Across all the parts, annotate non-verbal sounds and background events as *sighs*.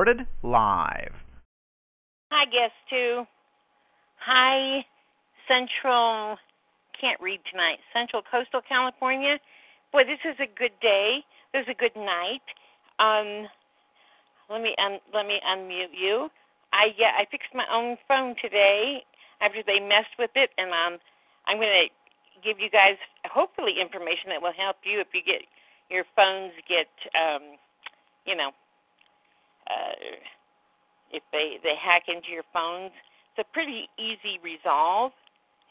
Recorded live. Hi, guest two. Hi, Central can't read tonight. Central Coastal California. Boy, this is a good day. This is a good night. Um, let me un- let me unmute you. I yeah, I fixed my own phone today after they messed with it, and um, I'm going to give you guys hopefully information that will help you if you get your phones get um, you know uh, if they they hack into your phones. It's a pretty easy resolve,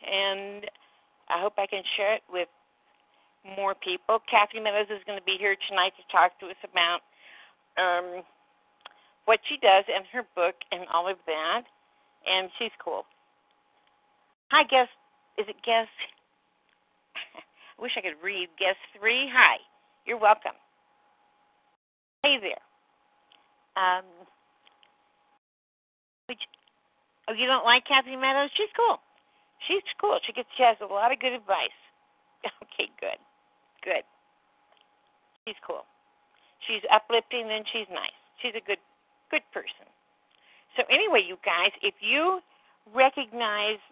and I hope I can share it with more people. Kathy Meadows is going to be here tonight to talk to us about um, what she does and her book and all of that. And she's cool. Hi, guest. Is it guest? *laughs* I wish I could read. Guest three. Hi. You're welcome. Hey there. Um, which, oh, you don't like Kathy Meadows? She's cool. She's cool. She gets she has a lot of good advice. *laughs* Okay, good. Good. She's cool. She's uplifting and she's nice. She's a good good person. So anyway, you guys, if you recognize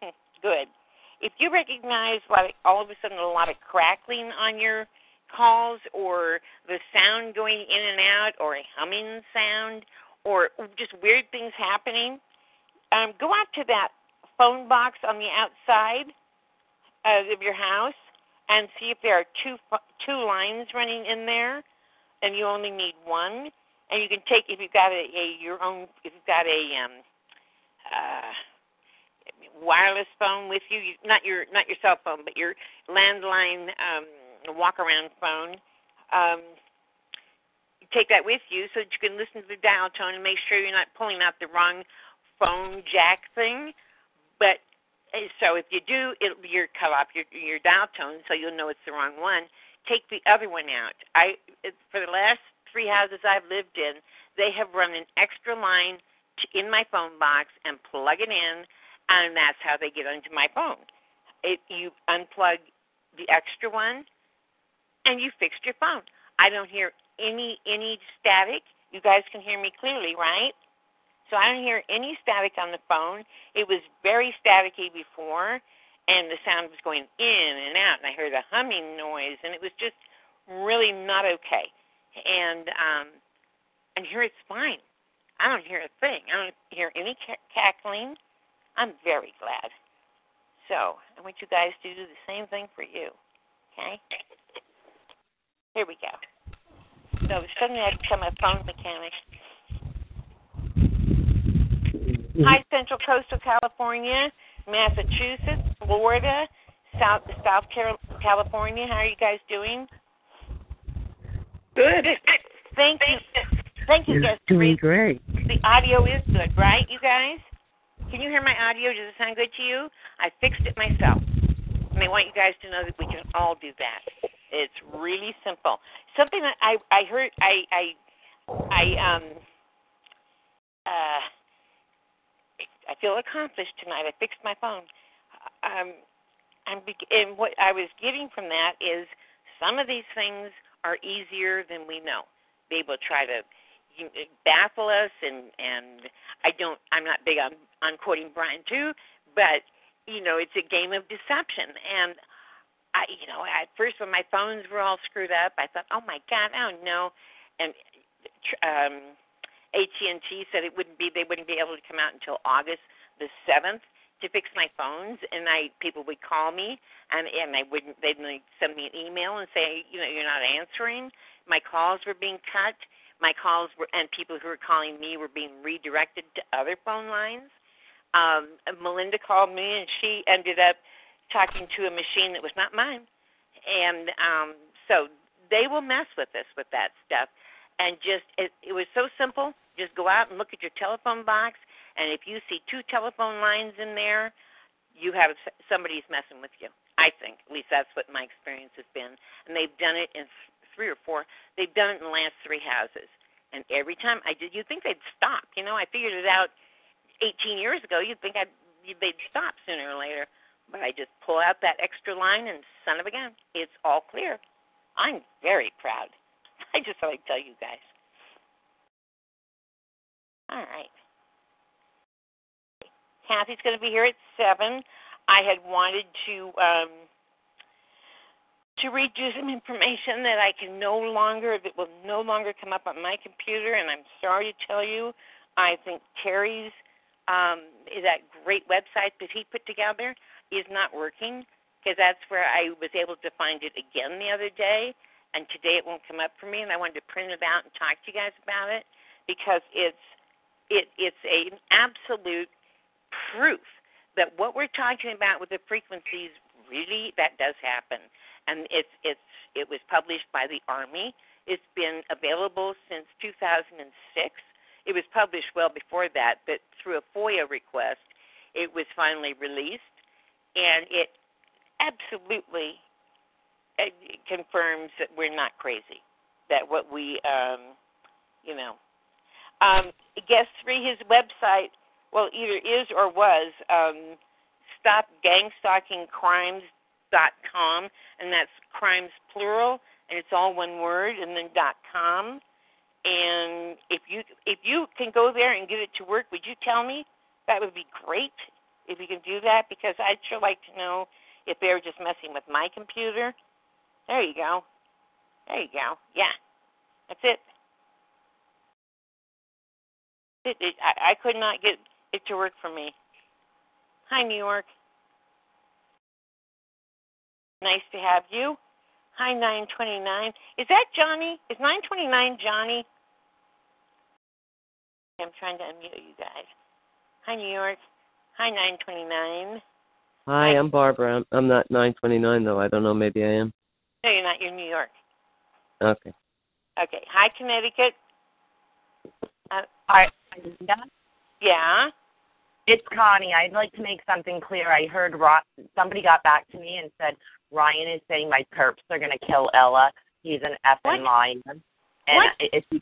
*laughs* good. If you recognize like all of a sudden a lot of crackling on your calls or the sound going in and out or a humming sound or just weird things happening, um, go out to that phone box on the outside of your house and see if there are two two lines running in there, and you only need one. And you can take if you've got a, a your own if you've got a um, uh, wireless phone with you, you, not your not your cell phone, but your landline um, walk around phone. Um, take that with you so that you can listen to the dial tone and make sure you're not pulling out the wrong phone jack thing. But eh, so if you do, it'll be your cut off your your dial tone, so you'll know it's the wrong one. Take the other one out. I for the last three houses I've lived in, they have run an extra line to, in my phone box and plug it in, and that's how they get onto my phone. It you unplug the extra one, and you fixed your phone. I don't hear any any static. You guys can hear me clearly, right? So I don't hear any static on the phone. It was very staticky before, and the sound was going in and out, and I heard a humming noise, and it was just really not okay. And um, and here it's fine. I don't hear a thing. I don't hear any cackling. I'm very glad. So I want you guys to do the same thing for you. Okay? Here we go. So suddenly I become a phone mechanic. Hi, Central Coastal California, Massachusetts, Florida, South South California. How are you guys doing? Good. Thank you. Thank you, You're doing great. The audio is good, right, you guys? Can you hear my audio? Does it sound good to you? I fixed it myself. And I want you guys to know that we can all do that. It's really simple. Something that I I heard I I I um uh I feel accomplished tonight. I fixed my phone. Um, I'm and what I was getting from that is some of these things are easier than we know. People try to baffle us, and and I don't. I'm not big on on quoting Brian too, but you know it's a game of deception. And I, you know, at first when my phones were all screwed up, I thought, oh my God, oh no, and um AT&T said it wouldn't be they wouldn't be able to come out until August the 7th to fix my phones and I people would call me and and I wouldn't they'd like send me an email and say you know you're not answering. My calls were being cut. My calls were and people who were calling me were being redirected to other phone lines. Um Melinda called me and she ended up talking to a machine that was not mine and um So they will mess with us with that stuff. And just it, it was so simple. Just go out and look at your telephone box, and if you see two telephone lines in there, you have somebody's messing with you. I think at least that's what my experience has been. And they've done it in three or four. They've done it in the last three houses. And every time I did, you'd think they'd stop. You know, I figured it out 18 years ago. You'd think I'd they'd stop sooner or later. But I just pull out that extra line and son of a gun, it's all clear. I'm very proud. *laughs* I just thought I'd tell you guys. All right. Kathy's going to be here at seven. I had wanted to um, to read you some information that I can no longer that will no longer come up on my computer, and I'm sorry to tell you, I think Terry's um, is that great website that he put together is not working because that's where I was able to find it again the other day, and today it won't come up for me, and I wanted to print it out and talk to you guys about it because it's it it's an absolute proof that what we're talking about with the frequencies really that does happen. And it's it's it was published by the army. It's been available since 2006 it was published well before that but through a FOIA request it was finally released and it absolutely confirms that we're not crazy that what we um you know um guest three his website well, either is or was um, stopgangstalkingcrimes.com, and that's crimes plural, and it's all one word, and then dot com. And if you if you can go there and get it to work, would you tell me? That would be great if you can do that because I'd sure like to know if they were just messing with my computer. There you go. There you go. Yeah, that's it. It, it, I, I could not get it to work for me. Hi, New York. Nice to have you. Hi, 929. Is that Johnny? Is 929 Johnny? I'm trying to unmute you guys. Hi, New York. Hi, 929. Hi, I'm Barbara. I'm, I'm not 929 though. I don't know. Maybe I am. No, you're not. You're New York. Okay. Okay. Hi, Connecticut. Uh, Hi, Yeah. It's Connie. I'd like to make something clear. I heard Ro- somebody got back to me and said Ryan is saying my perps are going to kill Ella. He's an effing liar. And what? if he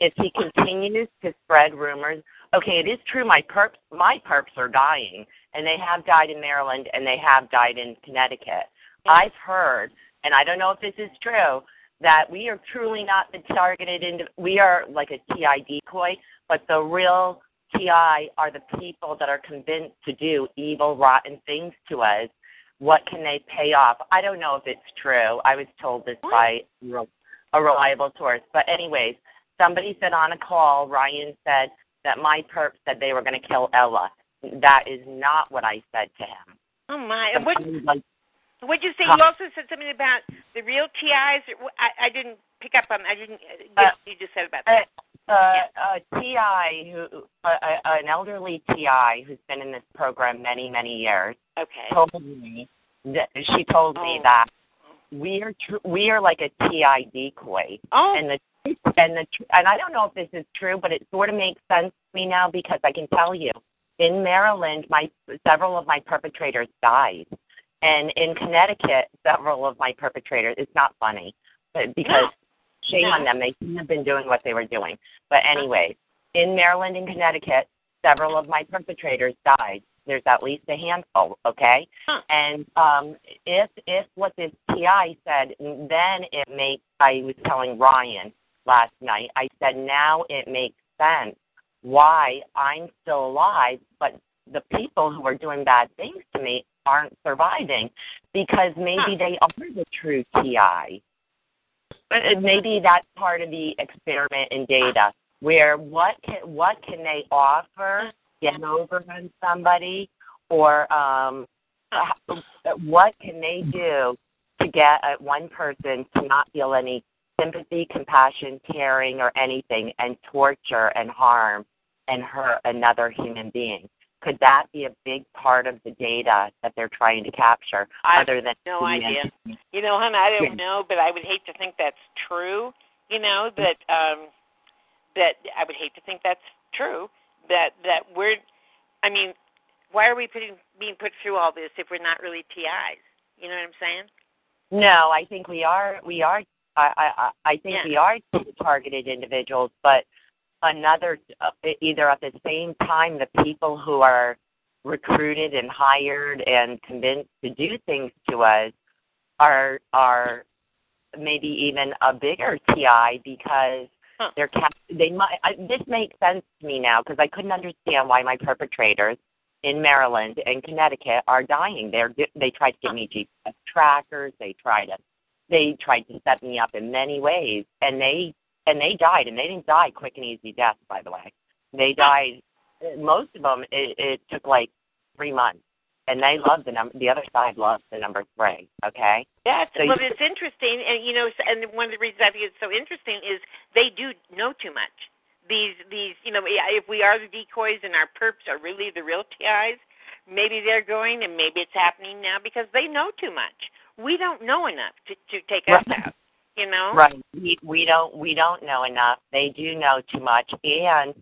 if he continues to spread rumors, okay, it is true. My perps my perps are dying, and they have died in Maryland and they have died in Connecticut. Yeah. I've heard, and I don't know if this is true, that we are truly not the targeted. Ind- we are like a TI decoy, but the real TI are the people that are convinced to do evil, rotten things to us. What can they pay off? I don't know if it's true. I was told this by a reliable source. But, anyways, somebody said on a call, Ryan said that my perp said they were going to kill Ella. That is not what I said to him. Oh, my. What, Like, what'd you say? You also said something about the real TIs. I, I didn't pick up on I didn't Uh, you just said about that. uh, a TI who, uh, an elderly TI who's been in this program many, many years, Okay. told me that she told me Oh. that we are tr- we are like a TI decoy, Oh. and the and the tr- and I don't know if this is true, but it sort of makes sense to me now because I can tell you, in Maryland, my several of my perpetrators died, and in Connecticut, several of my perpetrators. It's not funny, but because *gasps* No. shame No. on them, they shouldn't have been doing what they were doing. But anyway, in Maryland and Connecticut, several of my perpetrators died. There's at least a handful, okay? Huh. And um if if what this TI said, then it makes I was telling Ryan last night, I said now it makes sense why I'm still alive, but the people who are doing bad things to me aren't surviving because maybe Huh. they are the true TI. But maybe that's part of the experiment in data, where what can what can they offer, get over on somebody, or um, what can they do to get uh, one person to not feel any sympathy, compassion, caring, or anything, and torture and harm and hurt another human being. Could that be a big part of the data that they're trying to capture, I other than no idea. You know, hon, I don't know, but I would hate to think that's true. You know that um that I would hate to think that's true. That that we're, I mean, why are we putting being put through all this if we're not really TIs? You know what I'm saying? No, I think we are. We are. I I I think Yeah. we are targeted individuals, but another uh, either at the same time the people who are recruited and hired and convinced to do things to us are are maybe even a bigger TI because Huh. they're cap- they might I, this makes sense to me now because I couldn't understand why my perpetrators in Maryland and Connecticut are dying. They're they tried to give me GPS trackers. They tried to they tried to set me up in many ways, and they and they died, and they didn't die quick and easy deaths. By the way, they died. Eh, most of them it, it took like three months, and they loved the number. The other side loved the number three. Okay. That's So well, you- it's interesting, and you know, s- and one of the reasons I think it's so interesting is they do know too much. These, these, you know, if we are the decoys and our perps are really the real TIs, maybe they're going, and maybe it's happening now because they know too much. We don't know enough to to take us Right. out. You know, Right. We we don't we don't know enough. They do know too much, and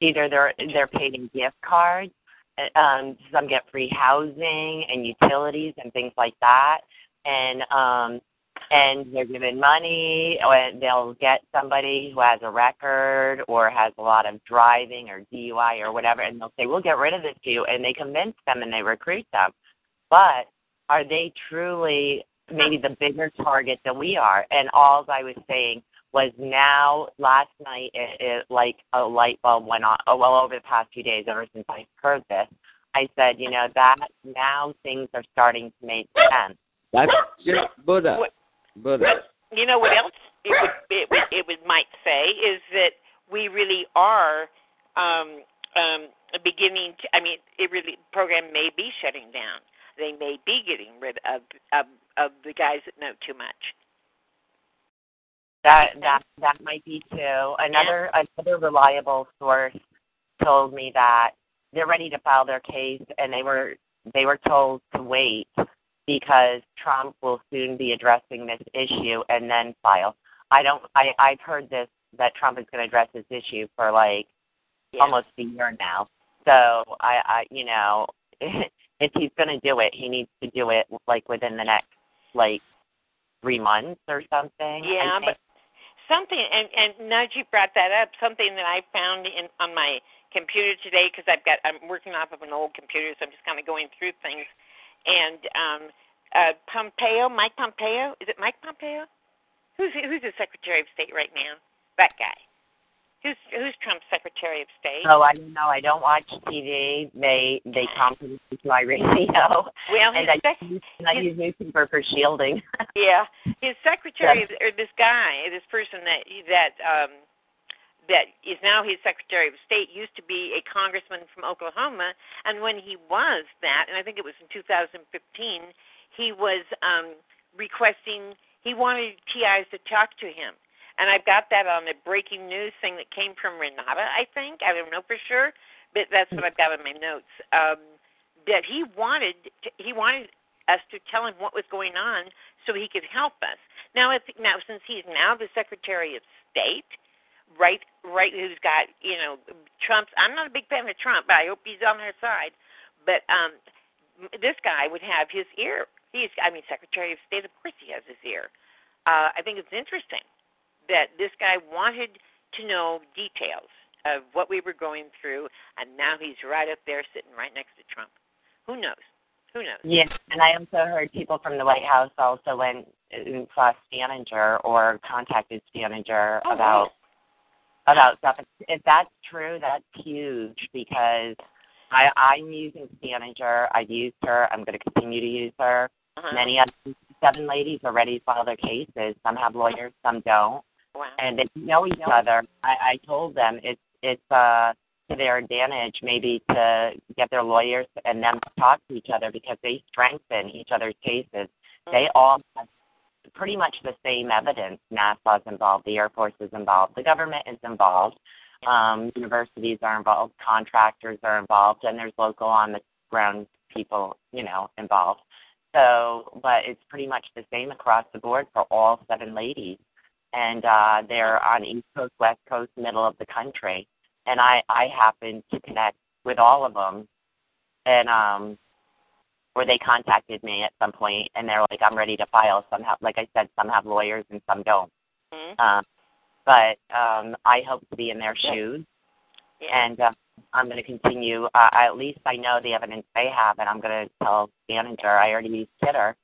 either they're they're paid in gift cards. uh, Um, some get free housing and utilities and things like that, and um, and they're given money, or they'll get somebody who has a record or has a lot of driving or DUI or whatever, and they'll say, "We'll get rid of this to you," and they convince them and they recruit them. But are they truly maybe the bigger target than we are? And all I was saying was now last night it, it like a light bulb went on. Oh, well, over the past few days, ever since I heard this, I said, you know, that now things are starting to make sense. That's just Buddha. What- Buddha. you know what else it would it would, it would might say is that we really are um, um, beginning to. I mean, it really program may be shutting down. They may be getting rid of of, of the guys that know too much. That that that might be too. Another another reliable source told me that they're ready to file their case, and they were they were told to wait because Trump will soon be addressing this issue and then file. I don't. I I've heard this that Trump is going to address this issue for like Yeah. almost a year now. So I I you know *laughs* if he's going to do it, he needs to do it like within the next like three months or something. Yeah, but something and and now you brought that up, something that I found in on my computer today because I've got I'm working off of an old computer, so I'm just kind of going through things. And um, uh, Pompeo, Mike Pompeo, is it Mike Pompeo? Who's who's the Secretary of State right now? That guy. Who's who's Trump's Secretary of State? So I don't know. I don't watch TV. They they come to my radio, *laughs* well, his and I sec- use, and I use newspaper for shielding. *laughs* Yeah, his secretary, or this guy, this person that that um, that is now his secretary of state, used to be a congressman from Oklahoma, and when he was that, and I think it was in 2015, he was um, requesting he wanted TIs to talk to him, and I've got that on the breaking news thing that came from Renata. I think I don't know for sure, but that's what I've got in my notes. Um, that he wanted to, he wanted us to tell him what was going on so he could help us. Now, if now since he's now the Secretary of State, right, right, who's got you know Trump's. I'm not a big fan of Trump, but I hope he's on our side. But um, this guy would have his ear. He's, I mean, Secretary of State. Of course, he has his ear. Uh, I think it's interesting that this guy wanted to know details of what we were going through, and now he's right up there, sitting right next to Trump. Who knows? Who knows? Yeah, and I also heard people from the White House also went and saw Staninger or contacted Staninger Oh, about about stuff. If that's true, that's huge because I I'm using Staninger. I've used her. I'm going to continue to use her. Uh-huh. Many other seven ladies already filed their cases. Some have lawyers, some don't, Wow. and they know each other. I, I told them it's it's uh to their advantage maybe to get their lawyers and them to talk to each other because they strengthen each other's cases. They all have pretty much the same evidence. NASA's involved, the Air Force is involved, the government is involved. Um, universities are involved, contractors are involved, and there's local on the ground people, you know, involved. So, but it's pretty much the same across the board for all seven ladies, and uh, they're on East Coast, West Coast, middle of the country, and I I happen to connect with all of them, and um, where they contacted me at some point, and they're like, I'm ready to file. Some have, like I said, some have lawyers and some don't. Mm-hmm. Um, but um, I hope to be in their shoes, Yeah. and uh, I'm going to continue. Uh, at least I know the evidence they have, and I'm going to tell Staninger. I already kid her.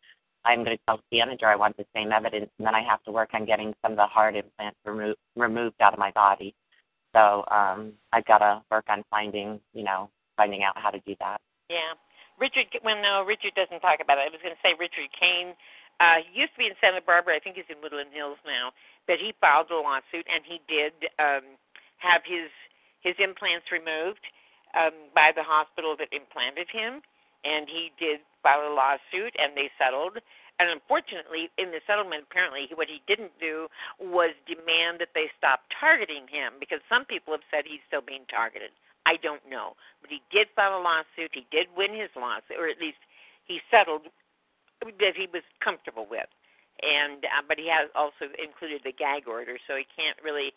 I'm going to tell Staninger I want the same evidence, and then I have to work on getting some of the heart implants remo- removed out of my body. So um, I've got to work on finding, you know, finding out how to do that. Yeah. Richard, well, no, Richard doesn't talk about it. I was going to say Richard Kane. Uh, he used to be in Santa Barbara. I think he's in Woodland Hills now. But he filed a lawsuit, and he did um, have his his implants removed um, by the hospital that implanted him, and he did file a lawsuit, and they settled. And unfortunately, in the settlement, apparently, what he didn't do was demand that they stop targeting him because some people have said he's still being targeted. I don't know. But he did file a lawsuit. He did win his lawsuit, or at least he settled that he was comfortable with. And uh, but he has also included the gag order, so he can't really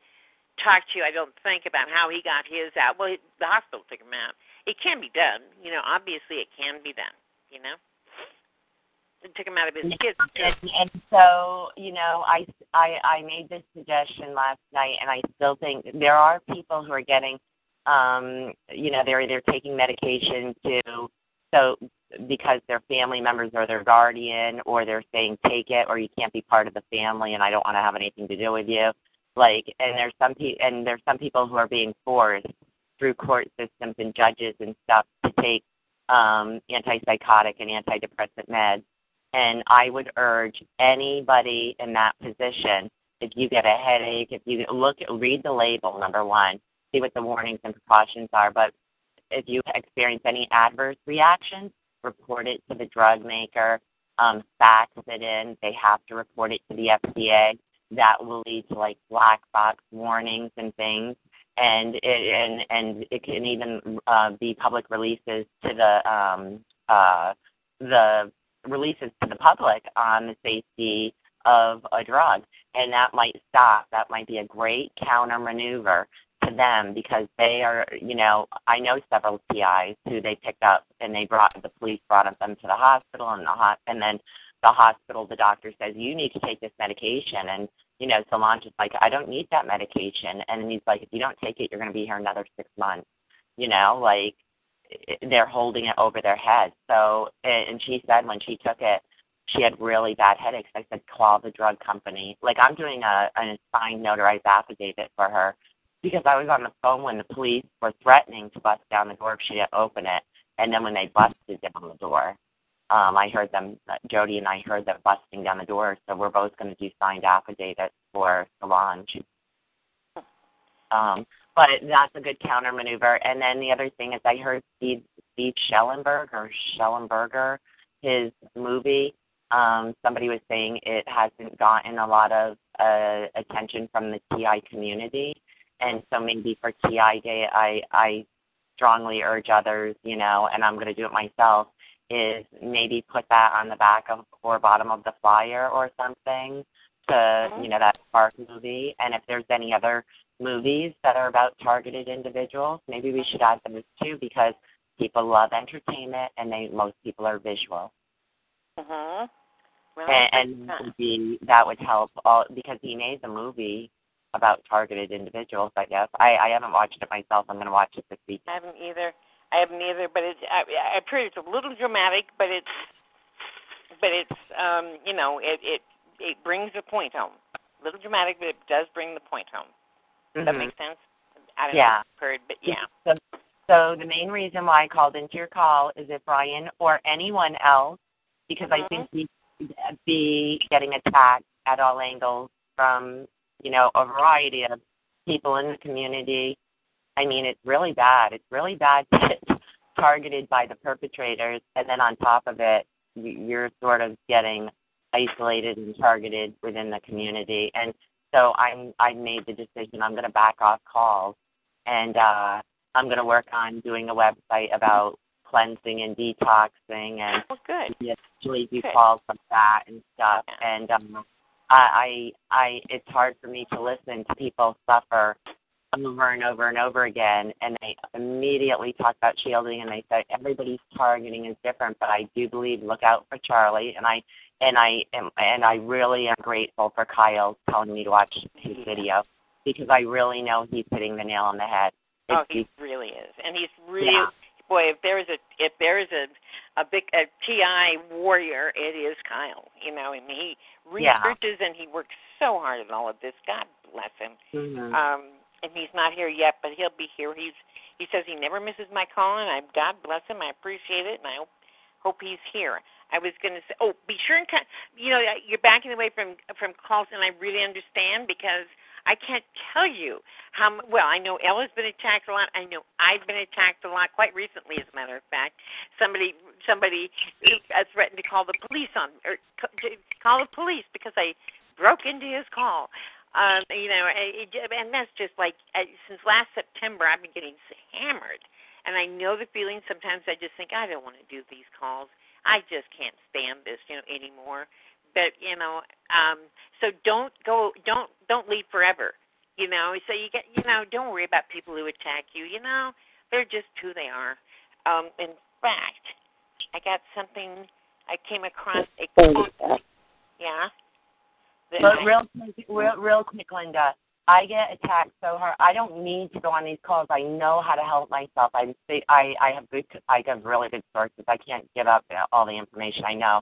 talk to you. I don't think about how he got his out. Well, he, the hospital took him out. It can be done. You know, obviously it can be done. You know, it took him out of his kids. And, and so, you know, I, I I made this suggestion last night, and I still think there are people who are getting, um, you know, they're either taking medication to so because their family members or their guardian, or they're saying take it, or you can't be part of the family, and I don't want to have anything to do with you. Like, and there's some pe- and there's some people who are being forced through court systems and judges and stuff to take um, antipsychotic and antidepressant meds. And I would urge anybody in that position, if you get a headache, if you look, at read the label, number one, see what the warnings and precautions are. But if you experience any adverse reactions, report it to the drug maker, um, fax it in. They have to report it to the FDA. That will lead to like black box warnings and things. And it, and and it can even uh, be public releases to the um, uh, the releases to the public on the safety of a drug, and that might stop. That might be a great counter maneuver to them because they are, you know, I know several PIs who they picked up and they brought the police brought them to the hospital and the hot and then the hospital the doctor says you need to take this medication and you know Solange is like I don't need that medication and he's like if you don't take it you're going to be here another six months, you know, like they're holding it over their head. So and she said when she took it she had really bad headaches. I said, call the drug company. Like I'm doing a an assigned notarized affidavit for her because I was on the phone when the police were threatening to bust down the door if she didn't open it, and then when they busted down the door, um, I heard them. Jody and I heard them busting down the door, so we're both going to do signed affidavits for Solange. Um, but that's a good counter maneuver. And then the other thing is, I heard Steve Steve Schellenberg or Schellenberger, his movie. Um, somebody was saying it hasn't gotten a lot of uh, attention from the TI community and so maybe for TI Day, I I strongly urge others, you know, and I'm going to do it myself, is maybe put that on the back of or bottom of the flyer or something to Mhm. you know that Spark movie. And if there's any other movies that are about targeted individuals, maybe we should add those too because people love entertainment and they most people are visual Mhm. Well, and, and that's- would be that would help all because he made the movie about targeted individuals. I guess I I haven't watched it myself. I'm going to watch it this week. I haven't either. I haven't either, but it's I, I've heard it's a little dramatic, but it's but it's um you know it it it brings the point home. A little dramatic, but it does bring the point home. Does that Mhm. make sense? I don't Yeah. know if heard, but yeah. So, so the main reason why I called into your call is if Brian or anyone else, because I think we be getting attacked at all angles from you know a variety of people in the community. I mean, it's really bad. It's really bad *laughs* to get targeted by the perpetrators, and then on top of it, you- you're sort of getting isolated and targeted within the community. And so I'm I made the decision I'm going to back off calls and uh, I'm going to work on doing a website about cleansing and detoxing and well, good. usually do Good. calls like that and stuff. Yeah. And um, I, I, I, it's hard for me to listen to people suffer over and over and over again, and they immediately talk about shielding, and they say everybody's targeting is different. But I do believe look out for Charlie, and I, and I am, and I really am grateful for Kyle telling me to watch his video because I really know he's hitting the nail on the head. Oh, he really is, and he's really Yeah. boy. If there is a if there is a a big a TI warrior, it is Kyle. You know, and he Yeah. researches and he works so hard at all of this. God bless him. Mhm. Um, and he's not here yet, but he'll be here. He's he says he never misses my call, and I God bless him. I appreciate it, and I hope hope he's here. I was going to say, oh, be sure and. You know, you're backing away from from calls, and I really understand because I can't tell you how well I know Ella's been attacked a lot. I know I've been attacked a lot, quite recently, as a matter of fact. Somebody somebody uh, threatened to call the police on or call the police because I broke into his call. Um, you know, and it- and that's just like uh, since last September, I've been getting hammered, and I know the feeling. Sometimes I just think I don't want to do these calls. I just can't stand this, you know, anymore. But you know, um, so don't go, don't don't leave forever. You know, so you get, you know, don't worry about people who attack you. You know, they're just who they are. Um, in fact, I got something. I came across a quote. Yeah. But real quick, real, real quick, Linda. I get attacked so hard. I don't need to go on these calls. I know how to help myself. I I I have good. I have really good sources. I can't give up all the information I know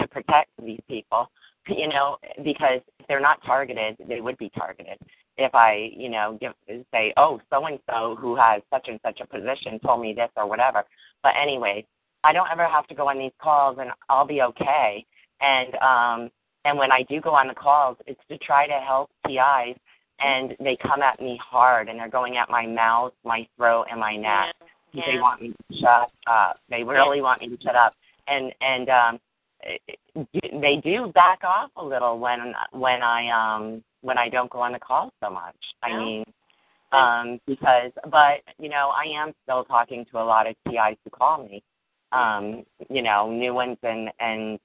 to protect these people. You know, because if they're not targeted, they would be targeted. If I, you know, give say, oh, so and so who has such and such a position told me this or whatever. But anyway, I don't ever have to go on these calls, and I'll be okay. And um, and when I do go on the calls, it's to try to help TIs, and they come at me hard, and they're going at my mouth, my throat, and my neck. yeah, They want me to shut up. They really want me to shut up, and and um, they do back off a little when when I um when I don't go on the call so much. I mean, um, because but you know I am still talking to a lot of TIs who call me, um, you know, new ones and and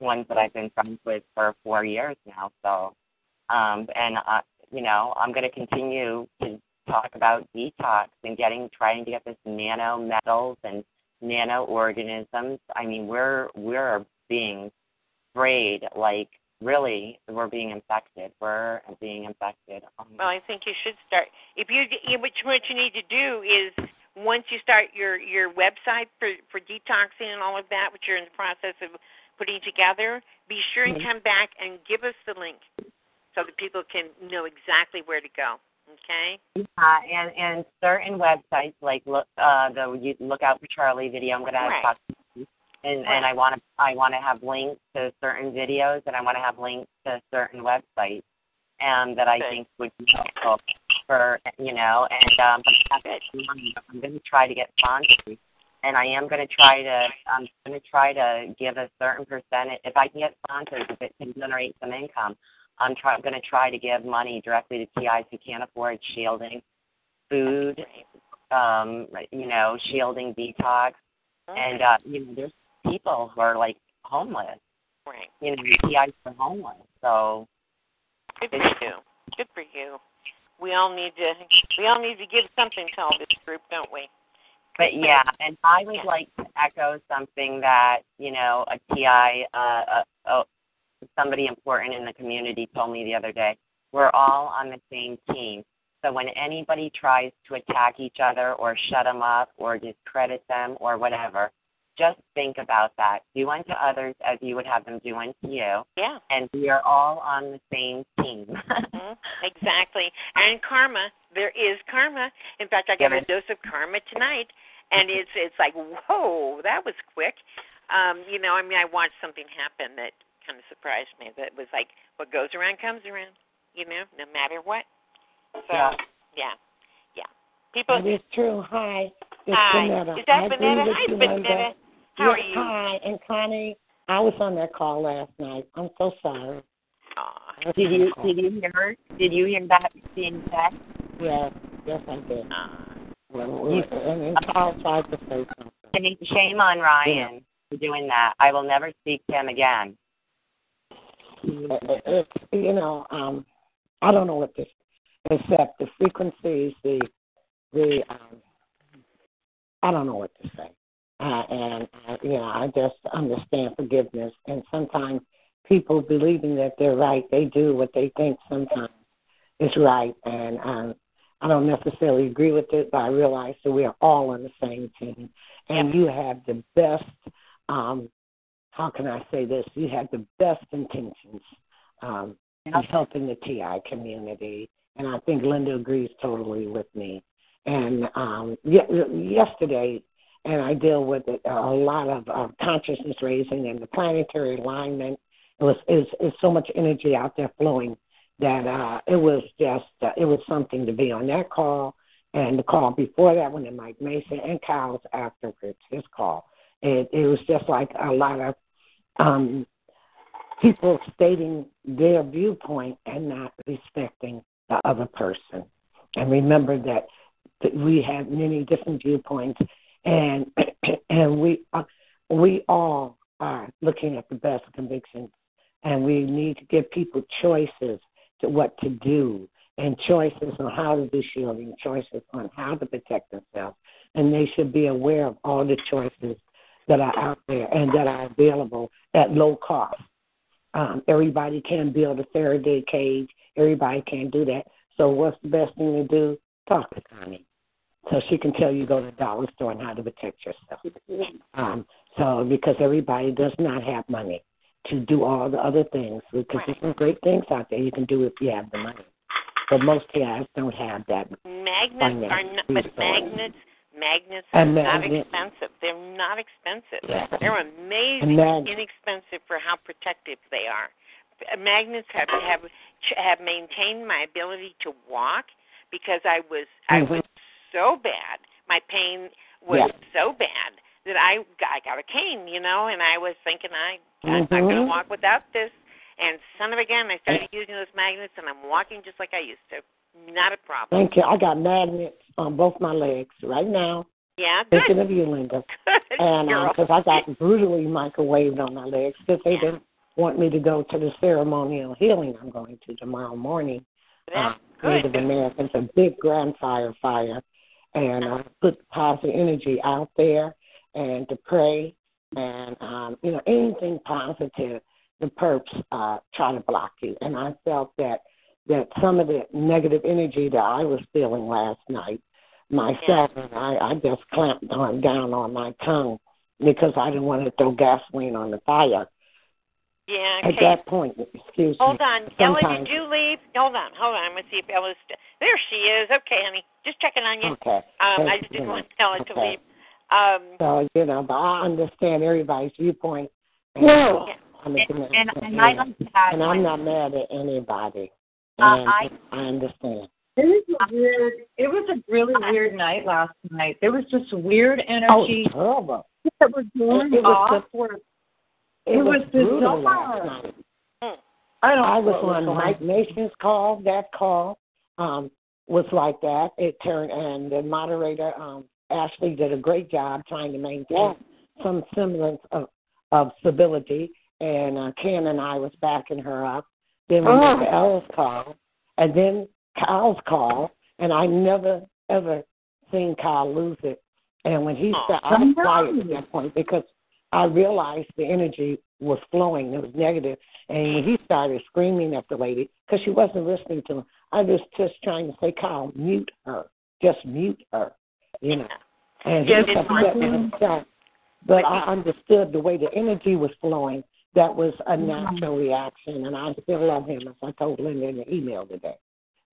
ones that I've been friends with for four years now. So, um, and uh, you know, I'm going to continue to talk about detox and getting trying to get this nano metals and nano organisms. I mean, we're we're being sprayed like really we're being infected. We're being infected. Um, Well, I think you should start. If you, what you need to do is once you start your your website for for detoxing and all of that, which you're in the process of putting together, be sure and come back and give us the link so that people can know exactly where to go. Okay. Yeah, and and certain websites like look uh the you look out for Charlie video. I'm going to have Right. and and I want to I want to have links to certain videos and I want to have links to certain websites um that I Good. think would be helpful for you know and um but. I'm going to try to get sponsors and I am going to try to I'm going to try to give a certain percentage if I can get sponsors if it can generate some income. I'm try, going to try to give money directly to TIs who can't afford shielding, food, um, you know, shielding detox, and uh, you know, there's people who are like homeless. right. You know, TIs are homeless. So Good for you. Good for you. We all need to we all need to give something to all this group, don't we? But yeah, and I would like to echo something that you know a TI, uh, uh, uh, somebody important in the community told me the other day. We're all on the same team. So when anybody tries to attack each other or shut them up or discredit them or whatever, just think about that. Do unto others as you would have them do unto you, Yeah. and we are all on the same team. Mhm. *laughs* Exactly. And karma, there is karma. In fact, I got a dose of karma tonight, and it's it's like whoa, that was quick. Um, you know, I mean, I watched something happen that kind of surprised me. That was like, what goes around comes around. You know, no matter what. So Yeah. yeah, yeah. People. It is true. Hi. It's Hi. Vanetta. Is that I agree Hi, you, Linda. Vanetta. How are you? Hi. And Connie, I was on that call last night. I'm so sorry. Aw. did you did you hear did you hear that being said? Yes. yes, I did. Uh, Well, we- and, and Carl tried to say something. And shame on Ryan for doing that. I will never speak to him again. It's you know, um, I don't know what this except the frequencies, the the um, I don't know what to say. Uh, and uh, you know, I just understand forgiveness. And sometimes people believing that they're right, they do what they think sometimes is right. And um, I don't necessarily agree with it, but I realize that we are all on the same team. And you have the best. Um, how can I say this? You have the best intentions um, in helping the TI community, and I think Linda agrees totally with me. And um, ye- yesterday, and I deal with it, a lot of uh, consciousness raising and the planetary alignment. It was is is so much energy out there flowing that uh, it was just uh, it was something to be on that call and the call before that one, and Mike Mason and Kyle's afterwards his call. It it was just like a lot of um, people stating their viewpoint and not respecting the other person. And remember that, we have many different viewpoints, and *clears throat* and we uh, we all are looking at the best convictions, and we need to give people choices to what to do and choices on how to do shielding, choices on how to protect themselves, and they should be aware of all the choices that are out there and that are available at low cost. Um, everybody can build a Faraday cage. Everybody can do that. So what's the best thing to do? Talk to Connie. So she can tell you go to the dollar store and how to protect yourself. *laughs* Um, so because everybody does not have money to do all the other things, because there's some great things out there you can do if you have the money. But most TIs don't have that. magnets are not, but magnets, magnets are And not expensive. They're not expensive. Yeah. They're amazing mag- inexpensive for how protective they are. Magnets have have have maintained my ability to walk because I was I Mhm. was so bad. My pain was Yeah. so bad that I I got a cane, you know, and I was thinking I I'm not going to mm-hmm. walk without this. And son of a gun, I started using those magnets, and I'm walking just like I used to. Not a problem. Thank you. I got magnets on both my legs right now. Yeah, good. Thinking of you, Linda. *laughs* Good And because uh, I got brutally microwaved on my legs because they didn't want me to go to the ceremonial healing I'm going to tomorrow morning. That's uh, Native good. Americans, a big grandfire fire, and I put positive energy out there and to pray and um, you know anything positive. The perps uh, try to block you, and I felt that that some of the negative energy that I was feeling last night myself, and I, I just clamped on down on my tongue because I didn't want to throw gasoline on the fire. Yeah, At that point, excuse Hold me. Hold on. Ella, did you leave? Hold on, hold on. I'm going to see if Ella's. St- there she is. Okay, honey. Just checking on you. Okay. Um, I just didn't want Ella to leave. Um, So, you know, but I understand everybody's viewpoint. And Well, I'm And, a- and, and I and I'm not mad at anybody. Uh, I- I understand. It was a weird. It was a really weird night last night. There was just weird Oh, energy terrible. that was going It was off. where It, It was, was brutal bizarre. last night. I don't. Know. I was on going Mike Mason's call. That call um, was like that. It turned, and the moderator um, Ashley did a great job trying to maintain some semblance of of stability. And uh, Ken and I was backing her up. Then we Oh. to Ella's call, and then Kyle's call, and I never ever seen Kyle lose it. And when he said, I was quiet at that point because I realized the energy was flowing. It was negative. And he started screaming at the lady, because she wasn't listening to him, I was just trying to say, Kyle, mute her. Just mute her. You know. And he upset Michael- himself. But I understood the way the energy was flowing. That was a Mm-hmm. natural reaction. And I still love him, as I told Linda in the email today.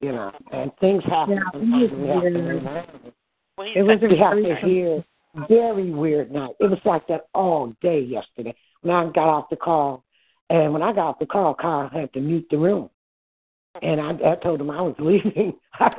You know, and things happen. Yeah, it sometimes was we have to well, It was We a have to very hear very weird night. It was like that all day yesterday. When I got off the call, and when I got off the call, Kyle had to mute the room, and I, I told him I was *laughs* leaving. I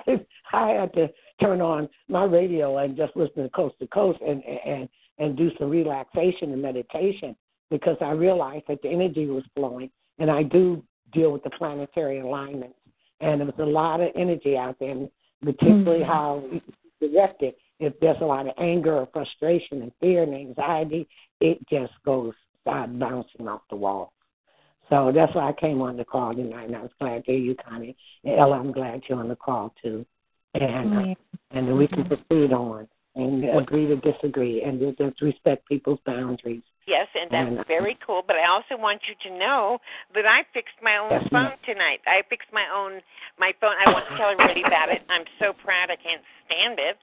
I had to turn on my radio and just listen to Coast to Coast and and and do some relaxation and meditation because I realized that the energy was flowing, and I do deal with the planetary alignments, and there was a lot of energy out there. And particularly Mhm. how you direct it. If there's a lot of anger or frustration and fear and anxiety, it just goes start bouncing off the wall. So that's why I came on the call tonight, and I was glad to hear you, Connie. And Ella, I'm glad you're on the call too, and uh, Yeah. and then we can proceed on and agree to disagree, and just- just respect people's boundaries. Yes, and that's And- very cool. But I also want you to know that I fixed my own Yes, phone tonight. I fixed my own my phone. I want to tell everybody about it. I'm so proud. I can't stand it.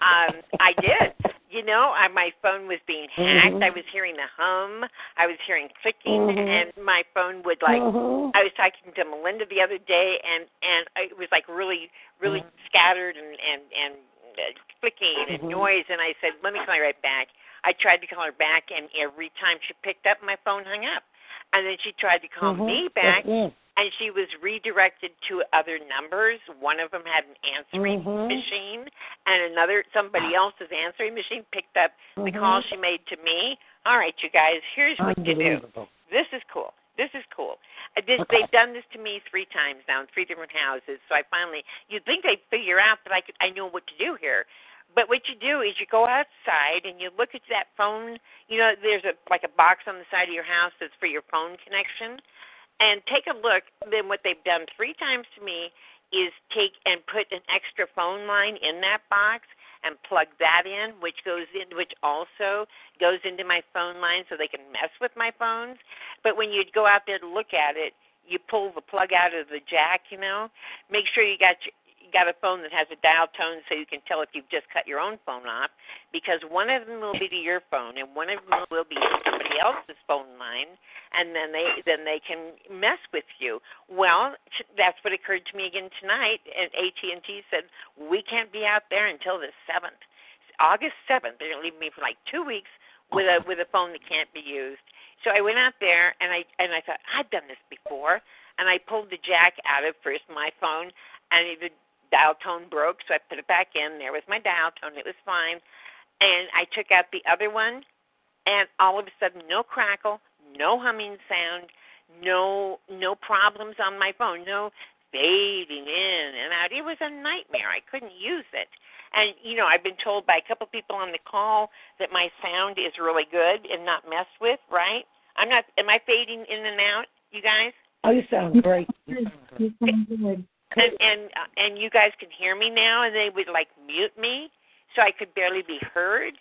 Um, I did. You know, I, my phone was being hacked. Mhm. I was hearing the hum. I was hearing clicking, Mhm. and my phone would like. Mhm. I was talking to Melinda the other day, and and it was like really, really Mm-hmm. scattered and and and uh, clicking and Mhm. noise. And I said, "Let me call you right back." I tried to call her back, and every time she picked up, my phone hung up. And then she tried to call Mhm. me back, Yes, and she was redirected to other numbers. One of them had an answering Mhm. machine, and another somebody else's answering machine picked up the call she made to me. All right, you guys, here's what you do. This is cool. This is cool. Uh, This, Okay. They've done this to me three times now in three different houses. So I finally, you'd think they'd figure out that I could, I know what to do here. But what you do is you go outside and you look at that phone. You know, there's a like a box on the side of your house that's for your phone connection, and take a look. Then what they've done three times to me is take and put an extra phone line in that box and plug that in, which goes in, which also goes into my phone line, so they can mess with my phones. But when you go out there to look at it, you pull the plug out of the jack. You know, make sure you got your, you got a phone that has a dial tone, so you can tell if you've just cut your own phone off. Because one of them will be to your phone, and one of them will be to somebody else's phone line, and then they then they can mess with you. Well, that's what occurred to me again tonight. And AT and T said we can't be out there until the seventh, August seventh. They're gonna leave me for like two weeks with a with a phone that can't be used. So I went out there and I and I thought I've done this before, and I pulled the jack out of first my phone, and the dial tone broke, so I put it back in. There was my dial tone; it was fine. And I took out the other one, and all of a sudden, no crackle, no humming sound, no no problems on my phone, no fading in and out. It was a nightmare. I couldn't use it. And you know, I've been told by a couple people on the call that my sound is really good and not messed with. Right? I'm not. Am I fading in and out, you guys? Oh, you sound great. You sound great. You sound good. And and and you guys can hear me now, and they would like mute me, so I could barely be heard.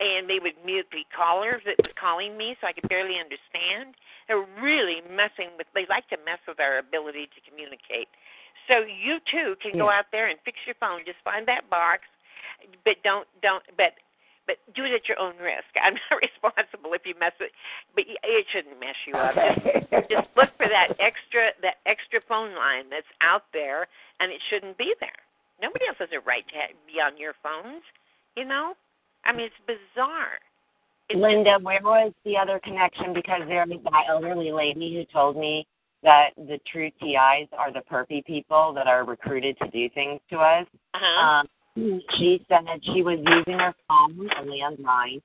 And they would mute the callers that was calling me, so I could barely understand. They're really messing with. They like to mess with our ability to communicate. So you too can go out there and fix your phone. Just find that box, but don't don't but but do it at your own risk. I'm not *laughs* responsible if you mess it, but it shouldn't mess you up. Just, just look for that extra that extra phone line that's out there, and it shouldn't be there. Nobody else has a right to ha- be on your phones. You know, I mean it's bizarre. It's Linda, where was the other connection? Because there was that elderly lady who told me that the true TIs are the perpy people that are recruited to do things to us. uh-huh. Um, she said that she was using her phone, a landline,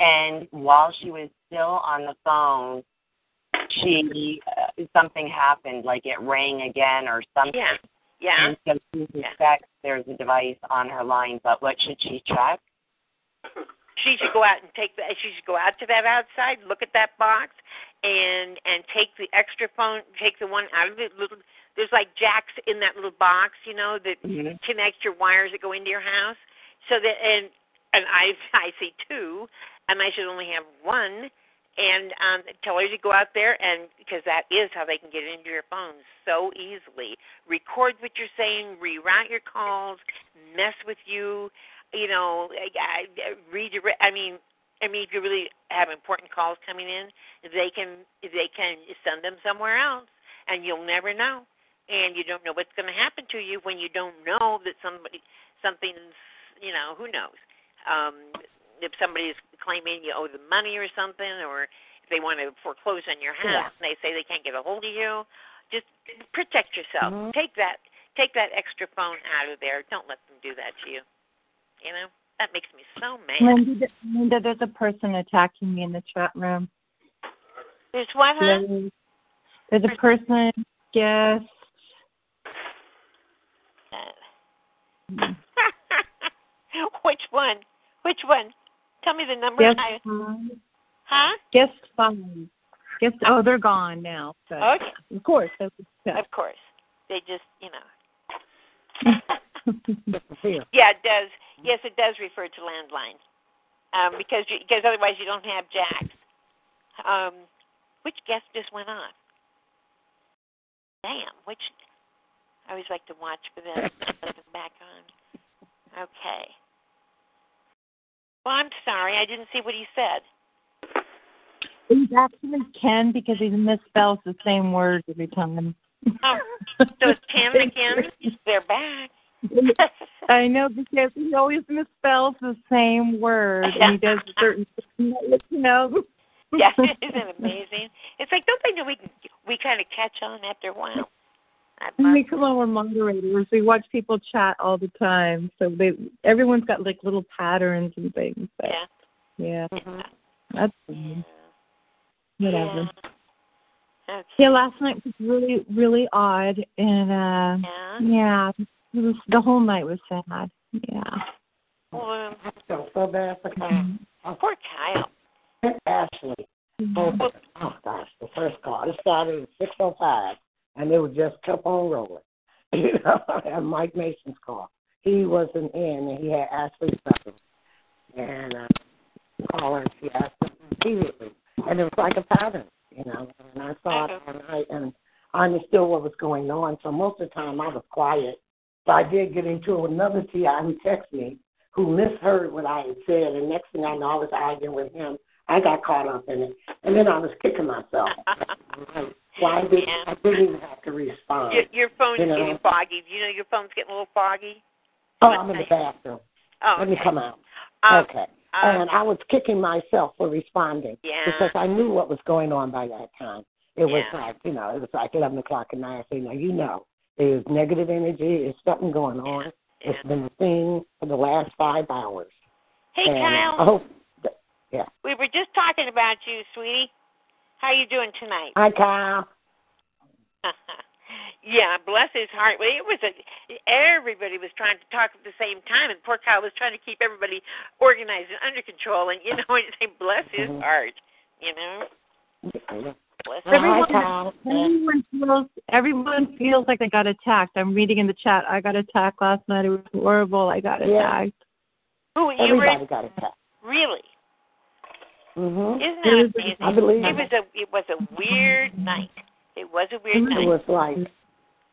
and while she was still on the phone, she uh, something happened, like it rang again or something. yeah, yeah. And so she suspects there's a device on her line, but what should she check? she should go out and take the she should go out to that outside look at that box and and take the extra phone take the one out of the little there's like jacks in that little box you know that Mhm. connect your wires that go into your house so that and and i *laughs* i see two and i should only have one and um tell her to go out there and because that is how they can get into your phones so easily record what you're saying reroute your calls mess with you you know, I, I, redirect. I mean, I mean, if you really have important calls coming in, they can they can send them somewhere else, and you'll never know, and you don't know what's going to happen to you when you don't know that somebody something's you know who knows. Um, if somebody's claiming you owe them money or something, or if they want to foreclose on your house Yeah. and they say they can't get a hold of you, just protect yourself. Mhm. Take that take that extra phone out of there. Don't let them do that to you. You know that makes me so mad. Linda, Linda, there's a person attacking me in the chat room. There's what, huh? There's, a person, guest. Uh, *laughs* Which one? Which one? Tell me the number. Guest I, five. huh? Guest five. Guest. Oh, they're gone now. But Okay. Of course. Of course. They just, you know. *laughs* Yeah, it does. Yes, it does refer to landline. Um, because you, because otherwise you don't have jacks. Um, which guest just went on? Damn, which I always like to watch for them *laughs* let them back on. Okay. Well, I'm sorry, I didn't see what he said. He's actually Ken because he misspells the same word every time. Oh, so it's Tim again. They're back. *laughs* I know because he always misspells the same word and he *laughs* does certain things. You know. yeah, isn't it amazing? It's like don't they know we we kind of catch on after a while. I we come on, we're moderators. We watch people chat all the time, so they everyone's got like little patterns and things. But, Yeah. yeah, Mhm. that's Yeah. whatever. Yeah. Okay. Yeah, last night was really really odd, and uh Yeah. yeah, it was, the whole night was sad. Yeah. Well, um, I feel so bad for Kyle. Oh, poor Kyle. Ashley. Oh, oh gosh, the first call. It started at six oh five and it was just kept on rolling. *laughs* You know, and Mike Mason's call. He wasn't in and he had Ashley something. And uh call her and she asked him repeatedly. And it was like a pattern, you know. And I saw it all night and I understood what was going on. So most of the time I was quiet. But I did get into another TI who texted me who misheard what I had said and next thing I know I was arguing with him. I got caught up in it. And then I was kicking myself. *laughs* Why Well, I didn't, Yeah. I didn't even have to respond. Your, your phone's You know. getting foggy. Do you know your phone's getting a little foggy? oh, I'm in the bathroom. Oh, Let me come out. Um, okay. um, and I was kicking myself for responding yeah. because I knew what was going on by that time. It was Yeah. like, you know, it was like 11 o'clock at night. I say, now, you know, there's negative energy. There's something going on. Yeah. It's been a thing for the last five hours. Hey, and Kyle. I hope, yeah. We were just talking about you, sweetie. How you doing tonight? Hi, Kyle. *laughs* yeah, bless his heart. Well, it was a everybody was trying to talk at the same time, and poor Kyle was trying to keep everybody organized and under control. And you know, *laughs* and say, bless his Mhm. heart. You know, bless. Hi, Everyone- Kyle. Everyone feels everyone feels like they got attacked. I'm reading in the chat. I got attacked last night. It was horrible. I got Yeah. attacked. Who you were Everybody got attacked. really? Mm-hmm. Isn't It that was- amazing? I believe it was a it was a weird night. It was a weird night. It was like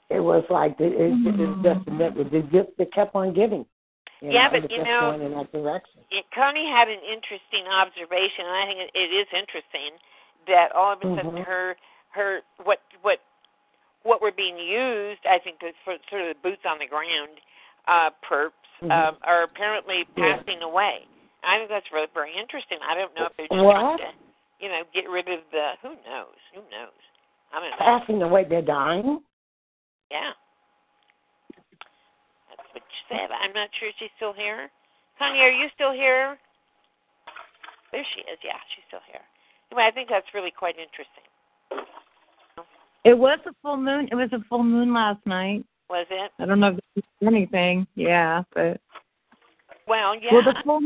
it was like it, it, it was just the, the gift that kept on giving. You Yeah, know, but you just know- going in that direction. Yeah, Connie had an interesting observation, and I think it, it is interesting that all of a sudden Mhm. her her what what what were being used, I think, is for sort of the boots on the ground uh, perps Mhm. um, are apparently Yeah. passing away. I think that's really very interesting. I don't know if they're just What? trying to, you know, get rid of the who knows, who knows. I don't know. Passing away, they're dying. Yeah. That's what she said. I'm not sure she's still here. Connie, are you still here? There she is. Yeah, she's still here. Anyway, I think that's really quite interesting. It was a full moon. It was a full moon last night. Was it? I don't know if it's anything. Yeah, but Well, yeah. well, the full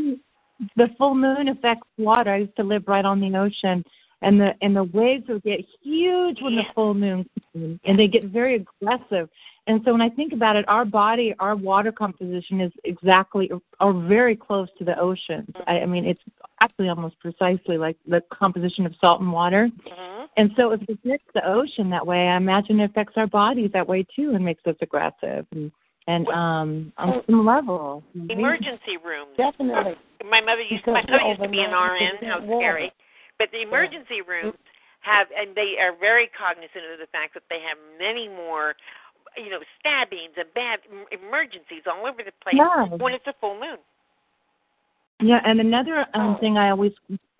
the full moon affects water. I used to live right on the ocean, and the and the waves would get huge when the full moon comes, and they get very aggressive. And so when I think about it, our body, our water composition is exactly or very close to the ocean. I, I mean, it's actually almost precisely like the composition of salt and water. hmm And so if it affects the ocean that way, I imagine it affects our bodies that way too and makes us aggressive and and um on some level. Emergency rooms. Definitely. My mother used Because my mother used to be an RN. How 90% scary! But the emergency rooms have, and they are very cognizant of the fact that they have many more, you know, stabbings and bad emergencies all over the place Yeah. when it's a full moon. Yeah, and another um thing I always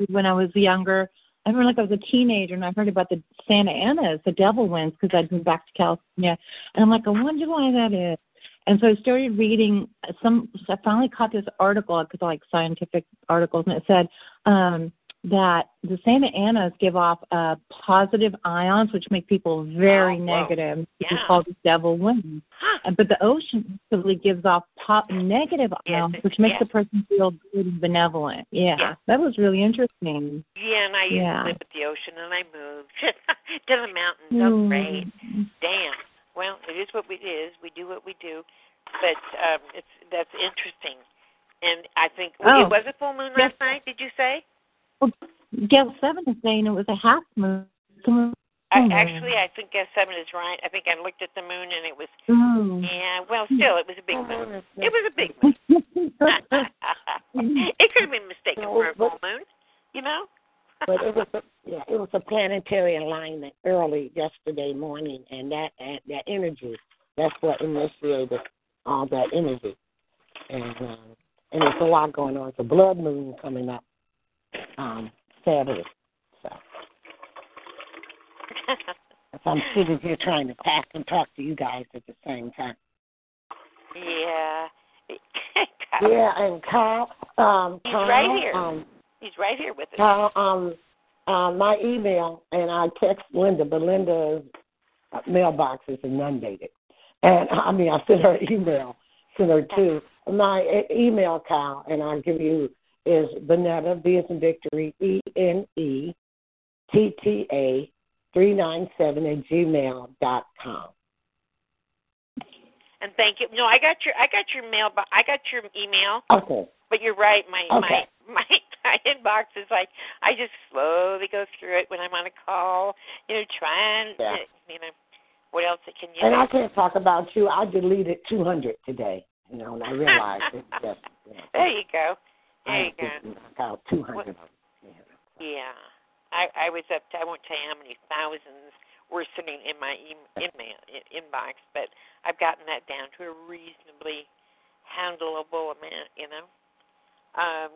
when I was younger, I remember like I was a teenager and I heard about the Santa Anas, the devil winds, because I'd been back to California, and I'm like, I wonder why that is. And so I started reading some. I finally caught this article because I like scientific articles, and it said um that the Santa Anas give off uh, positive ions, which make people very Oh, whoa. negative. Yeah. called devil wind. Huh. But the ocean actually gives off pop negative ions, it- which makes yes. the person feel good and benevolent. Yeah, Yes. that was really interesting. Yeah, and I used Yeah. to live at the ocean, and I moved *laughs* to the mountains. Oh, great. Mm. Damn. Well, it is what it is. We do what we do, but um, it's that's interesting. And I think Oh. it was a full moon Yes. last night. Did you say? Well, Gail Seven is saying it was a half moon. I, actually, I think S seven is right. I think I looked at the moon, and it was Mm. yeah. Well, still, it was a big moon. It was a big moon. *laughs* it could have been mistaken for a full moon. You know. But it was a, yeah, it was a planetary alignment early yesterday morning, and that and that energy that's what initiated all that energy, and um, and there's a lot going on. It's a blood moon coming up um, Saturday, so so *laughs* I'm sitting here trying to pack and talk to you guys at the same time. yeah. *laughs* Yeah, and Kyle, um, He's Kyle, right here. Um, He's right here with us. Kyle, um, uh, my email, and I text Linda, but Linda's mailbox is inundated. And I mean, I sent her email, sent her two. My e- email, Kyle, and I'll give you is Benetta, B as in victory, E N E T T A three nine seven at gmail dot com. And thank you. No, I got your I got your mail. But I got your email. Okay. But you're right. My Okay. my my my *laughs* inbox is like I just slowly go through it when I'm on a call. You know, trying. Yeah. You know, what else can you? And? I can't talk about you. I deleted 200 today, you know, and I realized it's just, *laughs* you know, there you go. There you go. had to knock out 200. Yeah. I I was up to I won't tell you how many thousands were sitting in my e- email in, inbox, but I've gotten that down to a reasonably handleable amount. You know. Um.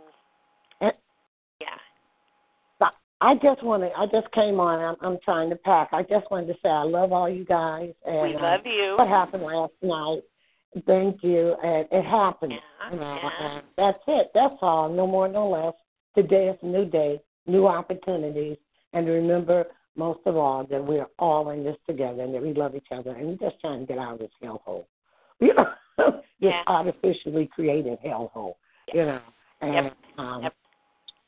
I just want to. I just came on. I'm, I'm trying to pack. I just wanted to say I love all you guys. And We love you. uh, What happened last night? Thank you. And it happened. Yeah, you know, yeah. and that's it. That's all. No more, no less. Today is a new day, new opportunities, and remember most of all that we're all in this together and that we love each other and we're just trying to get out of this hellhole. *laughs* You know, this Yeah. artificially created hellhole. You know, and Yep. um, Yep.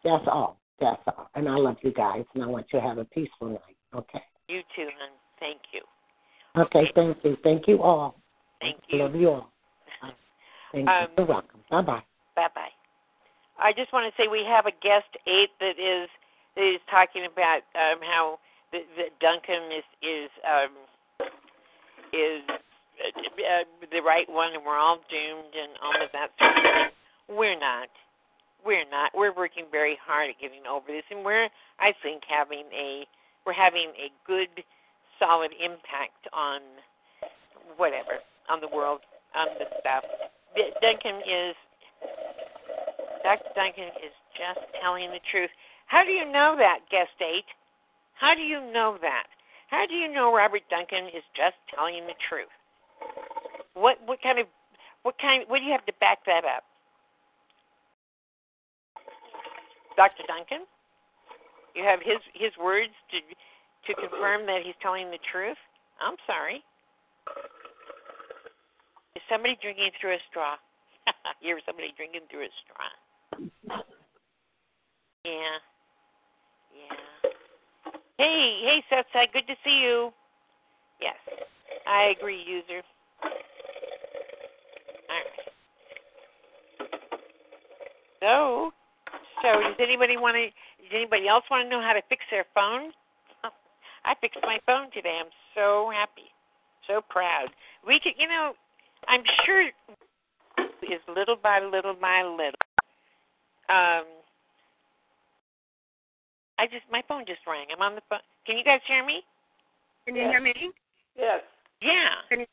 that's all. That's all. And I love you guys, and I want you to have a peaceful night. Okay. You too, hon. Thank you. Okay. Thank you. Thank you all. Thank I you. love you all. Thank Um, you. You're welcome. Bye bye. Bye bye. I just want to say we have a guest eight that is that is talking about um, how the, the Duncan is is um, is uh, uh, the right one, and we're all doomed, and all of that sort of thing. We're not. We're not. We're working very hard at getting over this, and we're I think having a we're having a good, solid impact on whatever on the world on the stuff. Duncan is Dr. Duncan is just telling the truth. How do you know that, guest eight? How do you know that? How do you know Robert Duncan is just telling the truth? What what kind of what kind what do you have to back that up? Dr. Duncan? You have his his words to to confirm that he's telling the truth? I'm sorry. Is somebody drinking through a straw? *laughs* You're somebody drinking through a straw. Yeah. Yeah. Hey, hey, Southside, good to see you. Yes, I agree, user. All right. So, so does anybody want to? Does anybody else want to know how to fix their phone? I fixed my phone today. I'm so happy, so proud. We could, you know, I'm sure is little by little by little. Um, I just my phone just rang. I'm on the phone. Can you guys hear me? Can you hear me? Yes. Yeah. Can you,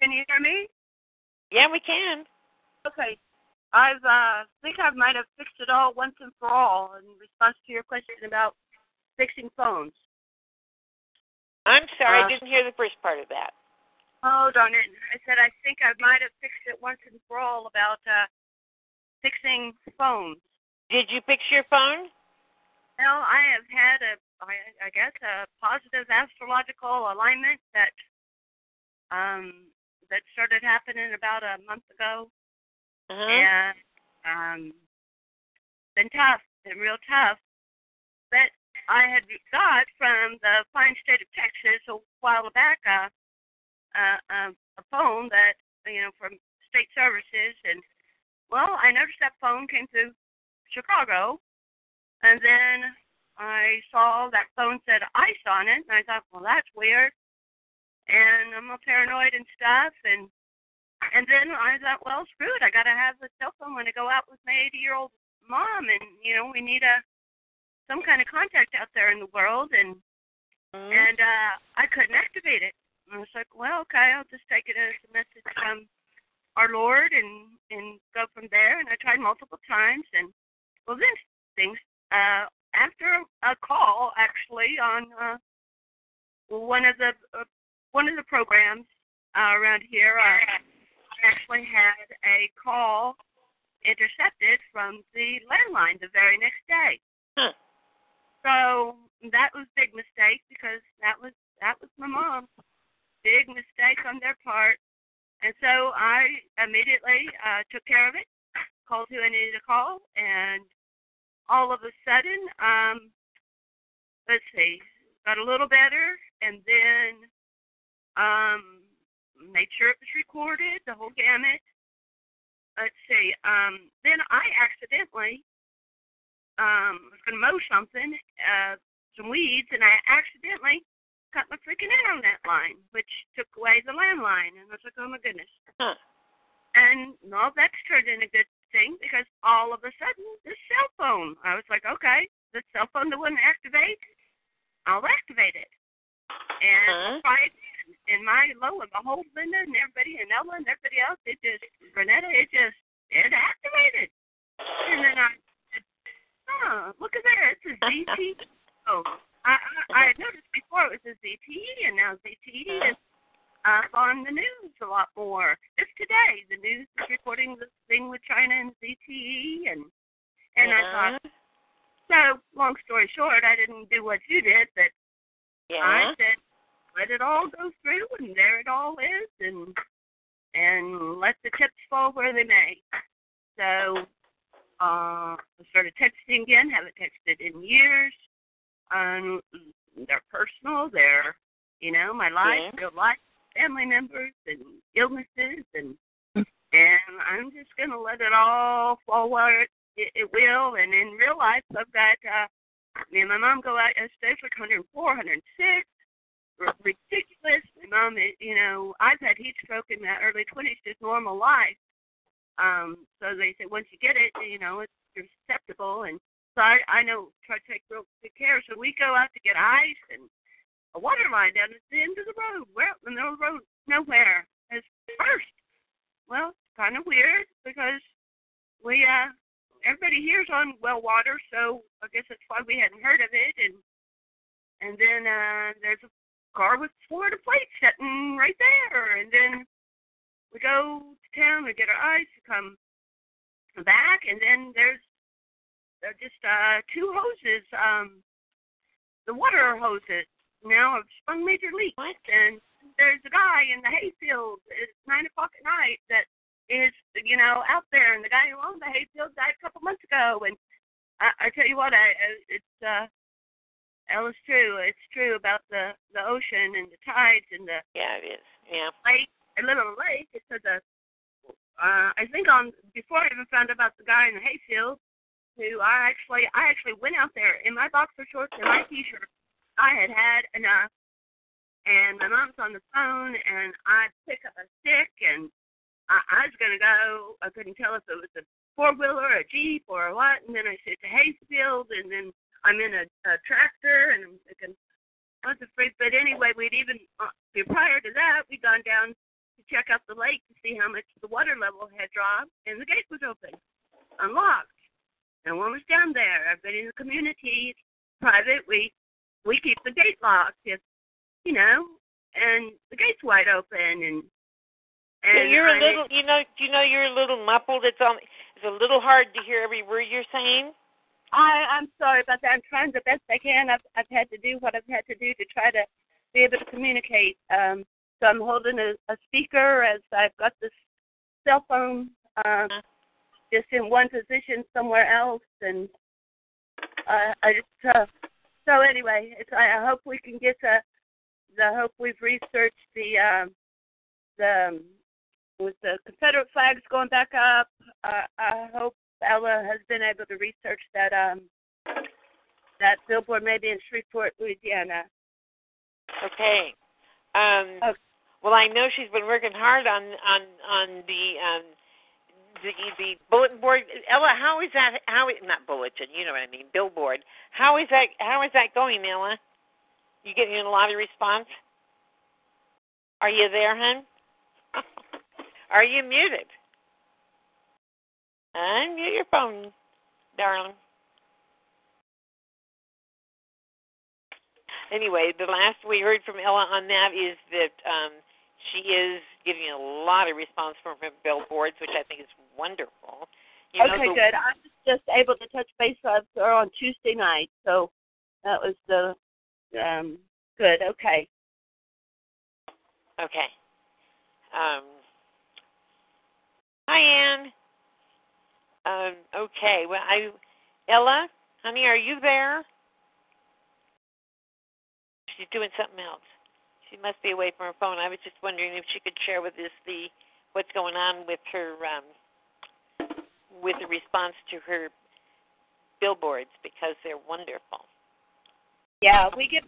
Can you hear me? Yeah, we can. Okay. I've uh think I might have fixed it all once and for all in response to your question about fixing phones. I'm sorry, I Uh, didn't hear the first part of that. Oh darn it. I said I think I might have fixed it once and for all about uh fixing phones. Did you fix your phone? Well, I have had a, I, I guess, a positive astrological alignment that, um, that started happening about a month ago, Uh-huh. and um, been tough, been real tough. But I had got from the fine state of Texas a while back a, a, a, a phone that you know from state services, and well, I noticed that phone came through Chicago, and then I saw that phone said ice on it, and I thought, well, that's weird. And I'm all paranoid and stuff, and and then I thought, well, screw it, I gotta have a cell phone when I go out with my 80 year old mom, and you know, we need a some kind of contact out there in the world, and Mhm. and uh I couldn't activate it. And I was like, well, okay, I'll just take it as a message from our Lord and and go from there. And I tried multiple times, and well, then things uh after a call actually on uh one of the uh, one of the programs uh, around here, I actually had a call intercepted from the landline the very next day. Huh. So that was a big mistake because that was that was my mom. Big mistake on their part. And so I immediately uh took care of it, called who I needed to call, and all of a sudden, um let's see, got a little better and then um made sure it was recorded, the whole gamut. Let's see, um then I accidentally um was gonna mow something, uh some weeds and I accidentally cut my freaking on that line, which took away the landline and I was like, Oh my goodness. Huh. And all that's turned in a good thing because all of a sudden this cell phone I was like, Okay, the cell phone that wouldn't activate, I'll activate it. And Uh-huh. tried and my lo and behold Linda and everybody and Ella and everybody else, it just Renetta, it just it activated. And then I said, Oh, look at that, it's a ZTE phone. Oh, I, I I had noticed before it was a ZTE and now ZTE is up on the news a lot more. Just today the news is reporting this thing with China and ZTE and and I thought so long story short, I didn't do what you did, but I Yeah. said, let it all go through, and there it all is, and and let the chips fall where they may. So uh, I started texting again. Haven't texted in years. Um, they're personal. They're you know my life, Yeah. real life, family members, and illnesses, and and I'm just gonna let it all fall where it, it, it will. And in real life, I've got uh, me and my mom go out yesterday for 104, 106. Ridiculous. My mom, you know, I've had heat stroke in my early 20s, just normal life. Um, so they say once you get it, you know, it's you're susceptible, and so I, I know try to take real good care. So we go out to get ice and a water line down at the end of the road. We're in the middle of the road, nowhere. As first, well, it's kind of weird because we uh everybody here's on well water, so I guess that's why we hadn't heard of it. And and then uh there's a car with Florida plates sitting right there. And then we go to town, we get our ice, we come back, and then there's there just uh two hoses, um the water hoses now have sprung major leaks. What? And there's a guy in the hayfield at nine o'clock at night that is, you know, out there, and the guy who owned the hayfield died a couple months ago. And I, I tell you what, I, I it's uh, well, it's true. It's true about the the ocean and the tides and the Yeah, it is. Yeah. lake. I live on a lake. It's a the. Uh, I think on before I even found out about the guy in the hayfield, who I actually I actually went out there in my boxer shorts and my t-shirt. I had had enough, and my mom's on the phone, and I pick up a stick, and I, I was gonna go. I couldn't tell if it was a four wheeler, a jeep, or what. And then I it's a hayfield, and then I'm in a, a tractor, and I'm thinking, what's a freak? But anyway, we'd even uh, prior to that, we'd gone down to check out the lake to see how much the water level had dropped, and the gate was open, unlocked. No one was down there. I've been in the community, private. We we keep the gate locked if you know, and the gate's wide open, and and So you're a little, you know, do you know you're a little muffled? It's on. It's a little hard to hear every word you're saying. I I'm sorry about that. I'm trying the best I can. I've I've had to do what I've had to do to try to be able to communicate. Um, so I'm holding a, a speaker as I've got this cell phone um, just in one position somewhere else, and uh, I just uh, so anyway. It's I, hope we can get to. I hope we've researched the um, the um, with the Confederate flags going back up. Uh, I hope Ella has been able to research that um that billboard maybe in Shreveport, Louisiana. Okay. Um, Okay. Well, I know she's been working hard on on on the um, the the bulletin board. Ella, how is that? How is not bulletin? You know what I mean? Billboard. How is that? How is that going, Ella? You getting a lot of response? Are you there, hon? *laughs* Are you muted? Unmute your phone, darling. Anyway, the last we heard from Ella on that is that um, she is getting a lot of response from her billboards, which I think is wonderful. You know, okay, the- good. I was just able to touch base with her on Tuesday night, so that was the um good. Okay. Okay. Um, hi, Anne. Um, okay. Well, I, Ella, honey, are you there? She's doing something else. She must be away from her phone. I was just wondering if she could share with us the what's going on with her um, with the response to her billboards because they're wonderful. Yeah, we get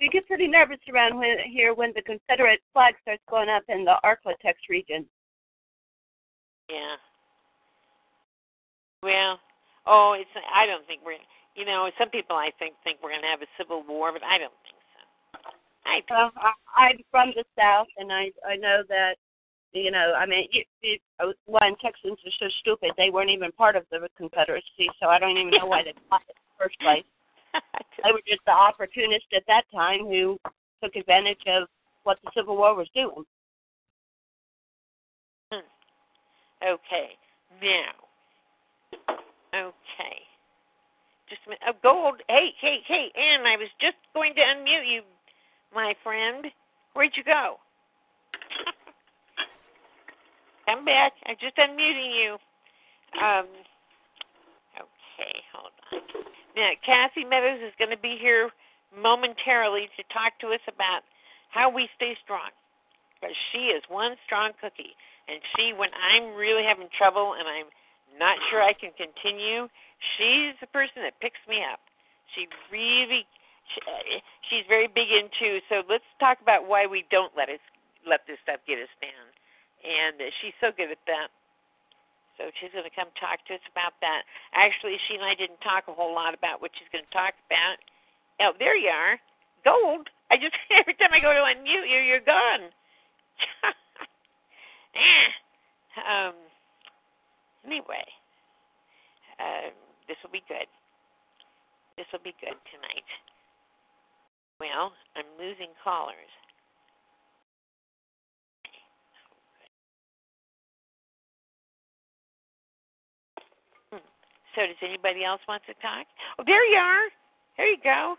we get pretty nervous around when, here when the Confederate flag starts going up in the Arklatex region. Yeah. Well, oh, it's. I don't think we're. You know, some people I think think we're going to have a civil war, but I don't think so. I Well, I, I'm from the South, and I I know that you know I mean you, you, one Texans are so stupid they weren't even part of the Confederacy, so I don't even know why they fought in the first place. *laughs* They were just the opportunists at that time who took advantage of what the Civil War was doing. Hmm. okay. Now. Okay. Just a minute. Oh, gold. Hey, hey, hey, Ann. I was just going to unmute you, my friend. Where'd you go? *laughs* Come back. I'm just unmuting you. Um. Okay, hold on. Now, Kathy Meadows is going to be here momentarily to talk to us about how we stay strong. Because she is one strong cookie. And she, when I'm really having trouble and I'm not sure I can continue, she's the person that picks me up. She really, she, she's very big into. So let's talk about why we don't let us let this stuff get us down. And she's so good at that. So she's going to come talk to us about that. Actually, she and I didn't talk a whole lot about what she's going to talk about. Oh, there you are, gold. I just *laughs* every time I go to unmute you, you're gone. Eh. *laughs* um. Anyway, um, this will be good. This will be good tonight. Well, I'm losing callers. Hmm. So does anybody else want to talk? Oh, there you are. There you go.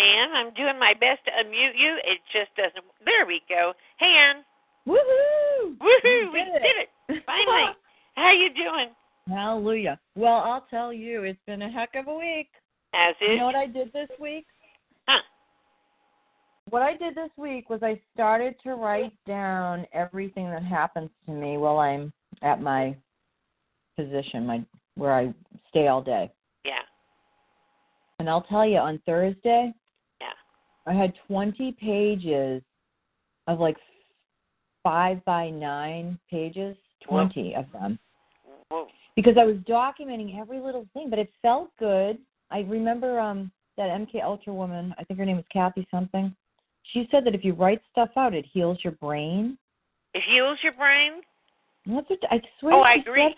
Ann, I'm doing my best to unmute you. It just doesn't. There we go. Hey, Ann. Woohoo! Woohoo! We did did it. *laughs* Finally. How you doing? Hallelujah. Well, I'll tell you, it's been a heck of a week. As is. You know what I did this week? Huh. What I did this week was I started to write down everything that happens to me while I'm at my position, my where I stay all day. Yeah. And I'll tell you, on Thursday, Yeah. I had 20 pages of like five by nine pages, 20 of them. Well, because I was documenting every little thing, but it felt good. I remember um that MK Ultra woman, I think her name was Kathy something. She said that if you write stuff out, it heals your brain. it heals your brain. That's what I swear Oh, I agree.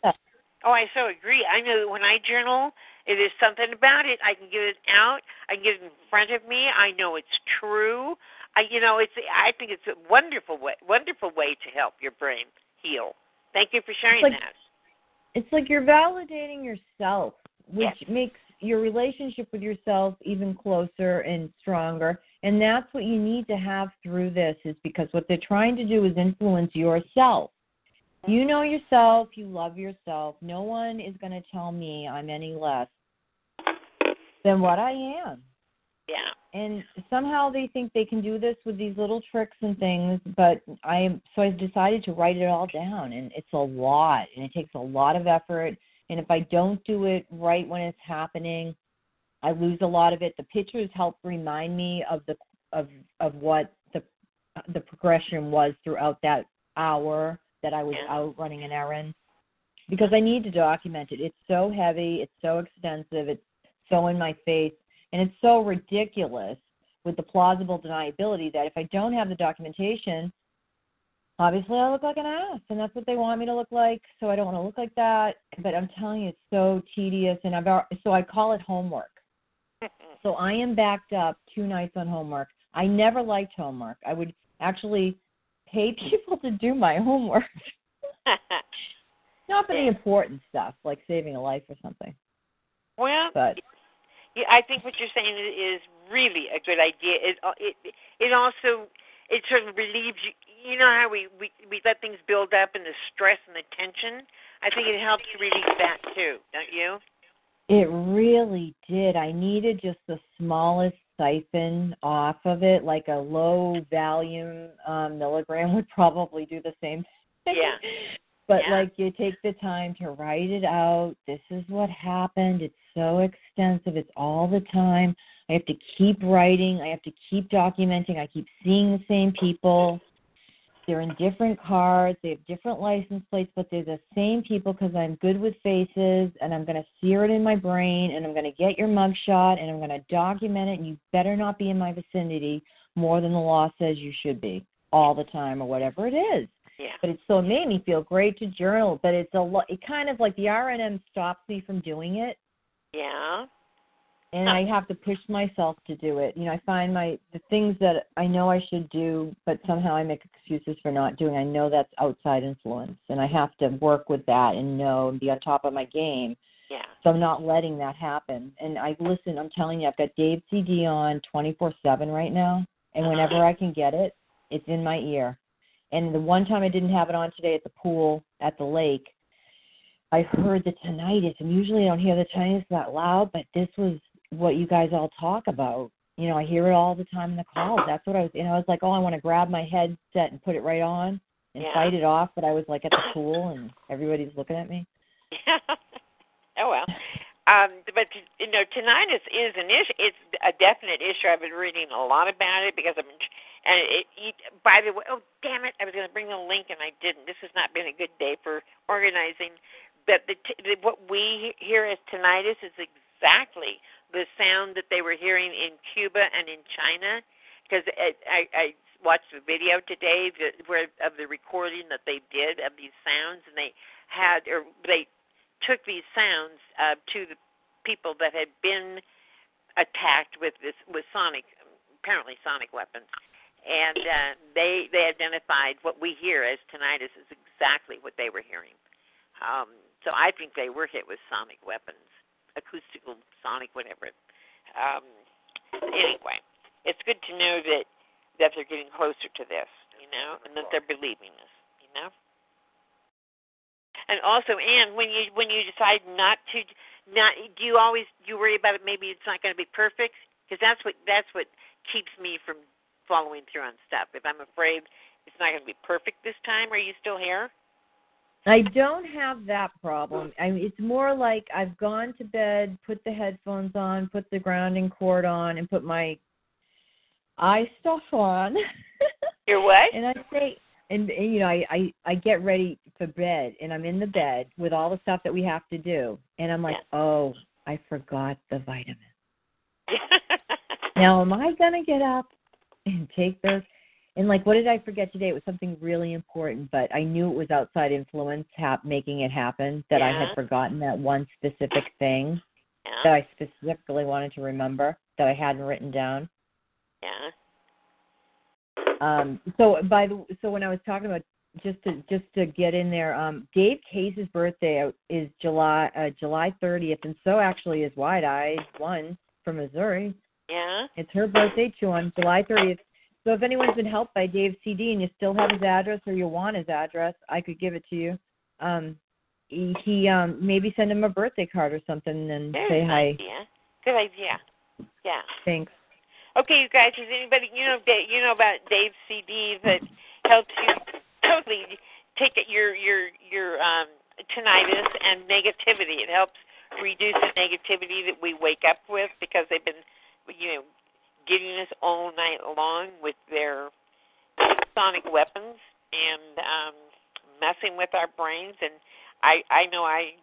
Oh, I so agree. I know that when I journal, it is something about it. I can get it out. I can get it in front of me. I know it's true. I, you know, it's. I think it's a wonderful way, wonderful way to help your brain heal. Thank you for sharing like- that. it's like you're validating yourself, which Yes. makes your relationship with yourself even closer and stronger. And that's what you need to have through this is because what they're trying to do is influence yourself. You mm-hmm. know yourself, you love yourself. No one is going to tell me I'm any less than what I am. Yeah. And somehow they think they can do this with these little tricks and things, but I so I've decided to write it all down and it's a lot and it takes a lot of effort and if I don't do it right when it's happening, I lose a lot of it. The pictures help remind me of the of of what the the progression was throughout that hour that I was Yeah. out running an errand because I need to document it. It's so heavy, it's so extensive, it's so in my face, and it's so ridiculous with the plausible deniability that if I don't have the documentation, obviously I look like an ass, and that's what they want me to look like. So I don't want to look like that. But I'm telling you, it's so tedious, and I've so I call it homework. So I am backed up two nights on homework. I never liked homework. I would actually pay *laughs* people to do my homework, *laughs* not for the important stuff like saving a life or something. well, But Yeah, I think what you're saying is, really a good idea. It uh, it it also it sort of relieves you. You know how we we we let things build up and the stress and the tension. I think it helps release that too, don't you? It really did. I needed just the smallest siphon off of it, like a low volume um, milligram would probably do the same thing. Yeah. *laughs* But Yeah. like you take the time to write it out. This is what happened. It's so extensive. It's all the time. I have to keep writing. I have to keep documenting. I keep seeing the same people. They're in different cars. They have different license plates, but they're the same people because I'm good with faces and I'm going to sear it in my brain and I'm going to get your mugshot and I'm going to document it. And you better not be in my vicinity more than the law says you should be all the time or whatever it is. Yeah. But it made me feel great to journal, but it's a lot. It kind of like the RNM stops me from doing it Yeah. and I have to push myself to do it. You know, I find my the things that I know I should do, but somehow I make excuses for not doing. I know that's outside influence, and I have to work with that and know and be on top of my game. Yeah. So I'm not letting that happen. And I listen. I'm telling you, I've got Dave CD on 24/7 right now, and uh-huh. whenever I can get it, it's in my ear. And the one time I didn't have it on today at the pool at the lake, I heard the tinnitus, and usually I don't hear the tinnitus that loud, but this was what you guys all talk about. You know, I hear it all the time in the calls. That's what I was, and I was like, oh, I want to grab my headset and put it right on and Yeah. fight it off, but I was like at the pool, and everybody's looking at me. *laughs* oh well. Um, but you know, tinnitus is an issue. It's a definite issue. I've been reading a lot about it because I've been. And it, it, by the way, oh damn it! I was going to bring the link and I didn't. This has not been a good day for organizing. But the, the what we hear as tinnitus is exactly the sound that they were hearing in Cuba and in China. Because I, I watched the video today where of the recording that they did of these sounds, and they had or they took these sounds uh, to the people that had been attacked with this with sonic apparently sonic weapons and uh, they they identified what we hear as tinnitus is exactly what they were hearing. Um, so I think they were hit with sonic weapons acoustical sonic whatever. Um, anyway it's good to know that that they're getting closer to this you know and that they're believing this you know? And also, and when you when you decide not to, not do you always do you worry about it? Maybe it's not going to be perfect? Because that's what that's what keeps me from following through on stuff. If I'm afraid it's not going to be perfect this time, are you still here? I don't have that problem. I mean, it's more like I've gone to bed, put the headphones on, put the grounding cord on, and put my eye stuff on. *laughs* Your what? and I say, and, and you know, I, I I get ready for bed, and I'm in the bed with all the stuff that we have to do, and I'm like, oh, I forgot the vitamin. *laughs* Now, am I gonna get up and take those? And like, what did I forget today? It was something really important, but I knew it was outside influence hap- making it happen. That I had forgotten that one specific thing yeah. that I specifically wanted to remember that I hadn't written down. yeah. Um, so by the so when I was talking about just to just to get in there. Um, Dave Case's birthday is July uh, July 30th, and so actually is Wide Eyes one from Missouri. Yeah. It's her birthday too on July 30th. So if anyone's been helped by Dave CD and you still have his address or you want his address, I could give it to you. Um, he, he um maybe send him a birthday card or something and There's say hi. idea. Good idea. Yeah. Thanks. Okay, you guys. Is anybody you know you know about Dave's CD that helps you *clears throat* totally take it your your your um tinnitus and negativity. It helps reduce the negativity that we wake up with because they've been you know getting us all night long with their sonic weapons and um messing with our brains and I I know I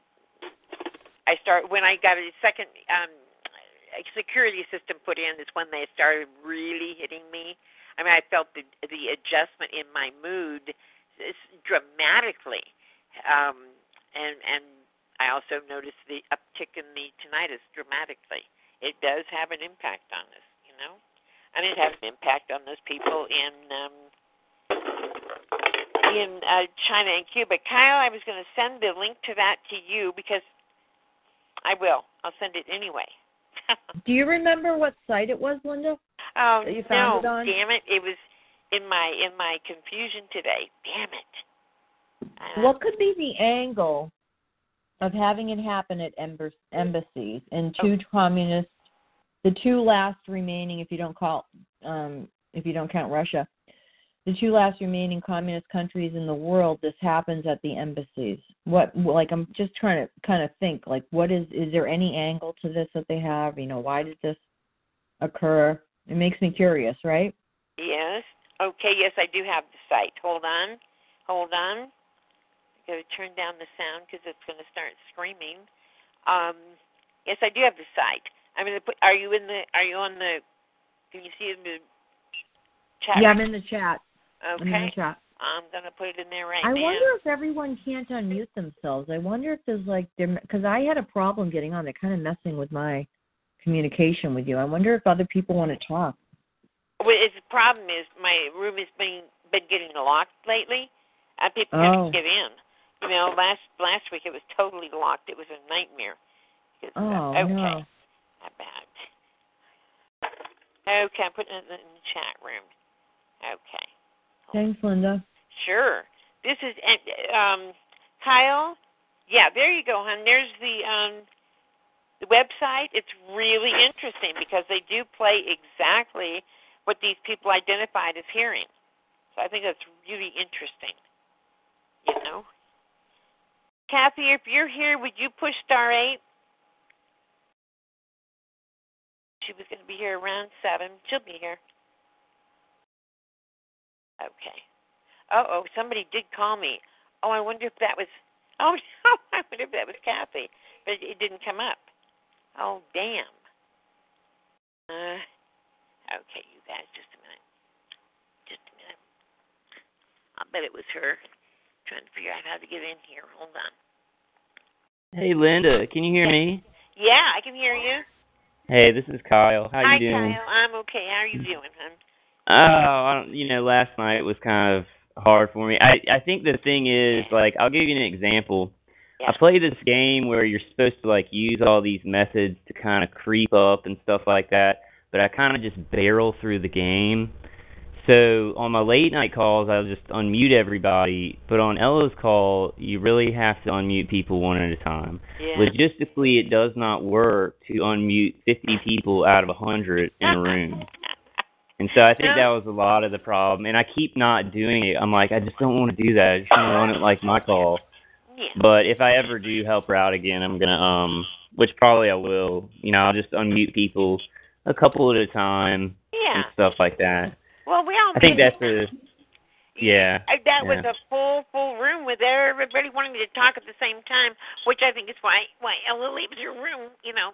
I start when I got a second um security system put in is when they started really hitting me. I mean, I felt the the adjustment in my mood dramatically, um, and and I also noticed the uptick in the tinnitus dramatically. It does have an impact on us, you know, and it has an impact on those people in um, in uh, China and Cuba. Kyle, I was going to send the link to that to you because I will. I'll send it anyway. *laughs* Do you remember what site it was, Linda? Oh that you found no! it on? Damn it! It was in my in my confusion today. Damn it! Uh, What could be the angle of having it happen at embassies in two communist, the two last remaining, if you don't call, um, if you don't count Russia, the two last remaining communist countries in the world. This happens at the embassies. What, like, I'm just trying to kind of think, like, what is, is there any angle to this that they have? You know, why did this occur? It makes me curious, right? Yes. Okay. Yes, I do have the site. Hold on. Hold on. I to turn down the sound because it's going to start screaming. Um, yes, I do have the site. I'm going to put. Are you in the? Are you on the? Can you see in the chat? Yeah, I'm in the chat. I'm in Okay. the chat. I'm going to put it in there right I now. I wonder if everyone can't unmute themselves. I wonder if there's like because I had a problem getting on. They're kind of messing with my communication with you. I wonder if other people want to talk. Well, it's, the problem is my room has been been getting locked lately, and people Oh. can't get in. You know, last last week it was totally locked. It was a nightmare. uh, Oh okay, no. about. Okay, I'm putting it in the chat room. Okay, Thanks, Linda. sure. This is um, Kyle. Yeah, there you go, hon. There's the um, the website. It's really interesting because they do play exactly what these people identified as hearing. So I think that's really interesting. You know, Kathy, if you're here, would you push star eight? She was going to be here around seven. She'll be here. Okay. Oh, oh, somebody did call me. Oh, I wonder if that was. *laughs* Oh no, I wonder if that was Kathy, but it didn't come up. Oh, damn. Uh, okay, you guys, just a minute. Just a minute. I'll bet it was her trying to figure out how to get in here. Hold on. Hey Linda, can you hear me? Yeah, I can hear you. Hey, this is Kyle. How Hi, you doing? Hi, Kyle. I'm okay. How are you doing, hon? Oh, I don't, you know, last night was kind of hard for me. I I think the thing is like I'll give you an example. I play this game where you're supposed to like use all these methods to kind of creep up and stuff like that, but I kind of just barrel through the game. So on my late night calls, I'll just unmute everybody, but on Ella's call, you really have to unmute people one at a time. Yeah. Logistically, it does not work to unmute 50 people out of 100 in a room. And so I think that was a lot of the problem. And I keep not doing it. I'm like, I just don't want to do that. I just want to run it like my call. But if I ever do help her out again, I'm gonna um, which probably I will. You know, I'll just unmute people a couple at a time Yeah. and stuff like that. Well, we all I think that's a yeah. That was a full, full room with everybody wanting to talk at the same time, which I think is why why Ella leaves her room. You know,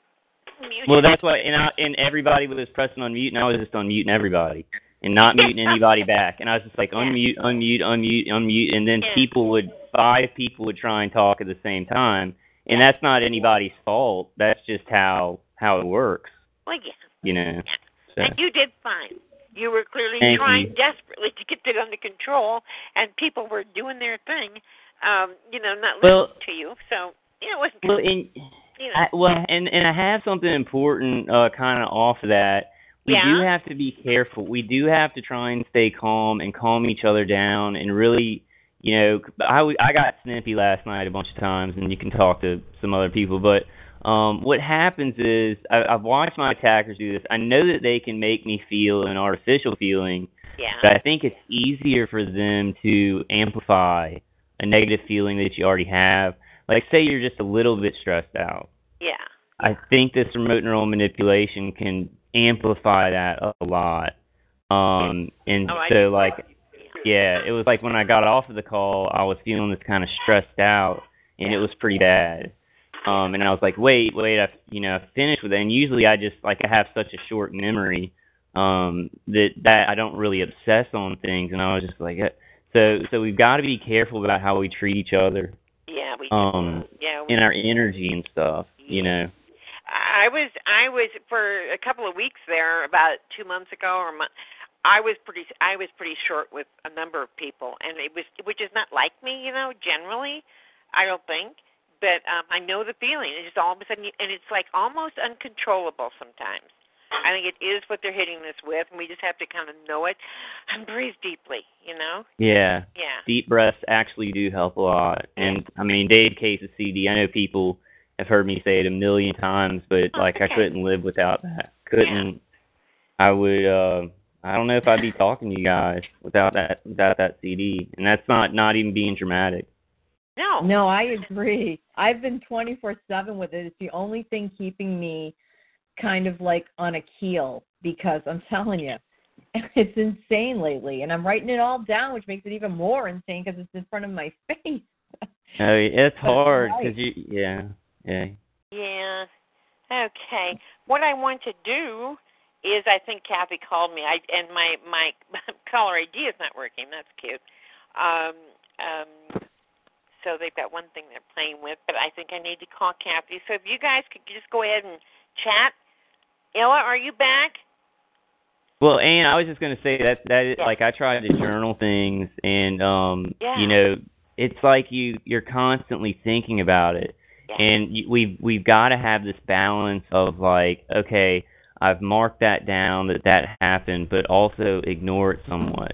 muted. Well, that's why, and I, and everybody was pressing on mute, and I was just unmuting everybody and not muting anybody *laughs* back. And I was just like unmute, unmute, unmute, unmute, and then Yeah. people would five people would try and talk at the same time, and that's not anybody's fault. That's just how how it works, Well, yeah. you know. So And you did fine. You were clearly Thank trying you. desperately to get it under control, and people were doing their thing. Um, you know, not Well- listening to you. So you know, it wasn't. Well, in you know, I, well, and and I have something important, uh, kind of off of that. We do have to be careful. We do have to try and stay calm and calm each other down, and really, you know, I I got snippy last night a bunch of times, and you can talk to some other people, but. Um, what happens is I, I've watched my attackers do this. I know that they can make me feel an artificial feeling, yeah. but I think it's easier for them to amplify a negative feeling that you already have. Like, say you're just a little bit stressed out. Yeah. I think this remote neural manipulation can amplify that a lot. Um, and Oh, so, like, yeah, it was like when I got off of the call, I was feeling this kind of stressed out, and it was pretty bad. Um, and I was like, wait, wait, I, you know, I finished with it. And usually, I just like I have such a short memory um, that that I don't really obsess on things. And I was just like, uh, so so we've got to be careful about how we treat each other, Yeah. We. um, yeah. We, in our energy and stuff. You know. I was I was for a couple of weeks there about two months ago or a month. I was pretty I was pretty short with a number of people, and it was which is not like me, you know. Generally, I don't think, but um, I know the feeling. It's just all of a sudden, you, and it's like almost uncontrollable sometimes. I think it is what they're hitting us with, and we just have to kind of know it and breathe deeply, you know. Yeah. Yeah. Deep breaths actually do help a lot. And I mean, Dave Case's CD, I know people have heard me say it a million times, but Oh, like I couldn't live without that. Couldn't I would uh I don't know if I'd be talking to you guys without that without that CD. And that's not not even being dramatic. No. No, I agree. I've been 24/7 with it. It's the only thing keeping me kind of like on a keel because I'm telling you, *laughs* it's insane lately, and I'm writing it all down, which makes it even more insane because it's in front of my *laughs* face. I mean, it's hard right. because you yeah yeah Yeah. Okay. What I want to do is I think Kathy called me. I and my my *laughs* caller ID is not working. That's cute. Um um so they've got one thing they're playing with, but I think I need to call Kathy. So if you guys could just go ahead and chat. Ella, are you back? Well, and I was just gonna say that that is, Yeah. like I try to journal things, and um, Yeah. you know, it's like you you're constantly thinking about it, Yeah. and you, we've we've got to have this balance of like, okay, I've marked that down that that happened, but also ignore it somewhat,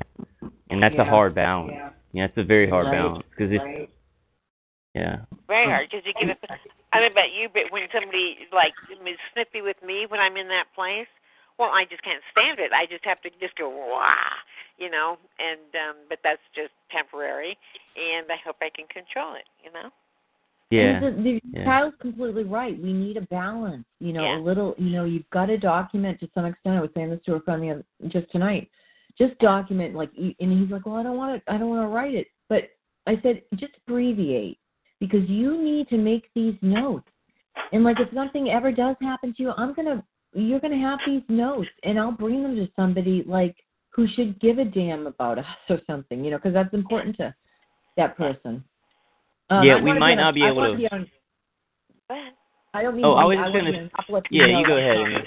and that's a hard balance. Yeah. Yeah, it's a very hard Right. balance because if Right. Yeah. Very hard because you get. A, I don't know about you, but when somebody like is snippy with me when I'm in that place, well, I just can't stand it. I just have to just go wah, you know. And um but that's just temporary, and I hope I can control it, you know. Yeah. And the, the Yeah. Kyle's completely right. We need a balance. You know, Yeah. a little. You know, you've got to document to some extent. I was saying this to a friend the other, just tonight. Just document, like, and he's like, "Well, I don't want to. I don't want to write it." But I said, just abbreviate because you need to make these notes. And like, if something ever does happen to you, I'm gonna. You're gonna have these notes, and I'll bring them to somebody like who should give a damn about us *laughs* or something. You know, because that's important to that person. Um, Yeah, we wanna might on a- not be able wanna be on, I don't mean. Oh, to I was just gonna- be on uplifting Yeah, you note. go ahead. I'm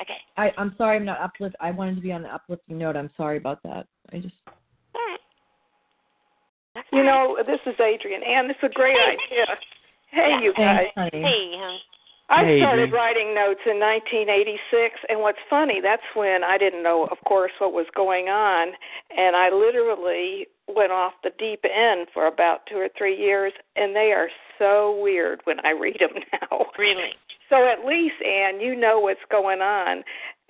Okay. I, I'm sorry, I'm not uplift. I wanted to be on the uplifting note. I'm sorry about that. I just. All right. You know, this is Adrian, and it's a great idea. Hey, you guys. Thanks. Hey. I Hey, started Adrian. writing notes in 1986, and what's funny, that's when I didn't know, of course, what was going on, and I literally went off the deep end for about two or three years, and they are so weird when I read them *laughs* now. Really. So at least, Anne, you know what's going on,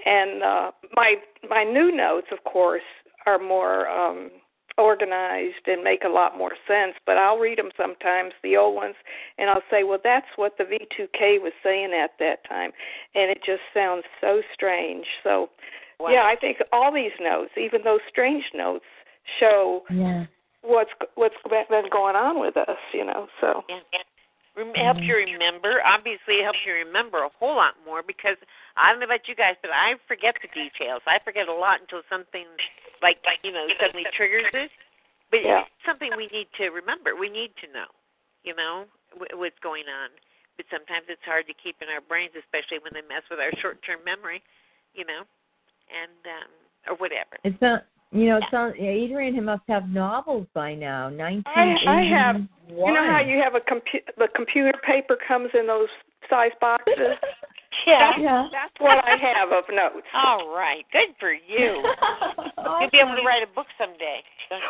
and uh, my my new notes, of course, are more um, organized and make a lot more sense. But I'll read them sometimes, the old ones, and I'll say, well, that's what the V2K was saying at that time, and it just sounds so strange. So, Wow. yeah, I think all these notes, even those strange notes, show Yeah. what's what's been going on with us. You know, so. Yeah. Rem- helps you remember. Obviously, it helps you remember a whole lot more because I don't know about you guys, but I forget the details. I forget a lot until something like like you know suddenly triggers it. But Yeah. it's something we need to remember. We need to know, you know, w- what's going on. But sometimes it's hard to keep in our brains, especially when they mess with our short-term memory, you know. And um or whatever. It's not. You know, it sounds. Adrian must have novels by now. Nineteen I. I have. You know how you have a compu- the computer paper comes in those size boxes. *laughs* Yeah. Yeah. That's what I have of notes. *laughs* All right. Good for you. *laughs* You'll be able to write a book someday.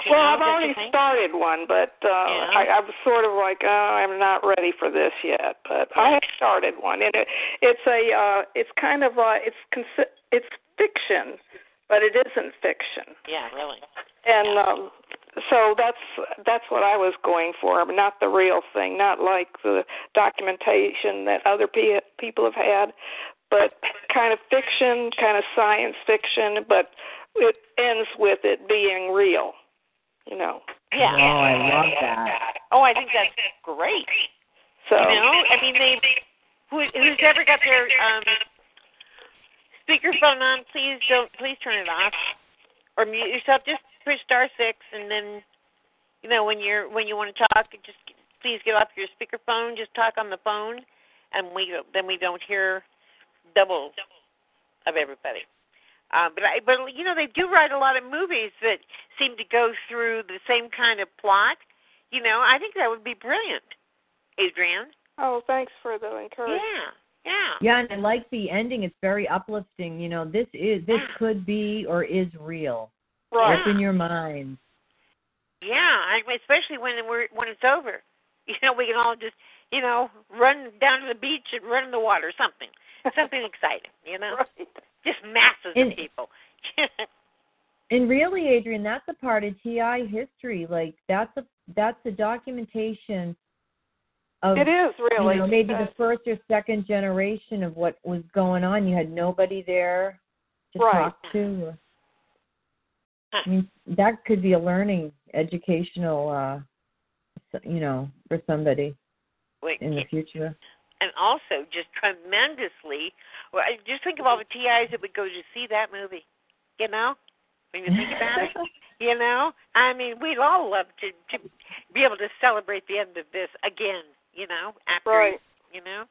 Well, know? I've Don't already started one, but uh, Yeah. I, I was sort of like, oh, I'm not ready for this yet. But I have started one, and it, it's a, uh, it's kind of, uh, it's consi- it's fiction, but it isn't fiction. Yeah, really. and um so that's that's what I was going for, not the real thing, not like the documentation that other pe- people have had, but kind of fiction, kind of science fiction, but it ends with it being real, you know. Yeah. Oh, I love that. Oh, I think that's great. So You know, I mean, they who, who's ever got their um speakerphone on, please don't please turn it off or mute yourself. Just push star six, and then you know when you're when you want to talk, just please get off your speakerphone. Just talk on the phone, and we then we don't hear double of everybody. Um, but I, but you know, they do write a lot of movies that seem to go through the same kind of plot. You know, I think that would be brilliant, Adrian. Oh, thanks for the encouragement. Yeah, yeah. Yeah, and I like the ending. It's very uplifting. You know, this is this could be or is real. Right. What's in your mind? Yeah, I mean, especially when we're when it's over. *laughs* You know, we can all just you know run down to the beach and run in the water, something, something exciting. You know, *laughs* Right. just masses And- of people. *laughs* And really, Adrian, that's a part of TI history. Like that's a that's a documentation of It is really you know, maybe the first or second generation of what was going on. You had nobody there to Right. talk to. Or, I mean, that could be a learning, educational, uh you know, for somebody Wait, in the future. and also just tremendously. Well, I- just think of all the TIs that would go to see that movie. You know, when you think about it. *laughs* You know, I mean, we'd all love to to be able to celebrate the end of this again. You know, after Right. you know,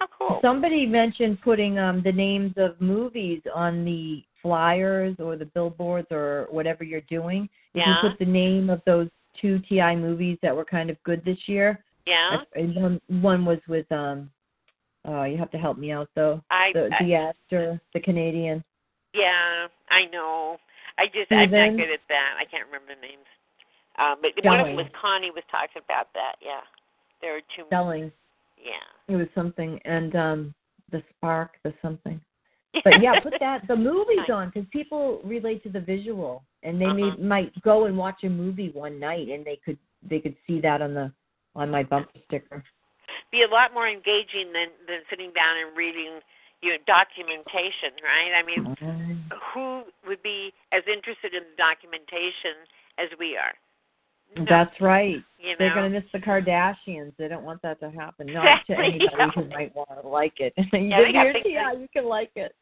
how cool. Somebody mentioned putting um the names of movies on the flyers or the billboards or whatever you're doing. You Yeah. can put the name of those two TI movies that were kind of good this year. yeah, and One, one was with um oh you have to help me out though. I, The I the actor, the Canadian. yeah, I know. I just I'm not good at that. I can't remember the names. Um, but one of them was Connie was talking about that. Yeah, there were two. Selling. Yeah. It was something and um the spark, the something. But yeah, *laughs* put that the movies on because people relate to the visual, and they Uh-huh. may, might go and watch a movie one night, and they could they could see that on the on my bumper sticker. be a lot more engaging than than sitting down and reading you know documentation right i mean who would be as interested in the documentation as we are No. That's right. you know They're going to miss the Kardashians. They don't want that to happen. Not to Exactly. anybody who might want to like it. *laughs* *laughs* Yeah, they got you're big TI, you can like it.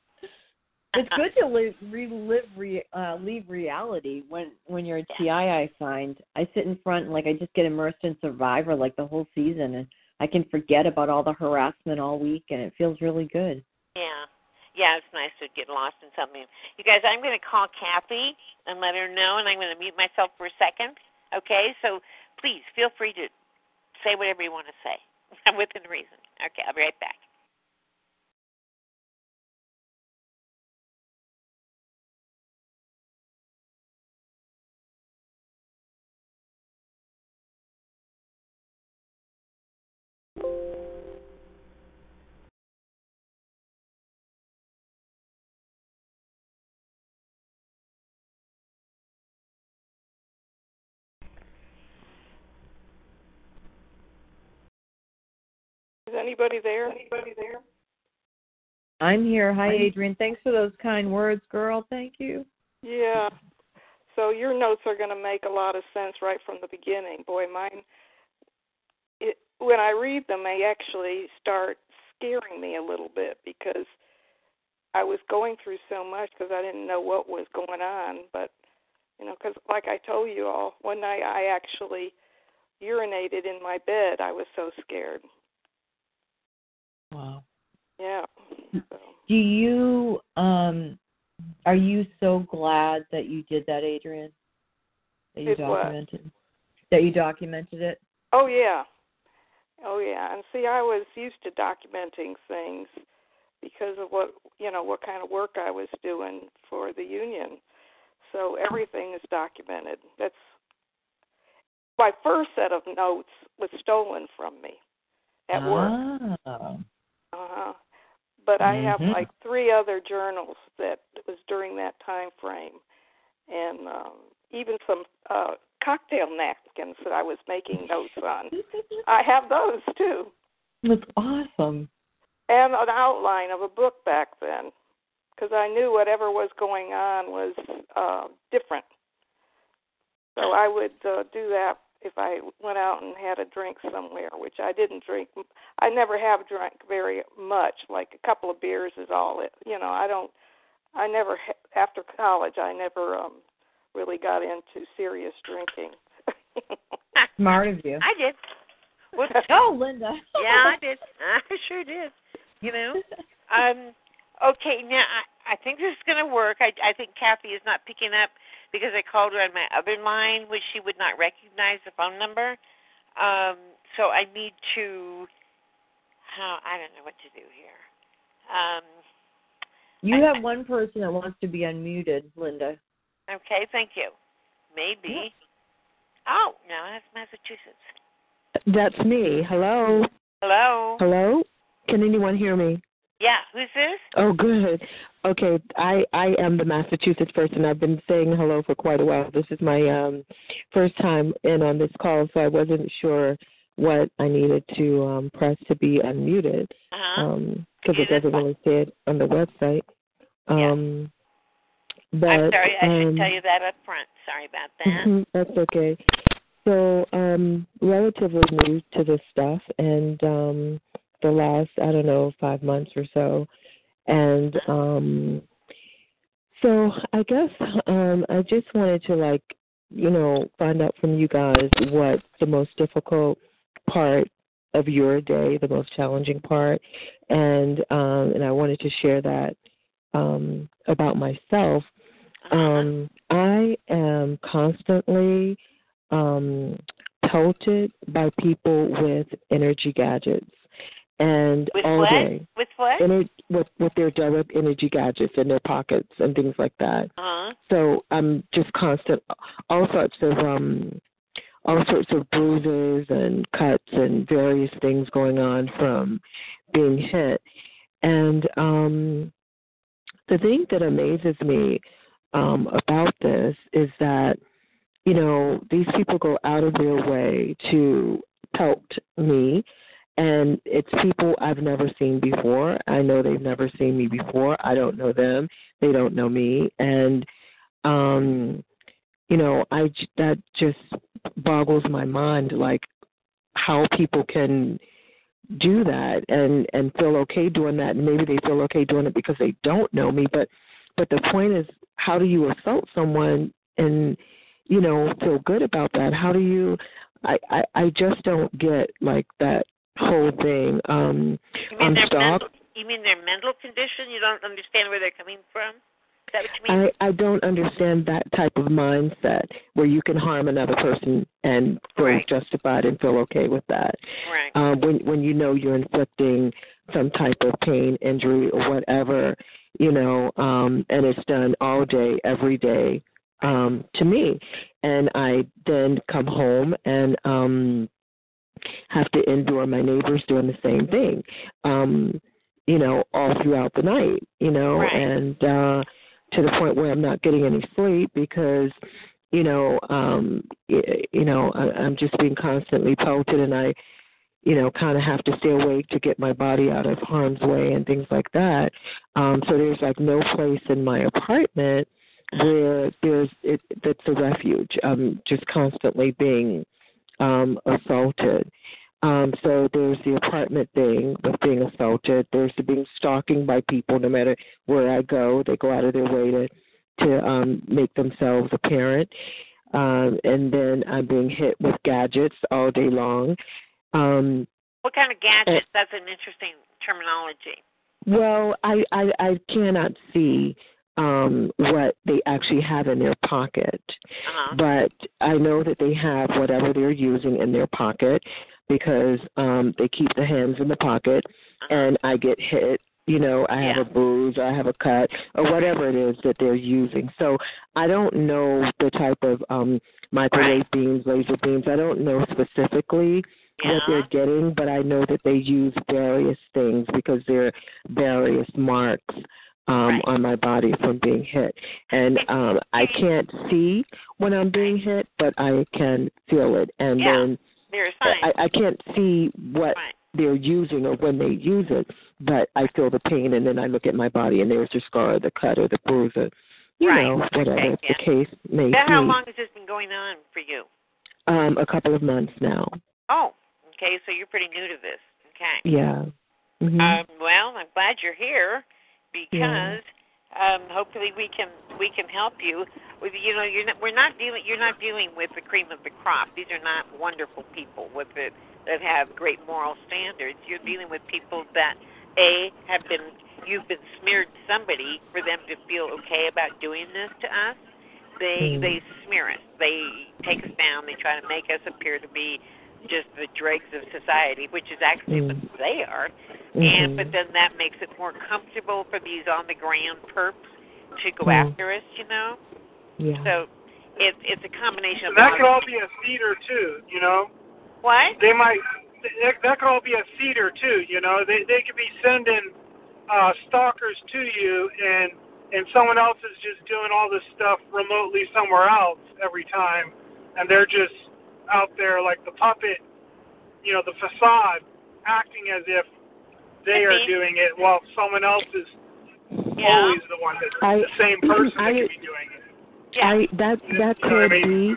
It's good to live, relive, re, uh, leave reality when when you're a TI. I find. I sit in front and like I just get immersed in Survivor like the whole season, and I can forget about all the harassment all week, and it feels really good. yeah. Yeah it's nice to get lost in something. You guys i'm going to call kathy and let her know and i'm going to mute myself for a second okay? So please feel free to say whatever you want to say I'm *laughs* within reason. Okay i'll be right back anybody there? Anybody there? I'm here. Hi, Adrian. Thanks for those kind words, girl. Thank you. Yeah. So your notes are going to make a lot of sense right from the beginning. Boy, mine. It, when I read them, they actually start scaring me a little bit because I was going through so much because I didn't know what was going on. But you know, because like I told you all, one night I actually urinated in my bed. I was so scared. Wow. Yeah. So. Do you um Are you so glad that you did that, Adrian? That you Did what? documented that you documented it? Oh yeah. Oh yeah. And see I was used to documenting things because of what you know, what kind of work I was doing for the union. So everything is documented. That's my first set of notes was stolen from me at work. Oh. Uh-huh. But I have Mhm. like three other journals that was during that time frame, and um, even some uh, cocktail napkins that I was making notes on. I have those too, That's awesome. and an outline of a book back then, because I knew whatever was going on was uh, different. So I would uh, do that if I went out and had a drink somewhere, which I didn't drink. I never have drank very much. Like a couple of beers is all it. You know, I don't. I never after college. I never um really got into serious drinking. *laughs* Smart of you. I did. Well, Oh, Linda. *laughs* yeah, I did. I sure did. You know. *laughs* Um. Okay. Now I, I think this is going to work. I I think Kathy is not picking up because I called her on my other line, which she would not recognize the phone number. Um. So I need to. How I don't know what to do here. Um. You have one person that wants to be unmuted, Linda. Okay. Thank you. Maybe. Oh no, that's Massachusetts. That's me. Hello. Hello. Hello. Can anyone hear me? Yeah. Who's this? Oh, good. Okay, I I am the Massachusetts person. I've been saying hello for quite a while. This is my um first time in on this call, so I wasn't sure what I needed to um press to be unmuted. Uh-huh. Um because it doesn't really say it on the website. Um but I'm sorry. I should um, tell you that up front. Sorry about that. Mhm, That's okay. So, um, relatively new to this stuff, and um, the last I don't know five months or so, and um, so I guess um, I just wanted to like you know find out from you guys what the most difficult part of your day, the most challenging part, and um, and I wanted to share that um, about myself. Um, I am constantly um, pelted by people with energy gadgets, and With all what? day With what? ener- with with their direct energy gadgets in their pockets and things like that. Uh-huh. So I'm just constant, all sorts of um, all sorts of bruises and cuts and various things going on from being hit. And um, the thing that amazes me um, about this is that you know these people go out of their way to pelt me and it's people I've never seen before. I know they've never seen me before. I don't know them. They don't know me and um you know, I that just boggles my mind like how people can do that and and feel okay doing that and maybe they feel okay doing it because they don't know me but but the point is how do you assault someone and you know feel good about that how do you i i, I just don't get like that whole thing um You mean their mental? You mean their mental condition? You don't understand where they're coming from? Is that what you mean? I, I don't understand that type of mindset where you can harm another person and feel Right. justified and feel okay with that. Right. Um, when when you know you're inflicting some type of pain, injury, or whatever, you know, um, and it's done all day, every day um, to me, and I then come home and um, have to endure my neighbors doing the same thing. Um, you know, all throughout the night, you know, Right. and uh to the point where I'm not getting any sleep because, you know, um you know, I, I'm just being constantly pelted and I you know, kind of have to stay awake to get my body out of harm's way and things like that. Um, so there's like no place in my apartment where there's it that's a refuge. I'm just constantly being um assaulted. Um, so there's the apartment thing with being assaulted. There's the being stalking by people no matter where I go. They go out of their way to to um make themselves apparent. Um, and then I'm being hit with gadgets all day long. Um, What kind of gadgets? That's an interesting terminology. well, I, I I cannot see um what they actually have in their pocket. Uh-huh. But I know that they have whatever they're using in their pocket because um they keep the hands in the pocket and I get hit you know, I have a bruise or I have a cut or whatever it is that they're using. So I don't know the type of um microwave beams, laser beams. I don't know specifically what they're getting, but I know that they use various things because there are various marks um on my body from being hit. And um I can't see when I'm being hit, but I can feel it. And Yeah. then. I, I can't see what they're using or when they use it, but I feel the pain, and then I look at my body, and there's the scar, or the cut, or the bruise, or you Right. know, whatever Okay, the case may be. how long has this been going on for you? Um, a couple of months now. Oh, okay, so you're pretty new to this. Okay. Yeah. hmm Um, well, I'm glad you're here Yeah. because um, hopefully we can we can help you with you know you're not we're not dealing you're not dealing with the cream of the crop. These are not wonderful people with it that have great moral standards. You're dealing with people that a have been you've been smeared somebody for them to feel okay about doing this to us. They Mm. they smear us. They take us down. They try to make us appear to be just the dregs of society, which is actually what they are. And Mhm. but then that makes it more comfortable for these on the ground perps to go Mm. after us, you know. Yeah. So it's it's a combination of that could all be a feeder too, you know. What? They might. That, that could all be a feeder too, you know. They they could be sending uh, stalkers to you, and and someone else is just doing all this stuff remotely somewhere else every time, and they're just out there like the puppet, you know, the facade, acting as if they are doing it while someone else is always the one that's I- the same person I- that could be doing it. I that that You know I could mean? be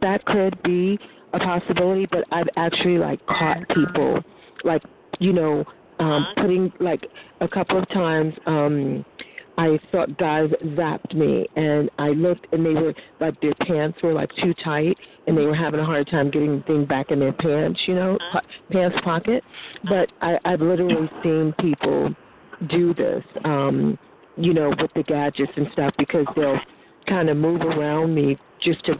that could be a possibility, but I've actually like caught people like you know um putting like a couple of times um I thought guys zapped me and I looked and they were like their pants were like too tight and they were having a hard time getting the thing back in their pants, you know, po- pants pocket. But I I've literally seen people do this um you know with the gadgets and stuff because they'll kind of move around me just to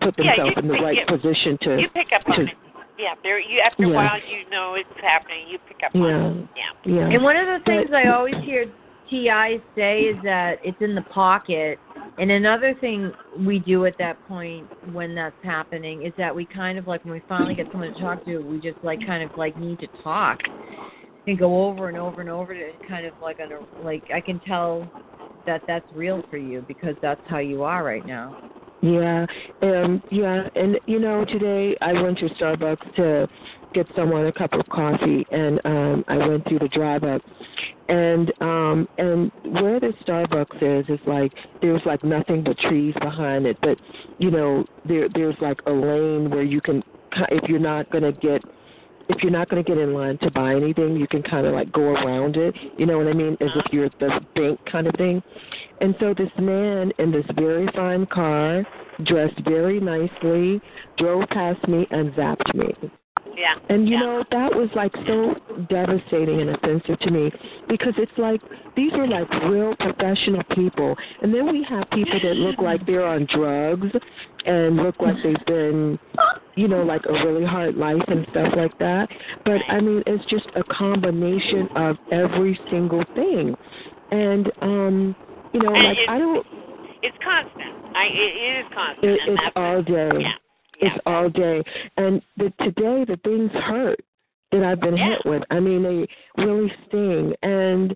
put themselves you- in the right you- position to you pick up to on it. Yeah, there you after a while you know it's happening. You pick up Yeah. on it. Yeah. yeah And one of the things But- I always hear TI say is that it's in the pocket. And another thing we do at that point when that's happening is that we kind of like when we finally get someone to talk to, we just like kind of like need to talk and go over and over and over to kind of like on like I can tell that that's real for you because that's how you are right now. Yeah, um, yeah, and you know, today I went to Starbucks to get someone a cup of coffee, and um, I went through the drive-up, and um, and where the Starbucks is is like there's like nothing but trees behind it, but you know there there's like a lane where you can if you're not gonna get if you're not going to get in line to buy anything, you can kind of like go around it. You know what I mean? As if you're at the bank kind of thing. And so this man in this very fine car, dressed very nicely, drove past me and zapped me. Yeah. And you know that was like so devastating and offensive to me because it's like these are like real professional people, and then we have people that look like they're on drugs and look like they've been, you know, like a really hard life and stuff like that. But I mean, it's just a combination of every single thing, and um, you know, And like I don't. It's constant. I it, it is constant. It, it's all day. Yeah. It's all day. And the, today the things hurt that I've been hit with. I mean, they really sting. And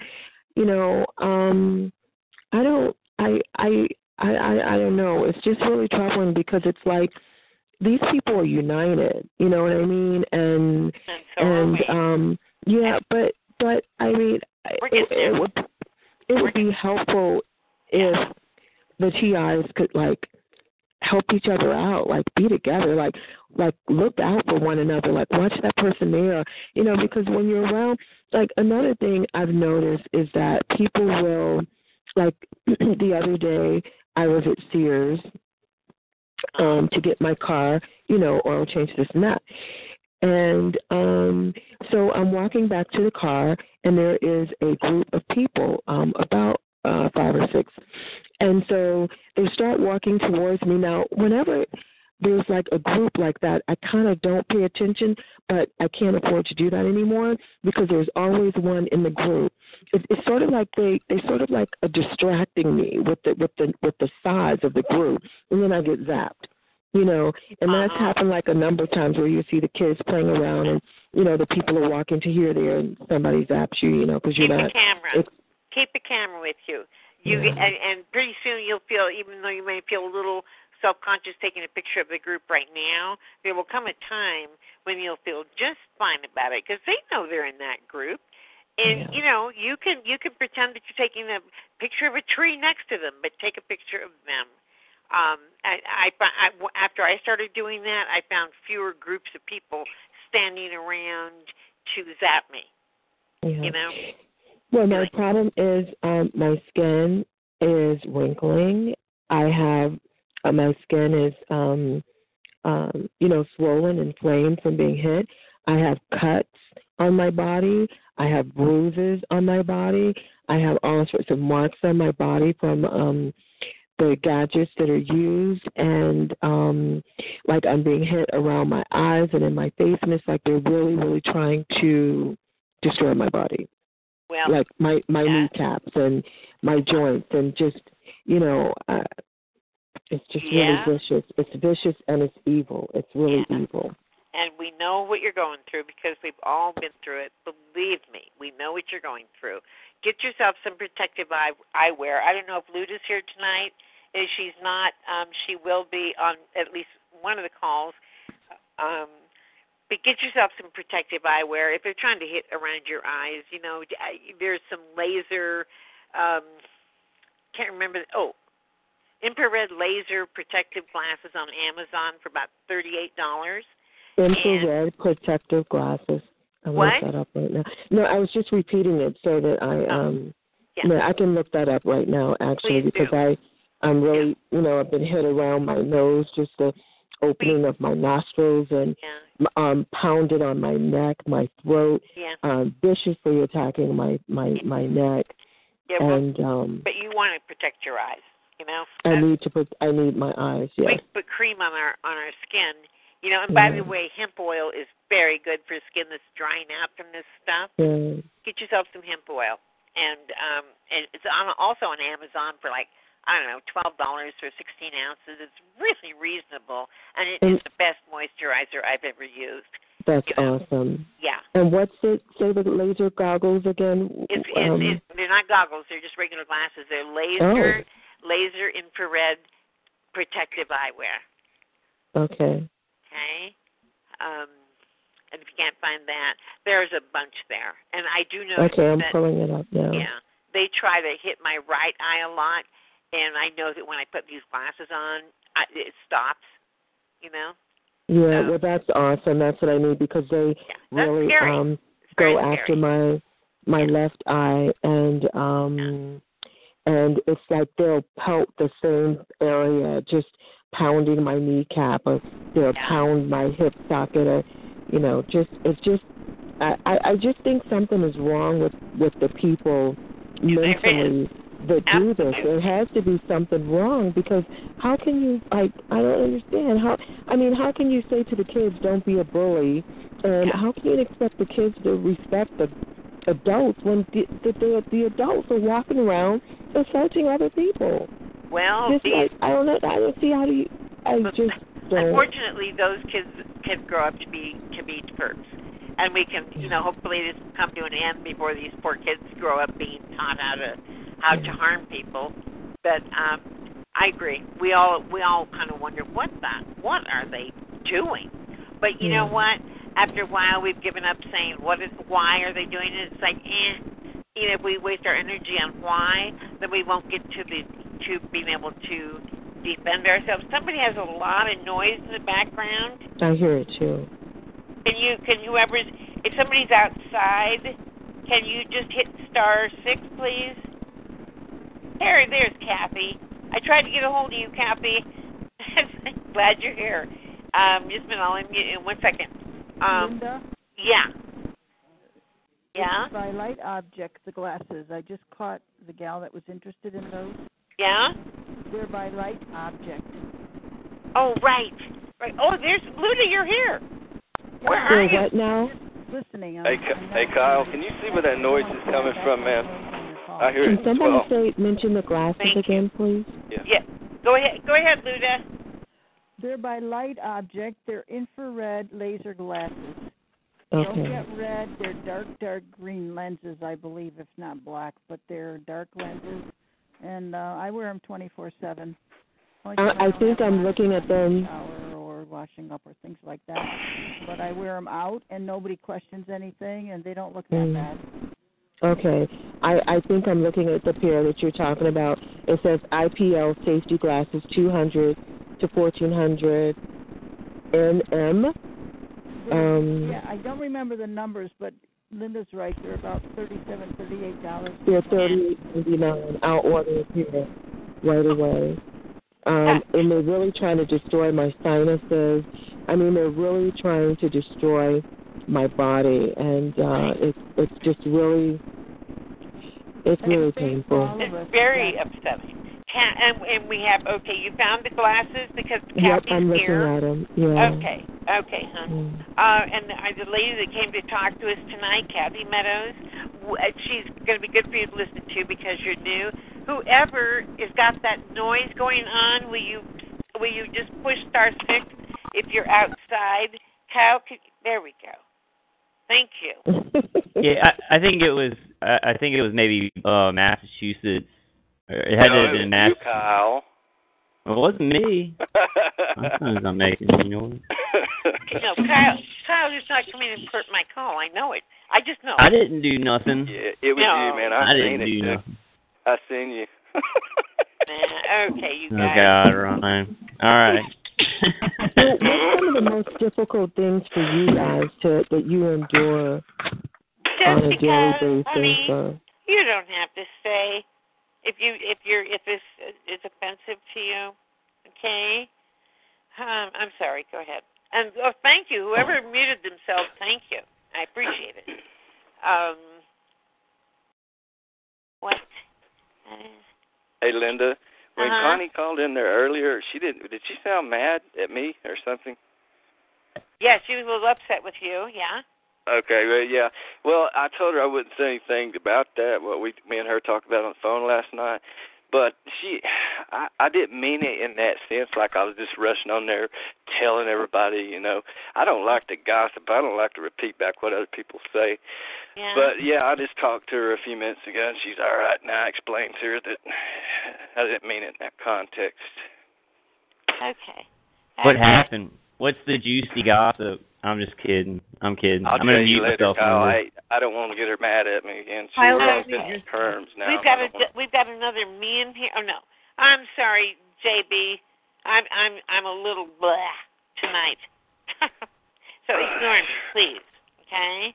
you know, um, I don't. I I I I I don't know. It's just really troubling because it's like these people are united. You know what I mean? And and um, yeah, but but I mean, it, it would it would be helpful if the TIs could like help each other out, like be together, like like look out for one another, like watch that person there, you know, because when you're around like another thing I've noticed is that people will like *clears throat* the other day I was at Sears um to get my car, you know, oil change this and that. And um so I'm walking back to the car and there is a group of people, um about uh, five or six, and so they start walking towards me. Now, whenever there's like a group like that, I kind of don't pay attention, but I can't afford to do that anymore because there's always one in the group. It, it's sort of like they they sort of like are distracting me with the with the with the size of the group, and then I get zapped. You know, and that's Uh-huh. happened like a number of times where you see the kids playing around, and you know the people are walking to here, there, and somebody zaps you. You know, because you're Keep not. the camera. It's, Keep the camera with you. You Yeah. and, and pretty soon you'll feel, even though you may feel a little self-conscious taking a picture of the group right now, there will come a time when you'll feel just fine about it because they know they're in that group. And Yeah. you know you can you can pretend that you're taking a picture of a tree next to them, but take a picture of them. Um, I, I, I after I started doing that, I found fewer groups of people standing around to zap me. yeah. You know. Well, my problem is um, my skin is wrinkling. I have uh, my skin is um, um, you know swollen, and inflamed from being hit. I have cuts on my body. I have bruises on my body. I have all sorts of marks on my body from um, the gadgets that are used, and um, like I'm being hit around my eyes and in my face, and it's like they're really, really trying to destroy my body Well, like my my yeah. kneecaps and my joints and just you know uh, it's just Yeah. really vicious it's vicious and it's evil it's really evil and we know what you're going through because we've all been through it. Believe me, we know what you're going through. Get yourself some protective eye eyewear. I don't know if Luda's here tonight. If she's not, um, she will be on at least one of the calls. Um, but get yourself some protective eyewear. If they're trying to hit around your eyes, you know, there's some laser. Um, can't remember. Oh, infrared laser protective glasses on Amazon for about thirty-eight dollars. infrared protective glasses i What? look that up right now no i was just repeating it so that i um Yeah. no, i can look that up right now actually Please because do. i i'm really you know i've been hit around my nose just the opening of my nostrils and Yeah. Um pounded on my neck my throat Yeah. um viciously attacking my my my neck Yeah, well, and um but you want to protect your eyes, you know. I need to put I need my eyes, Yeah. We put cream on our on our skin, you know. And by the Mhm. way, hemp oil is very good for skin that's drying out from this stuff. Yeah. Get yourself some hemp oil, and um, and it's on also on Amazon for like I don't know twelve dollars for sixteen ounces. It's really reasonable, and it is And- the best moisturizer I've ever used. That's you know. awesome. Yeah. And what's it say the laser goggles again? It's, um, it's, it's they're not goggles; they're just regular glasses. They're laser laser infrared protective eyewear. okay. Okay. Um, and if you can't find that, there's a bunch there. And I do know Okay, I'm that pulling it up now. yeah, they try to hit my right eye a lot, and I know that when I put these glasses on, I, it stops. You know. Yeah, well that's awesome. That's what I need because they that's really scary. um go after my my left eye and um and it's like they'll pelt the same area just pounding my kneecap or they'll pound my hip socket or you know just it's just I, I I just think something is wrong with with the people mentally that do this. There has to be something wrong because how can you like I don't understand. How I mean how can you say to the kids don't be a bully and how can you expect the kids to respect the adults when the the, the, the adults are walking around assaulting other people? Well, just these, like I don't know I don't see how do you I just don't. unfortunately, those kids can grow up to be to be perps, and we can, you know, hopefully this will come to an end before these poor kids grow up being taught how to how to harm people. But um, I agree. We all we all kind of wonder what the what are they doing? But you know what? After a while, we've given up saying what is why are they doing it. It's like eh. You know, if we waste our energy on why, then we won't get to the to being able to defend ourselves. Somebody has a lot of noise in the background. I hear it too. Can you can whoever's if somebody's outside, can you just hit star six, please? There, there's Kathy. I tried to get a hold of you, Kathy. *laughs* Glad you're here. Um, just a minute, I'll unmute you in one second. Um, Linda? yeah. Yeah. By light objects, the glasses. I just caught the gal that was interested in those. Yeah. They're by Light Object. Oh, right. Right. Oh, there's Luda. You're here. Where are They're you? what now? Listening. Hey, Ky- hey, Kyle, can you see where that noise is coming from, man? I hear Can it somebody well. say mention the glasses again, please? Yeah. Go ahead. Go ahead, Luda. They're by Light Object. They're infrared laser glasses. They don't get red. They're dark, dark green lenses, I believe, if not black, but they're dark lenses. And uh, I wear them 24 7. I, I think I'm looking at them. Shower or washing up or things like that. But I wear them out, and nobody questions anything, and they don't look that Mm. bad. Okay. I, I think I'm looking at the pair that you're talking about. It says IPL safety glasses 200 to 1400 NM. Um, yeah, I don't remember the numbers, but Linda's right. They're about thirty-seven, thirty-eight dollars. they're thirty ninety nine. I'll order a pair right away. Um, *laughs* and they're really trying to destroy my sinuses. I mean, they're really trying to destroy my body, and uh, it's it's just really it's really painful. It's very upsetting. And, and we have okay. You found the glasses because Yep, I'm looking here. at them. Yeah. Okay. Okay, huh? Mm. Uh, and uh, the lady that came to talk to us tonight, Kathy Meadows, uh, she's going to be good for you to listen to because you're new. Whoever has got that noise going on, will you will you just push star six if you're outside? Kyle, could, there we go. Thank you. yeah, I, I think it was. I, I think it was maybe uh Massachusetts. It had no, to have it been was you, Kyle. Well, it wasn't me. *laughs* My phone's not making any noise. no, Kyle, Kyle is not coming and hurt my call. I know it. I just know. I didn't do nothing. Yeah, it was No. you, man. I, I seen didn't it. do too. nothing. I seen you. *laughs* Okay, you Oh guys. God, Ryan. All right. So what's some of the most difficult things for you guys to that you endure on a daily because, basis? honey, uh, You don't have to say if you if you're if this is offensive to you. Okay. Um, I'm sorry. Go ahead. And oh, thank you. Whoever muted themselves, thank you. I appreciate it. Um, what? Uh, Hey, Linda. When Uh-huh. Connie called in there earlier, she didn't. Did she sound mad at me or something? yeah, she was a little upset with you. Yeah. Okay, well, yeah. Well, I told her I wouldn't say anything about that. What we, me and her talked about on the phone last night. But she, I, I didn't mean it in that sense. Like I was just rushing on there, telling everybody. You know, I don't like to gossip. I don't like to repeat back what other people say. Yeah. But yeah, I just talked to her a few minutes ago, and she's all right now. I explained to her that *sighs* I didn't mean it in that context. Okay. What happened? What's the juicy gossip? I'm just kidding. I'm kidding. I'll I'm gonna tell you mute later, myself. Kyle. I. I don't want to get her mad at me again. She I'll we're on let good you- terms now. We've got I a don't want- we've got another me in here. Oh no, I'm sorry, JB. I'm I'm I'm a little blah tonight. *laughs* so ignore me, please. Okay.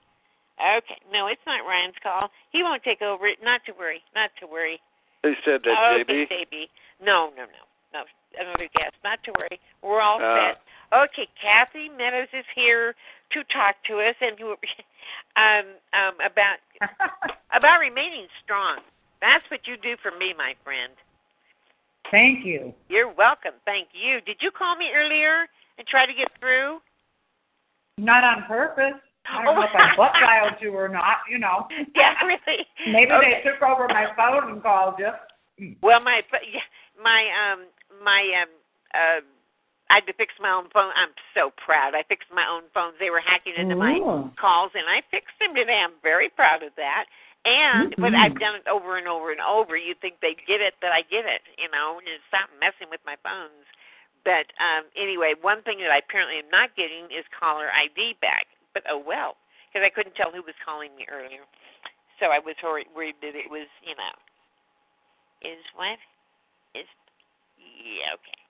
Okay. No, it's not Ryan's call. He won't take over it. Not to worry. Not to worry. Who said that, okay, JB? JB. No, no, no, no. Another guest. Not to worry. We're all Uh, set. Okay, Kathy Meadows is here to talk to us and *laughs* um um about *laughs* about remaining strong. That's what you do for me, my friend. Thank you. You're welcome. Thank you. Did you call me earlier and try to get through? Not on purpose. I don't know if I butt *laughs* dialed you or not, you know. Yeah, really. Maybe Okay. they took over my phone and called you. Well, my my um my um uh I had to fix my own phone. I'm so proud. I fixed my own phones. They were hacking into my calls, and I fixed them today. I'm very proud of that. And but Mhm. I've done it over and over and over. You'd think they'd get it, but I get it. You know, and stop messing with my phones. But um anyway, one thing that I apparently am not getting is caller ID back. But oh well, because I couldn't tell who was calling me earlier. So I was worried, worried that it was, you know, is what is yeah okay.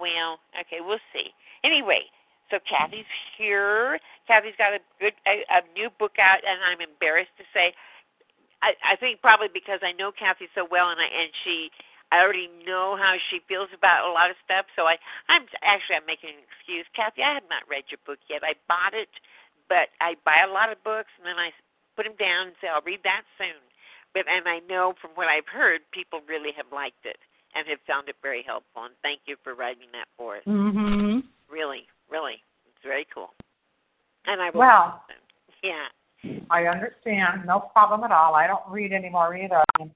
Well, okay, we'll see. Anyway, so Kathy's here. Kathy's got a good a, a new book out, and I'm embarrassed to say. I, I think probably because I know Kathy so well, and I and she, I already know how she feels about a lot of stuff. So I, I'm actually I'm making an excuse. Kathy, I have not read your book yet. I bought it, but I buy a lot of books, and then I put them down and say I'll read that soon. but and I know from what I've heard, people really have liked it and have found it very helpful. And thank you for writing that for us. Mhm. Really, really, it's very cool. And I will. Well, yeah. I understand. No problem at all. I don't read anymore either. I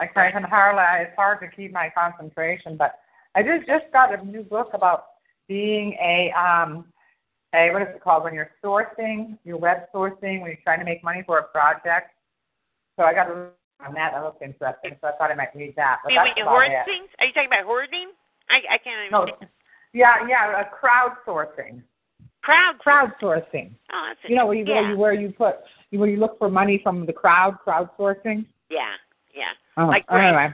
*laughs* I can hardly. It's hard to keep my concentration. But I just just got a new book about being a um a what is it called when you're sourcing, you're web sourcing when you're trying to make money for a project. So I got a on that. That looks interesting. So I thought I might read that. But when that's hoard it. things, are you talking about hoarding? I I can't No, yeah, yeah, a crowdsourcing. Crowd crowdsourcing. Oh, that's You know where you yeah. where you where you put where you look for money from the crowd, crowdsourcing. Yeah, yeah. Oh, oh, like for, anyway.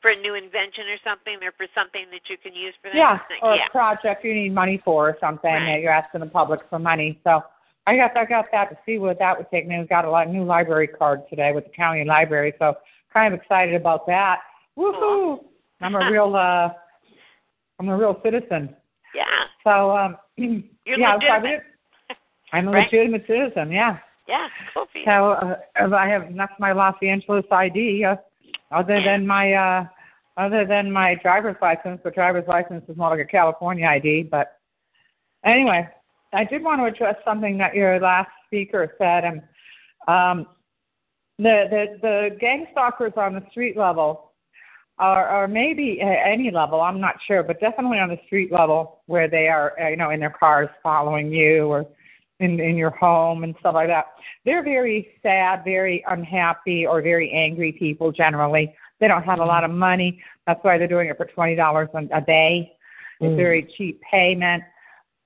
for a new invention or something, or for something that you can use for that. Yeah, thing. or yeah. a project you need money for or something Right. that you're asking the public for money. So I got I got that to see what that would take me. We got a lot new library card today with the county library, so kind of excited about that. Woohoo! I'm a real uh I'm a real citizen. Yeah. So um *clears throat* You're yeah, legitimate. I'm a Right. legitimate citizen, yeah. Yeah, cool for you. So uh, I have that's my Los Angeles ID. Uh, other than my uh, other than my driver's license, the driver's license is more like a California ID. But anyway, I did want to address something that your last speaker said, and um, the the the gang stalkers on the street level, or or maybe at any level, I'm not sure, but definitely on the street level where they are, uh, you know, in their cars following you or in in your home and stuff like that. They're very sad, very unhappy, or very angry people generally. They don't have a lot of money. That's why they're doing it for twenty dollars a day. It's Mm. very cheap payment.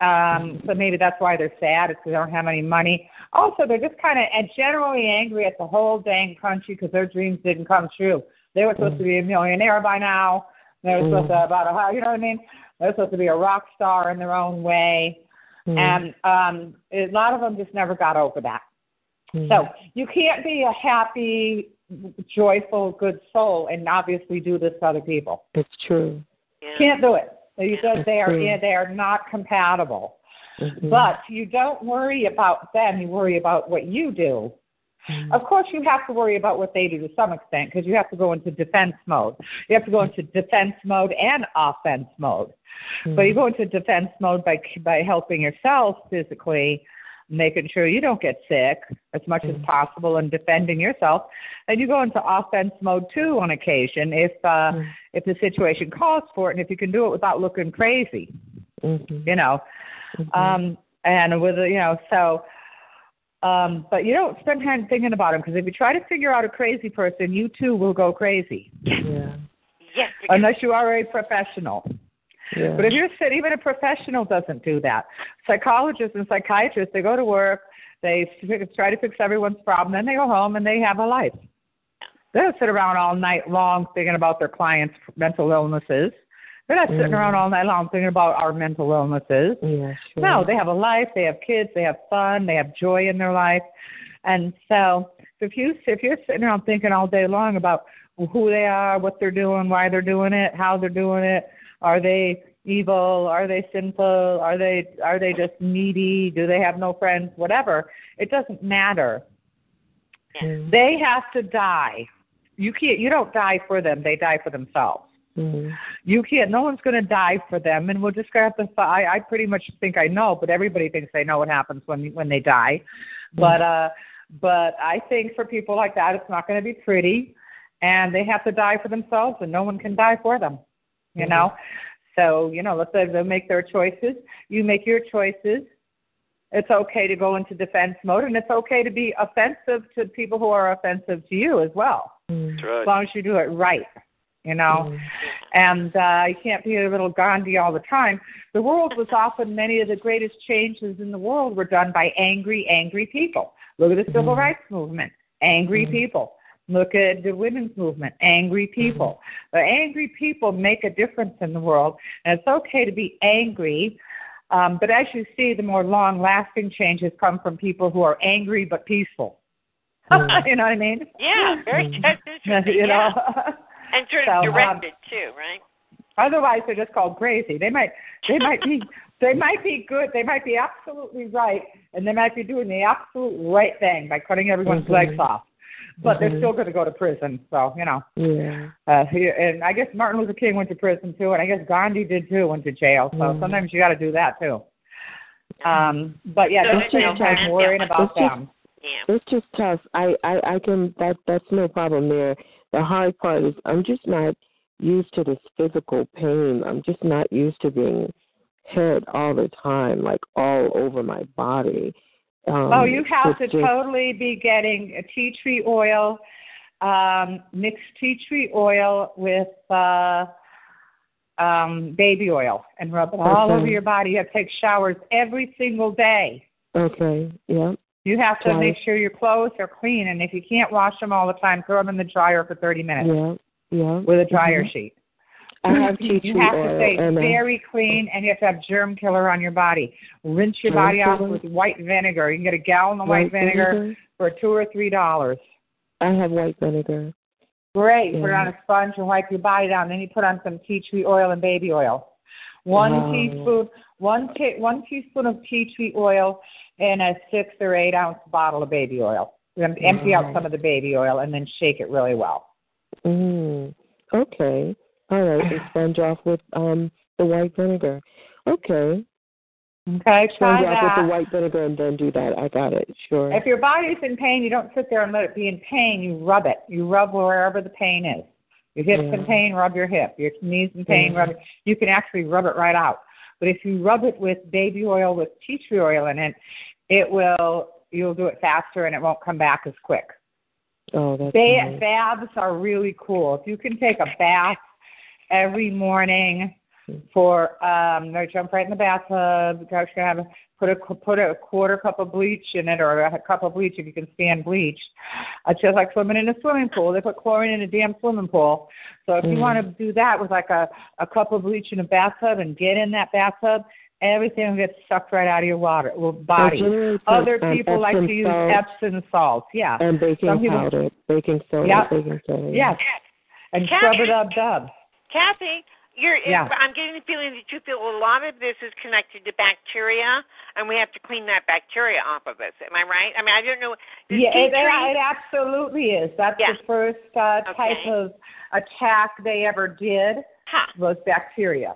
Um, so maybe that's why they're sad. It's because they don't have any money. Also, they're just kind of and generally angry at the whole dang country because their dreams didn't come true. They were supposed to be a millionaire by now. They were supposed to about a you know what I mean. They're supposed to be a rock star in their own way, Mm. and um, a lot of them just never got over that. Mm. So you can't be a happy, joyful, good soul and obviously do this to other people. It's true. Can't do it. Because they are yeah, they are not compatible. Mhm. But you don't worry about them. You worry about what you do. Mm. Of course, you have to worry about what they do to some extent because you have to go into defense mode. You have to go into defense mode and offense mode. But you go into defense mode by by helping yourself physically, making sure you don't get sick as much as possible, and defending yourself. And you go into offense mode too on occasion if uh, if the situation calls for it, and if you can do it without looking crazy. Mhm. You know, um, and with you know so. Um, but you don't spend time thinking about them because if you try to figure out a crazy person, you too will go crazy. Yeah. Yes. Unless you are a professional. Yeah. But if you're sitting, even a professional doesn't do that. Psychologists and psychiatrists, they go to work, they try to fix everyone's problem, then they go home and they have a life. They don't sit around all night long thinking about their clients' mental illnesses. They're not sitting Mm. around all night long thinking about our mental illnesses. Yeah, sure. No, they have a life. They have kids. They have fun. They have joy in their life. And so, if you if you're sitting around thinking all day long about who they are, what they're doing, why they're doing it, how they're doing it, are they evil? Are they sinful? Are they are they just needy? Do they have no friends? Whatever. It doesn't matter. Mm. They have to die. You can't. You don't die for them. They die for themselves. Mm. You can't. No one's going to die for them, and we'll just have to. I, I pretty much think I know, but everybody thinks they know what happens when when they die. But uh, but I think for people like that, it's not going to be pretty, and they have to die for themselves, and no one can die for them. You Mhm. know. So you know, let them make their choices. You make your choices. It's okay to go into defense mode, and it's okay to be offensive to people who are offensive to you as well Mm. That's right. as long as you do it right, you know. And uh, you can't be a little Gandhi all the time. The world was often many of the greatest changes in the world were done by angry, angry people. Look at the civil Mhm. rights movement, angry Mhm. people. Look at the women's movement, angry people. The angry people make a difference in the world, and it's okay to be angry. Um, but as you see, the more long-lasting changes come from people who are angry but peaceful. *laughs* Mm. you know what I mean? Yeah, very that's *laughs* interesting. you know. yeah. And sort So, of um, directed too, right? Otherwise, they're just called crazy. They might, they might be, *laughs* they might be good. They might be absolutely right, and they might be doing the absolute right thing by cutting everyone's Mhm. legs off. But they're Mhm. still going to go to prison. So you know. Yeah. Uh, he, and I guess Martin Luther King went to prison too, and I guess Gandhi did too, went to jail. So Mhm. sometimes you got to do that too. Um, but yeah, So don't it's spend just- time worrying about It's just- them. Yeah. It's just tough. I, I, I can that that's no problem there. The hard part is I'm just not used to this physical pain. I'm just not used to being hit all the time, like all over my body. Um, oh, you have to just- totally be getting a tea tree oil, um, mixed tea tree oil with uh, um, baby oil, and rub it all Okay. over your body. You have to take showers every single day. Okay. Yeah. You have to Got make it. sure your clothes are clean, and if you can't wash them all the time, throw them in the dryer for 30 minutes Yeah. Yeah. with a dryer Mhm. sheet. I have tea you have oil to stay and uh, very clean, and you have to have germ killer on your body. Rinse your body off with white vinegar. You can get a gallon of white, White vinegar, vinegar? for two or three dollars. I have white vinegar. Great. Put it on a sponge and wipe your body down. Then you put on some tea tree oil and baby oil. One Wow. teaspoon, one ta- one teaspoon of tea tree oil in a six or eight ounce bottle of baby oil. You're empty out some of the baby oil and then shake it really well. Mm. Okay. All right. And sponge off with um the white vinegar. Okay. Okay, try Sponge off with the white vinegar and then do that. I got it. Sure. If your body's in pain, you don't sit there and let it be in pain. You rub it. You rub wherever the pain is. Your hips Yeah. in pain, rub your hip. Your knees in pain, Yeah. rub it. You can actually rub it right out. But if you rub it with baby oil with tea tree oil in it, it will you'll do it faster and it won't come back as quick. Oh, that's Ba- nice. baths are really cool. If you can take a bath every morning for um or jump right in the bathtub, gosh, you have put a put a quarter cup of bleach in it or a cup of bleach if you can stand bleach. It's just like swimming in a swimming pool. They put chlorine in a damn swimming pool. So if you Mm. want to do that with like a a cup of bleach in a bathtub and get in that bathtub, everything will get sucked right out of your water well, body. generally put, Other people like to use salt Epsom salts. Yeah. and baking Some people- powder, baking soda, Yep. baking soda. Yes. And scrub it up, dub. Kathy, you're. Yeah. I'm getting the feeling that you feel a lot of this is connected to bacteria, and we have to clean that bacteria off of us. Am I right? I mean, I don't know. Yeah, it, tree- it absolutely is. That's Yeah. the first uh, type of attack they ever did Huh. was bacteria.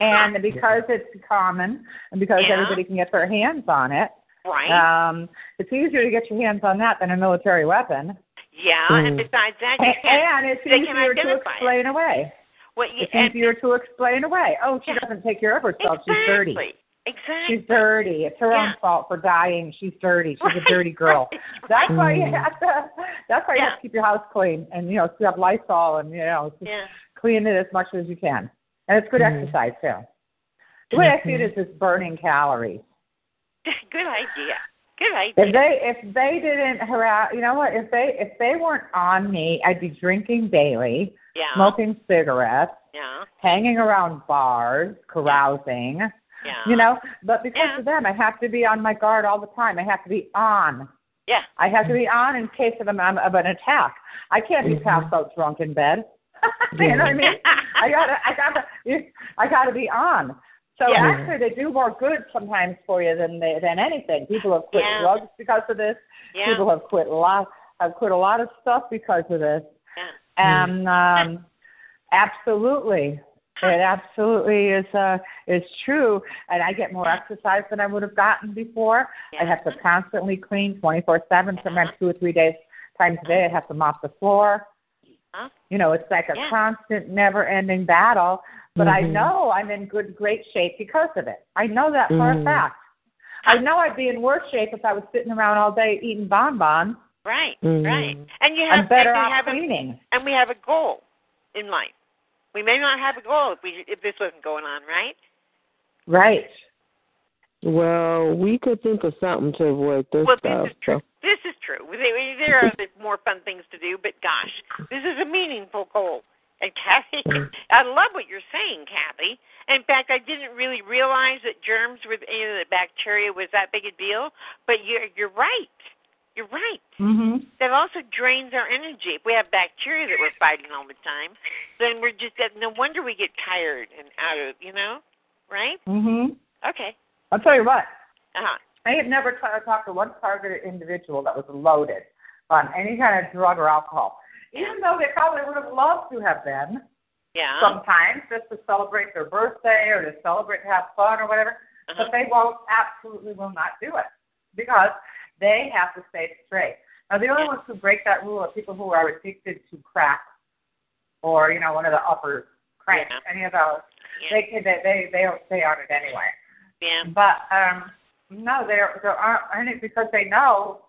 And because it's common and because Yeah. everybody can get their hands on it, Right. um, it's easier to get your hands on that than a military weapon. yeah, Mm. and besides that, you And, can't. and it's they can easier to identify it. explain away. What you, It's and, easier to explain away. Oh, she Yeah. doesn't take care of herself. She's dirty. exactly. Exactly. She's dirty. It's her Yeah. own fault for dying. She's dirty. She's Right, a dirty *laughs* girl. right, That's why you Mm. have to. That's why you Yeah. have to keep your house clean and you know you have Lysol and you know just Yeah. clean it as much as you can. And it's good Mm. exercise too. The way I see it Mhm. is it's burning calories. *laughs* Good idea. Good idea. If they if they didn't harass, you know what? If they if they weren't on me, I'd be drinking daily, yeah. smoking cigarettes, Yeah. hanging around bars, carousing. Yeah. You know, but because Yeah. of them, I have to be on my guard all the time. I have to be on. Yeah. I have to be on in case of, an of an attack. I can't be Mhm. passed out drunk in bed. *laughs* you know what I mean? I gotta, I gotta, *laughs* I gotta be on. So Yeah. actually, they do more good sometimes for you than they, than anything. People have quit Yeah. drugs because of this. Yeah. People have quit a lot, have quit a lot of stuff because of this. Yeah. And um, absolutely, it absolutely is uh, is true. And I get more exercise than I would have gotten before. I have to constantly clean twenty four seven, sometimes two or three days times a day. I have to mop the floor. You know, it's like a Yeah. constant, never ending battle. But I Mhm. know I'm in good, great shape because of it. I know that for a Mhm. fact. I know I'd be in worse shape if I was sitting around all day eating bonbons. Right. Mhm. Right. And you have better and have a, cleaning. and we have a goal in life. We may not have a goal if we if this wasn't going on, right? Right. Well, we could think of something to avoid this Well, this is true. So. This is true. There, there are more fun things to do, but gosh, this is a meaningful goal. And Kathy, I love what you're saying, Kathy. In fact, I didn't really realize that germs were, you know, that bacteria was that big a deal. But you're you're right. You're right. Mhm. That also drains our energy. If we have bacteria that we're fighting all the time, then we're just no wonder we get tired and out of you know, right? Mhm. Okay. I'll tell you what. Uh huh. I have never t- talked to one targeted individual that was loaded. on any kind of drug or alcohol. Even though they probably would have loved to have been Yeah. sometimes just to celebrate their birthday or to celebrate to have fun or whatever. Uh-huh. But they won't absolutely will not do it because they have to stay straight. Now the only ones who break that rule are people who are addicted to crack or, you know, one of the upper cranks, Yeah. any of those. They can they they they don't stay on it anyway. Yeah. But um no, there there aren't any because they know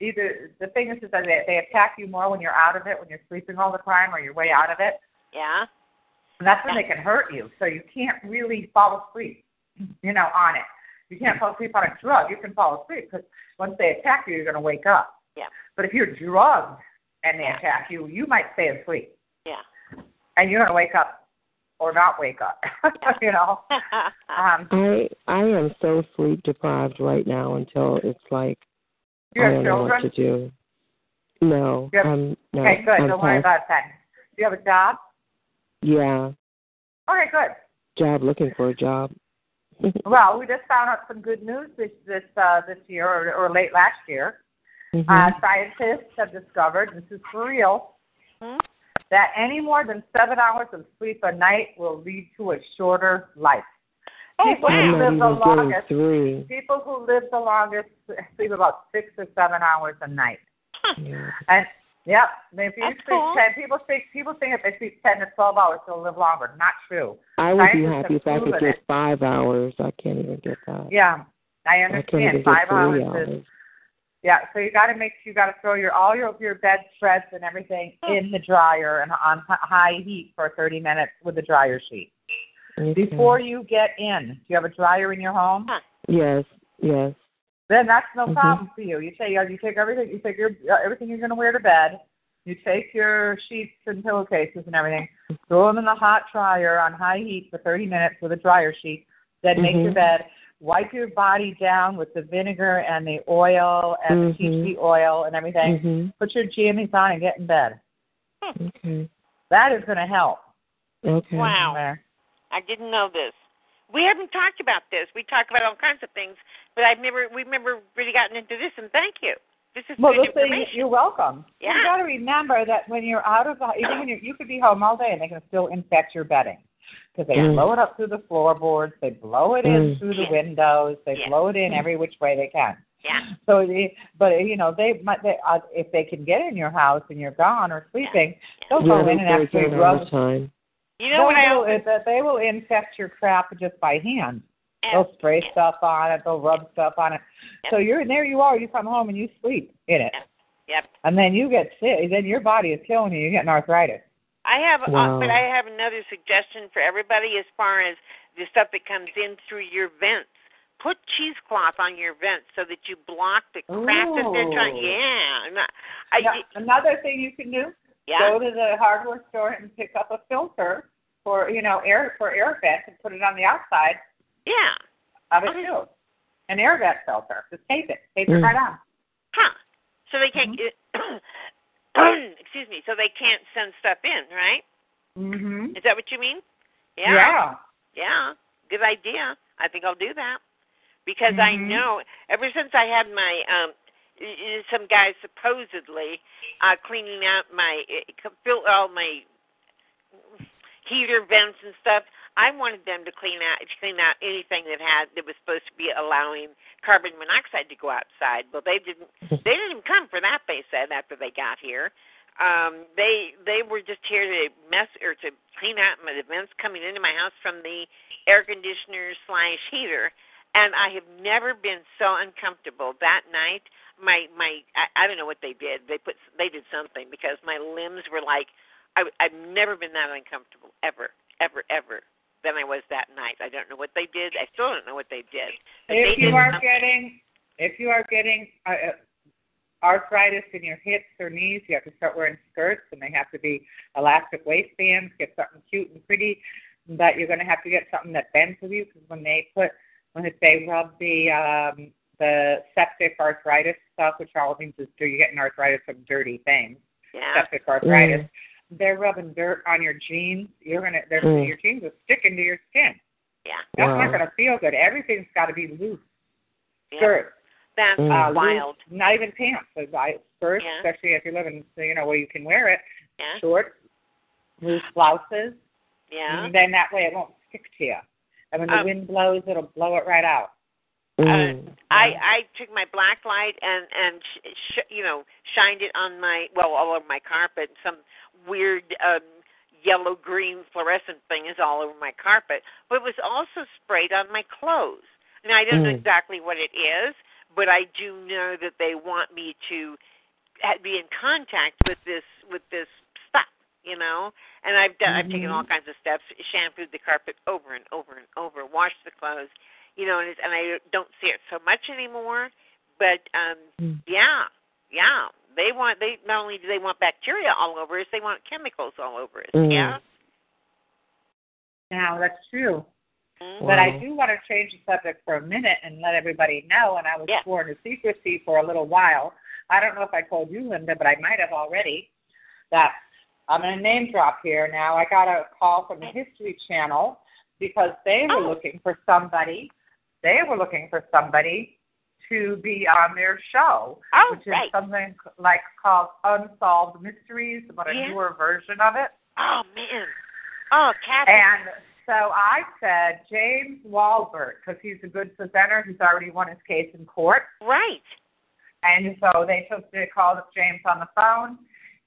either the thing is is that they, they attack you more when you're out of it, when you're sleeping all the time or you're way out of it. Yeah. And that's when they can hurt you. So you can't really fall asleep, you know, on it. You can't fall asleep on a drug. You can fall asleep because once they attack you, you're going to wake up. Yeah. But if you're drugged and they Yeah. attack you, you might stay asleep Yeah. and you're going to wake up or not wake up. *laughs* you know. *laughs* Um, I I am so sleep deprived right now until it's like You I don't know what to do. No, have- I'm no. okay, good. I'm Don't worry about that. Do you have a job? Yeah, Okay, good. job looking for a job. Well, we just found out some good news this this uh, this year or, or late last year. Mhm. Uh, scientists have discovered, this is for real, Hmm? that any more than seven hours of sleep a night will lead to a shorter life. Oh, people I'm who live the longest, three. people who live the longest sleep about six or seven hours a night. Yeah. And yep, if you That's sleep cool. ten, people think people think if they sleep ten to twelve hours, they'll live longer. Not true. I would be happy if I could proven get it. five hours. I can't even get that. Yeah, I I can't understand. even Five get three hours is. Yeah, so you got to make sure you got to throw your all your your bed spreads and everything in the dryer and on high heat for 30 minutes with the dryer sheet. Okay. Before you get in, do you have a dryer in your home? Yes, yes. Then that's no Mhm. problem for you. You take you take everything you take your uh, everything you're going to wear to bed. You take your sheets and pillowcases and everything, throw them in the hot dryer on high heat for 30 minutes with a dryer sheet. Then make your Mhm. bed. Wipe your body down with the vinegar and the oil and the tea tree oil and everything. Mhm. Put your jammies on and get in bed. Okay. That is going to help. Okay. Wow. I didn't know this. We haven't talked about this. We talk about all kinds of things, but I've never we've never really gotten into this. And thank you. This is Well, good the thing, information. you're welcome. Yeah. You got to remember that when you're out of the, even when you you could be home all day and they can still infect your bedding because they Mm. blow it up through the floorboards, they blow it in Mm. through the Yeah. windows, they Yeah. blow it in every which way they can. yeah. So, the- but you know, they might, they, uh, if they can get in your house and you're gone or sleeping, they'll Yeah, go in and break actually in all rub. the time. You know what I they'll, is that they will infect your crap just by hand. Yeah. They'll spray stuff on it. They'll rub stuff on it. So you're and there. You are. You come home and you sleep in it, Yep. and then you get sick. Then your body is killing you. You're getting arthritis. I have, uh, but I have another suggestion for everybody as far as the stuff that comes in through your vents. Put cheesecloth on your vents so that you block the crap that they're trying. Ooh. Yeah, and I, I Yeah, another thing you can do: yeah, go to the hardware store and pick up a filter for you know air for air vents and put it on the outside yeah. of it Okay. too. An air vent filter. Just tape it. Tape it Mm. right on. Huh. So they can't. Mm-hmm. *clears throat* excuse me. So they can't send stuff in, right? Mhm. Is that what you mean? Yeah. Yeah, Yeah. good idea. I think I'll do that because I Mhm. know ever since I had my um y- y- some guys supposedly uh cleaning out my uh, fill all my heater vents and stuff. I wanted them to clean out clean out anything that had that was supposed to be allowing carbon monoxide to go outside. Well, they didn't. *laughs* They didn't come for that. They said after they got here, um, they they were just here to mess or to clean out my vents coming into my house from the air conditioner slash heater. And I have never been so uncomfortable that night. My my I, I don't know what they did. They put they did something because my limbs were like I I've never been that uncomfortable ever ever ever than I was that night. I don't know what they did. I still don't know what they did. But If they you did are something. getting if you are getting uh, uh, arthritis in your hips or knees, you have to start wearing skirts, and they have to be elastic waistbands. Get something cute and pretty, but you're going to have to get something that bends with you because when they put when they rub the um, the septic arthritis stuff, which all means is do you're getting arthritis from dirty things. yeah. Septic arthritis. Mm. They're rubbing dirt on your jeans. You're gonna they're, Mm. your jeans are sticking to your skin. Yeah. That's Wow. not going to feel good. Everything's got to be loose. Yeah. Skirt. That's uh, wild. Loose, not even pants. So I skirts, Yeah. especially if you live in you know where you can wear it. Yeah. Shorts, loose blouses. Yeah. And then that way it won't stick to you. And when the Um, wind blows, it'll blow it right out. Uh, I I took my black light and and sh- sh- you know shined it on my well all over my carpet. Some weird um, yellow green fluorescent thing is all over my carpet, but it was also sprayed on my clothes. Now I don't know Mm. exactly what it is, but I do know that they want me to be in contact with this with this stuff, you know. And I've done I've taken all kinds of steps, shampooed the carpet over and over and over, washed the clothes, you know, and it's, and I don't see it so much anymore. But um yeah, yeah, they want they not only do they want bacteria all over us, they want chemicals all over us. Mm. Yeah. Now that's true. Mhm. But I do want to change the subject for a minute and let everybody know. And I was sworn to secrecy for a little while. I don't know if I told you, Linda, but I might have already. That I'm going to name drop here. Now I got a call from the History Channel because they were looking for somebody. They were looking for somebody to be on their show, Oh, which is right. something like called Unsolved Mysteries, but a Yeah. newer version of it. Oh man. Oh, Kathy. And so I said James Walbert because he's a good presenter. He's already won his case in court. Right. And so they took they called up James on the phone.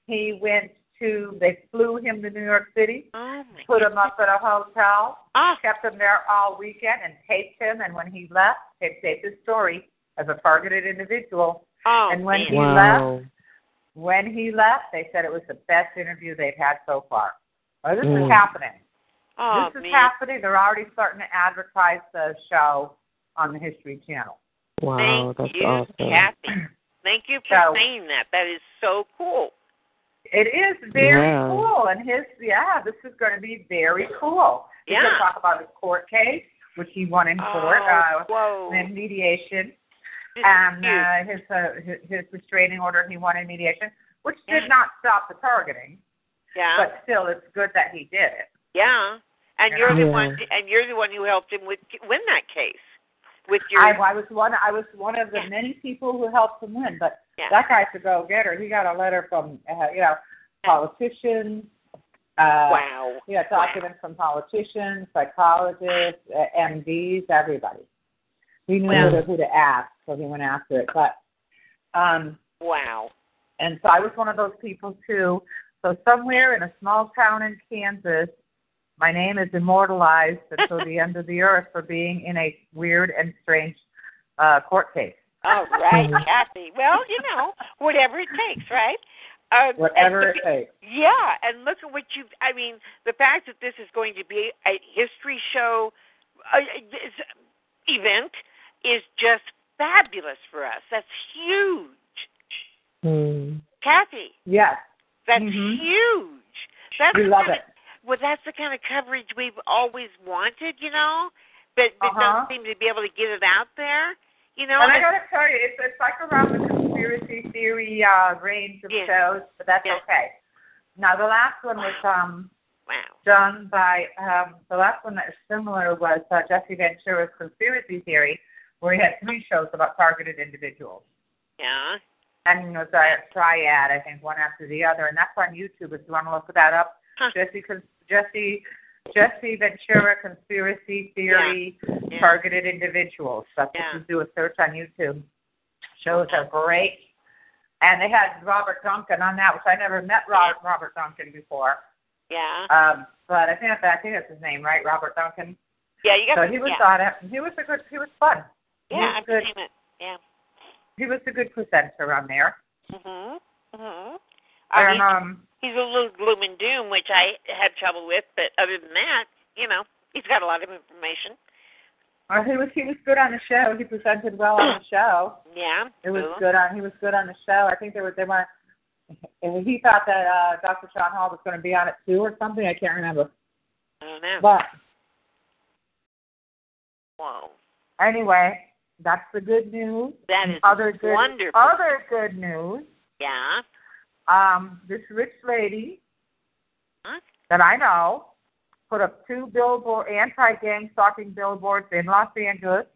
He went to they flew him to New York City, oh put him up at a hotel, Ah. kept him there all weekend and taped him and when he left, they taped his story as a targeted individual. Oh, and when man. he Wow. left when he left, they said it was the best interview they've had so far. Well, this Mm. is happening. Oh, this is man. happening. They're already starting to advertise the show on the History Channel. Wow, Thank that's you, awesome. Kathy. Thank you for So- saying that. That is so cool. It is very Yeah. cool, and his yeah, this is going to be very cool. He's going Yeah. to talk about his court case, which he won in court Oh, uh, whoa. in mediation, This is and uh, his, uh, his his restraining order he wanted mediation, which Yeah. did not stop the targeting, yeah. but still, it's good that he did it. yeah. And you're the one. And you're the one who helped him with win that case. With your. I, I was one. I was one of the Yeah. many people who helped him win. But Yeah. that guy's a go-getter. He got a letter from uh, you know politicians. Uh, wow. Yeah, got documents from politicians, psychologists, uh, MDs, everybody. He knew Wow. who, to, ask, so he went after it. But um, Wow. and so I was one of those people too. So somewhere in a small town in Kansas, my name is immortalized until the end of the earth for being in a weird and strange uh, court case. All right, *laughs* Kathy. Well, you know, whatever it takes, right? Um, Whatever and it takes. Yeah, and look at what you've. I mean, the fact that this is going to be a history show uh, this event is just fabulous for us. That's huge, Hmm. Kathy. Yes. That's Mhm. huge. That's We the love kind it. Of, well, that's the kind of coverage we've always wanted, you know, but but Uh-huh. don't seem to be able to get it out there. You know, and I gotta tell you, it's it's like around the conspiracy theory uh, range of Yeah. shows, but that's Yeah. okay. Now the last one was um wow. done by um the last one that was similar was uh, Jesse Ventura's conspiracy theory, where he had three shows about targeted individuals. Yeah. And it was a triad, I think, one after the other, and that's on YouTube if you want to look that up. Huh. Jesse Jesse Jesse Ventura conspiracy theory Yeah. targeted individuals. That's Yeah. what you do a search on YouTube. Shows are great. And they had Robert Duncan on that, which I never met Robert, Robert Duncan before. Yeah. Um, but I think I think that's his name, right? Robert Duncan. Yeah, you got So he was yeah. on it. He was a good. He was fun. Yeah, I've good. Yeah. He was a good presenter on there. Mhm. Mhm. I And mean, um, he's a little gloom and doom, which I had trouble with, but other than that, you know, he's got a lot of information. uh, he was he was good on the show. He presented well on the *clears throat* show. Yeah. It was cool. good on. He was good on the show. I think they were they were. And he thought that uh, Dr. Sean Hall was going to be on it too, or something. I can't remember. I don't know. But Whoa. anyway, that's the good news. That is other good, wonderful. Other good news. Yeah. Um, this rich lady Huh? that I know put up two billboard anti-gang stalking billboards in Los Angeles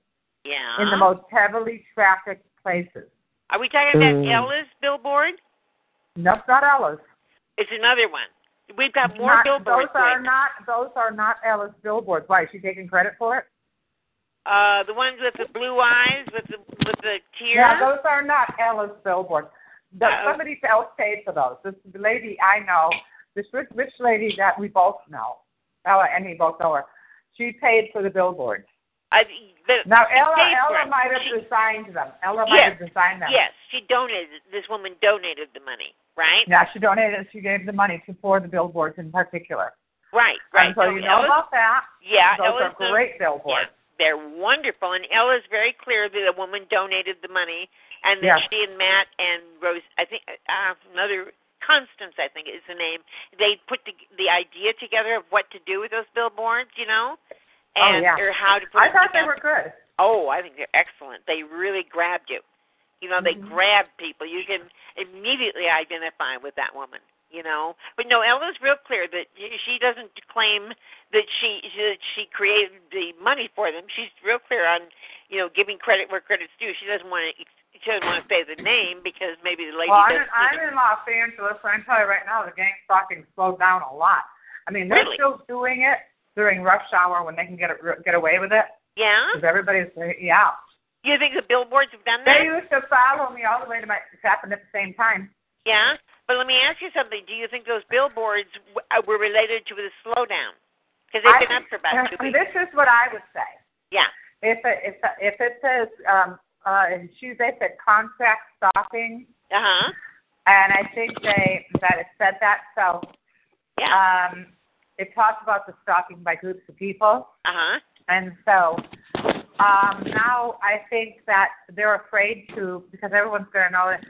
Yeah. in the most heavily trafficked places. Are we talking about Mm. Ella's billboard? Nope, not Ella's. It's another one. We've got more Not- billboards. Those are going. not. Those are not Ella's billboards. Why? Is she taking credit for it? Uh, the ones with the blue eyes, with the with the tears. Yeah, those are not Ella's billboards. The, Uh-oh. somebody else paid for those. This lady I know, this rich, rich lady that we both know, Ella and me both know her. She paid for the billboards. I, the, Now Ella, Ella might have She- designed them. Ella might Yes. have designed them. Yes, she donated. This woman donated the money, right? Yeah, she donated. She gave the money to for the billboards in particular. Right, right. And so No, you know about that. Yeah, those are great billboards. Yeah, they're wonderful, and Ella's very clear that a woman donated the money, and that Yeah. she and Matt and Rose, I think uh, another Constance, I think is the name. They put the, the idea together of what to do with those billboards, you know, Oh, and yeah. or how to put. I thought they were good. Oh, I think they're excellent. They really grabbed you. You know, they Mhm. grab people. You can immediately identify with that woman. You know, but no, Ella's real clear that she doesn't claim that she that she created the money for them. She's real clear on, you know, giving credit where credit's due. She doesn't want to. She doesn't want to say the name because maybe the lady Well, I'm in, I'm in Los Angeles, and I can tell you right now, the gang stalking slowed down a lot. I mean, they're Really? still doing it during rush hour when they can get it, get away with it. yeah. Because everybody's, yeah. You think the billboards have done that? They used to follow me all the way to my. It happened at the same time. Yeah, but let me ask you something. Do you think those billboards w- uh, were related to the slowdown? Because they've been think- up for about two weeks. this is what I would say. Yeah. If it if if it says um uh in Tuesday said contract stalking, Uh huh. and I think they that it said that so um it talks about the stalking by groups of people. Uh huh. And so um, now I think that they're afraid to because everyone's going to know that.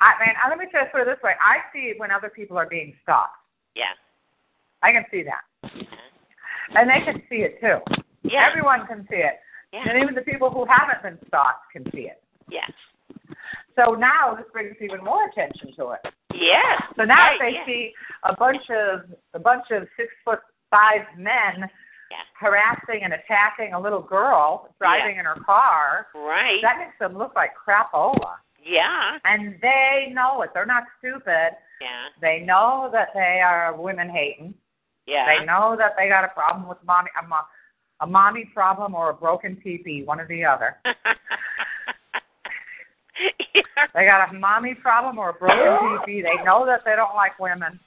I mean, uh, let me just put it this way: I see when other people are being stalked. Yeah. I can see that, and they can see it too. Yeah. Everyone can see it, Yeah. and even the people who haven't been stalked can see it. Yes. So now this brings even more attention to it. Yes. So now Right, if they yeah. see a bunch of a bunch of six foot five men harassing and attacking a little girl driving in her car, Right. that makes them look like crapola. Yeah. And they know it. They're not stupid. Yeah. They know that they are women hating. Yeah. They know that they got a problem with mommy a, mo- a mommy problem or a broken teepee, one or the other. *laughs* *laughs* They got a mommy problem or a broken *laughs* teepee. They know that they don't like women.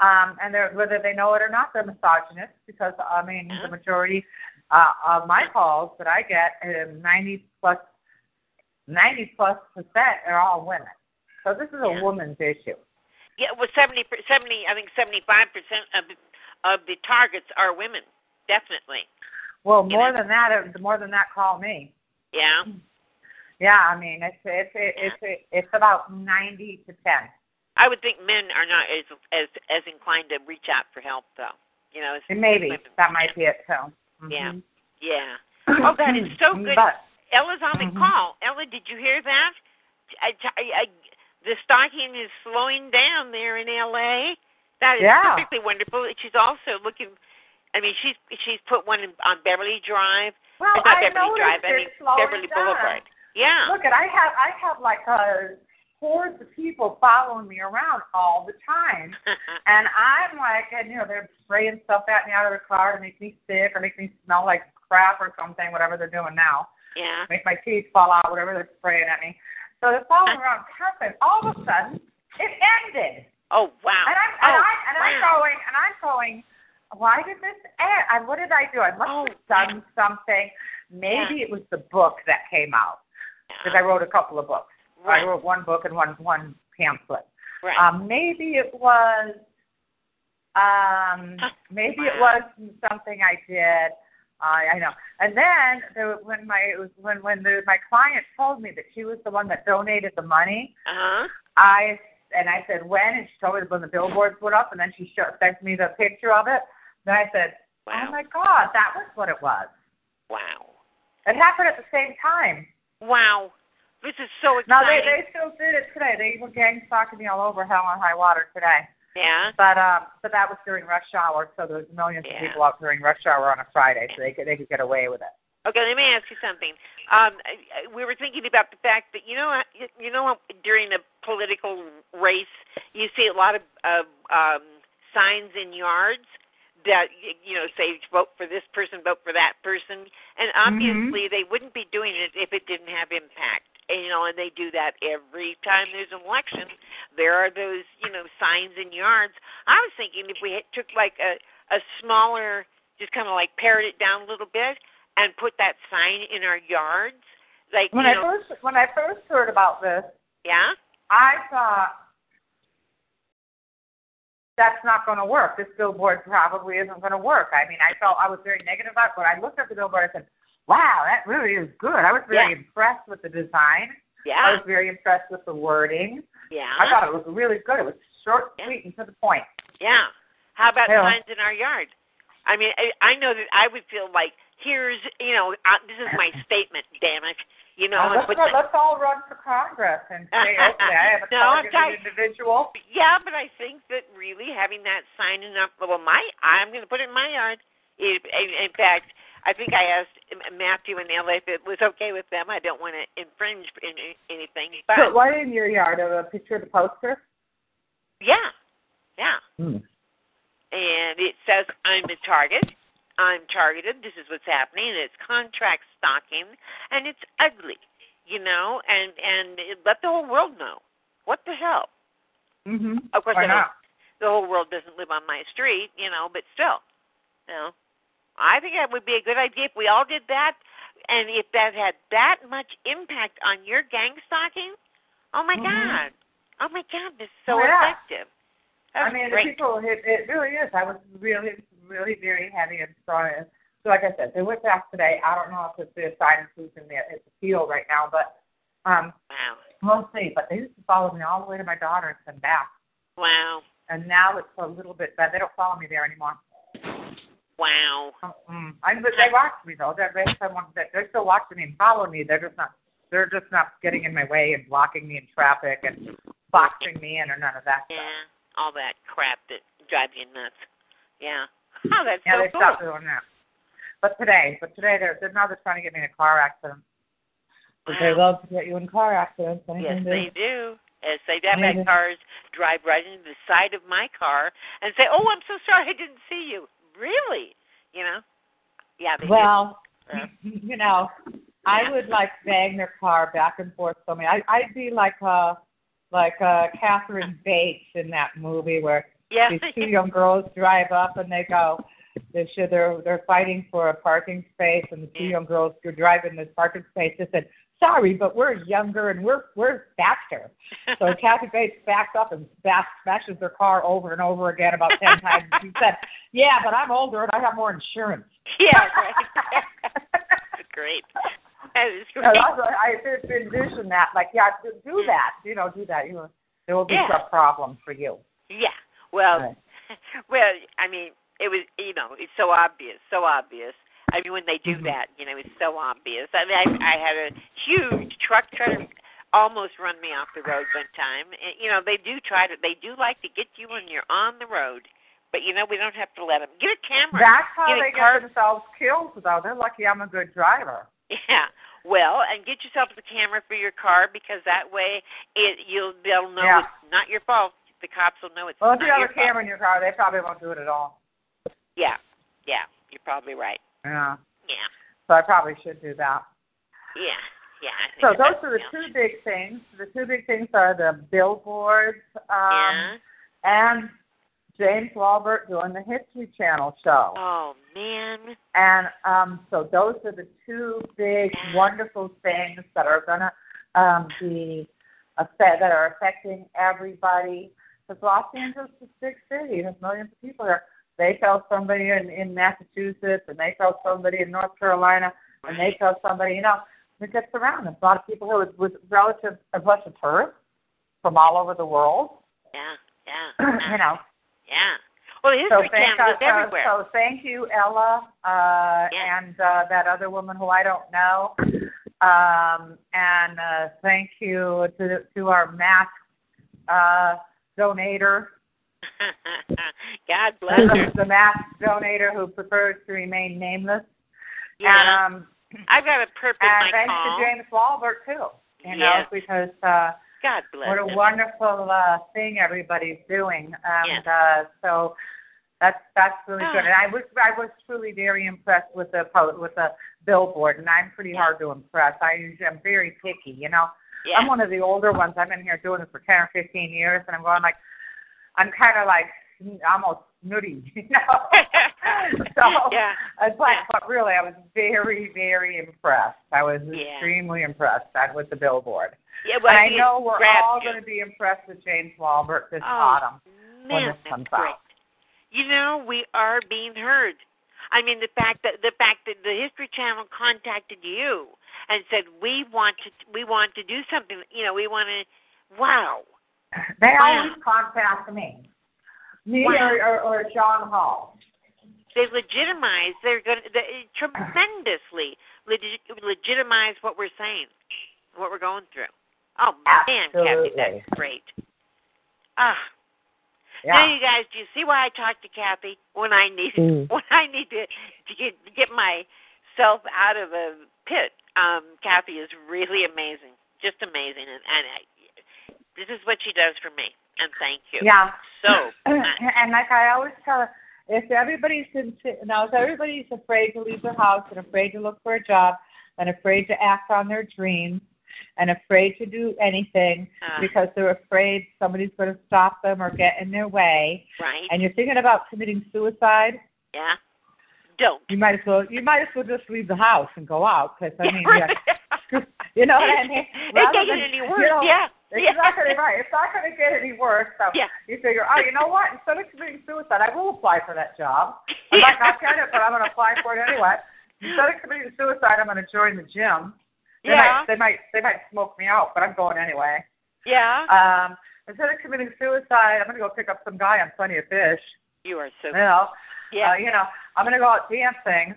Um, and they're whether they know it or not, they're misogynists because I mean the majority uh, of my calls that I get, um, ninety plus, ninety plus percent are all women. So this is a woman's issue. Yeah, well, 70, 70 I think 75% of, of the targets are women. Definitely. Well, more than that, uh, more than that, call me. Yeah. *clears throat* Yeah, I mean it's it's it's it's about ninety to ten. I would think men are not as as as inclined to reach out for help, though. You know, as maybe women. that might be it too. Yeah. Mhm. Yeah. *clears throat* Oh, that is so good. But Ella's on the Mhm. call. Ella, did you hear that? I, I, I, the stalking is slowing down there in L.A. That is Yeah. perfectly wonderful. She's also looking. I mean, she's she's put one in, on Beverly Drive. Well, It's not I Beverly Drive. I mean Beverly down. Boulevard. Yeah. Look, at I have I have like uh hordes of people following me around all the time, *laughs* and I'm like, and you know, they're spraying stuff at me out of the car to make me sick or make me smell like crap or something, whatever they're doing now. Yeah. Make my teeth fall out, whatever they're spraying at me. So they're following around constant. All of a sudden, it ended. Oh wow. And I'm and oh, I and I'm going and I'm going. Why did this end? And what did I do? I must Oh, have done something. Maybe it was the book that came out because I wrote a couple of books. Right. I wrote one book and one one pamphlet. Right. Um, maybe it was. Um, maybe it was something I did. I I know. And then there, when my it was when when the, my client told me that she was the one that donated the money, Uh huh. I and I said when, and she told me when the billboards went up, and then she showed, sent me the picture of it. Then I said, Wow. "Oh my God, that was what it was." Wow. It happened at the same time. Wow. This is so exciting. No, they they still did it today. They were gang stalking me all over hell on high water today. Yeah. But um, but that was during rush hour, so there was millions Yeah. of people out during rush hour on a Friday, so they could they could get away with it. Okay, let me ask you something. Um, we were thinking about the fact that you know, you know, during a political race, you see a lot of uh, um, signs in yards that you know say vote for this person, vote for that person, and obviously mm-hmm. they wouldn't be doing it if it didn't have impact. And, you know, and they do that every time there's an election. There are those you know signs in yards. I was thinking if we took like a a smaller, just kind of like pared it down a little bit and put that sign in our yards. Like when I know, first when I first heard about this, yeah, I thought that's not going to work. This billboard probably isn't going to work. I mean, I felt I was very negative about it. When I looked at the billboard, I said, "Wow, that really is good." I was very yeah. impressed with the design. Yeah. I was very impressed with the wording. Yeah. I thought it was really good. It was short, yeah. sweet, and to the point. Yeah. How about yeah. signs in our yard? I mean, I, I know that I would feel like here's, you know, uh, this is my *laughs* statement. Damn it. You know, uh, let's, go, let's all run for Congress and *laughs* say, okay, I am a no, targeted I'm individual. Yeah, but I think that really having that sign in up, well, my, I'm going to put it in my yard. It, in fact, I think I asked Matthew and Ella if it was okay with them. I don't want to infringe any, anything. But so what in your yard? A picture of the poster? Yeah, yeah. Hmm. And it says I'm a target. I'm targeted. This is what's happening. It's contract stalking, and it's ugly, you know. And and it, let the whole world know. What the hell? Mm-hmm. Of course, Why not? The whole world doesn't live on my street, you know. But still, you know, I think that would be a good idea if we all did that, and if that had that much impact on your gang stalking. Oh my mm-hmm. God! Oh my God! This is so oh, yeah. effective. I mean, great. the people, it, it really is. I was really, really very heavy and strong. So, like I said, they went back today. I don't know if it's the assigned who's in there. It's a field right now, but um, wow. we'll see. But they used to follow me all the way to my daughter and come back. Wow. And now it's a little bit bad. They don't follow me there anymore. Wow. Mm-hmm. I, but they watch me though. They're, they they're still watching me and following me. They're just not. They're just not getting in my way and blocking me in traffic and boxing me in or none of that. Yeah. Stuff all that crap that drives you nuts. Yeah. Oh, that's yeah, so they cool. stopped doing that. But today, but today they're they're now they're trying to get me in a car accident. But wow. they love to get you in car accidents. Yes, do. they do. Yes, they have Amazing. had cars drive right into the side of my car and say, "Oh, I'm so sorry, I didn't see you." Really? You know? Yeah. They well. *laughs* Uh, you know, I would like bang their car back and forth so many. I I'd be like uh like uh Catherine Bates in that movie where yeah. these two young girls drive up and they go they should they're they're fighting for a parking space and the two young girls who drive in this parking space just said, Sorry, but we're younger and we're we're faster. So *laughs* Kathy Bates backs up and bash, smashes their car over and over again about ten *laughs* times. She said, Yeah, but I'm older and I have more insurance. *laughs* Yeah, right. great. That is great. And I, I just envision that, like, yeah, do, do hmm. that. You know, do that. You know, there will be Yeah. some problem for you. Yeah. Well, Right. well, I mean, it was, you know, it's so obvious, so obvious. I mean, when they do Mhm. that, you know, it's so obvious. I mean, I, I had a huge truck try to almost run me off the road one time. And, you know, they do try to, they do like to get you when you're on the road. But you know, we don't have to let them get a camera. That's how get they car- get themselves killed, though. They're lucky I'm a good driver. Yeah. Well, and get yourself a camera for your car because that way it you'll they'll know Yeah. it's not your fault. The cops will know it's Well, if you have a camera in your car, they probably won't do it at all. Yeah. Yeah. You're probably right. Yeah. Yeah. So I probably should do that. Yeah. Yeah. So those are the yeah. two big things. The two big things are the billboards um, Yeah. and James Walbert doing the History Channel show. Oh man. And um, so those are the two big, wonderful things that are going to um, be that are affecting everybody. Because Los Angeles is a big city. There's millions of people there. They tell somebody in, in Massachusetts, and they tell somebody in North Carolina, and they tell somebody, you know, it gets around. There's a lot of people who with, with relative, a bunch of tourists from all over the world. Yeah. Yeah. *clears throat* you know, Yeah. Well, the so history thank, is uh, everywhere. So, so thank you, Ella, uh, Yeah. and uh, that other woman who I don't know, um, and uh, thank you to to our mask uh, donator, *laughs* God *laughs* bless her. the mask donator who prefers to remain nameless. Yeah. And um, I've got a perp in and my thanks call. to James Walbert too. You know, Yes. because uh God bless what a him. wonderful uh thing everybody's doing. And Yes. uh so that's that's really Ah. good. And I was I was truly very impressed with the po- with the billboard and I'm pretty hard to impress. I usually am very picky, you know. Yeah. I'm one of the older ones. I've been here doing this for ten or fifteen years and I'm going like I'm kinda like almost snooty, *laughs* you know. *laughs* so yeah. uh, but but really I was very, very impressed. I was Yeah. extremely impressed uh, with the billboard. Yeah, well, and I know we're all going to be impressed with James Walbert this Oh, autumn when Man, this comes great. out. You know, we are being heard. I mean, the fact that the fact that the History Channel contacted you and said we want to we want to do something. You know, we want to. Wow. They always contact me. Me Wow. or, or, or John Hall. They legitimize. They're going to they, tremendously legi- legitimize what we're saying, what we're going through. Oh man, Kathy, that's great. Ah. Yeah. Now, you guys, do you see why I talk to Kathy when I need Mm. *laughs* when I need to to get get myself out of a pit? Um, Kathy is really amazing, just amazing, and, and I, this is what she does for me. And thank you. Yeah. So *clears throat* and like I always tell her, if everybody's in, now if everybody's afraid to leave their house and afraid to look for a job and afraid to act on their dreams and afraid to do anything Uh. because they're afraid somebody's going to stop them or get in their way right, and you're thinking about committing suicide yeah, don't. you might as well you might as well just leave the house and go out because I mean yeah, *laughs* *laughs* you know what I mean it than, get any you worse. know, yeah, it's yeah. not going to right. It's not going to get any worse. So Yeah. you figure, oh, you know what? Instead of committing suicide, I will apply for that job. I might not get it, but I'm going to apply for it anyway. Instead of committing suicide, I'm going to join the gym. They Yeah. might, they might, they might smoke me out, but I'm going anyway. Yeah. Um, instead of committing suicide, I'm going to go pick up some guy on Plenty of Fish. you are so. You know, yeah. uh, you know, I'm going to go out dancing.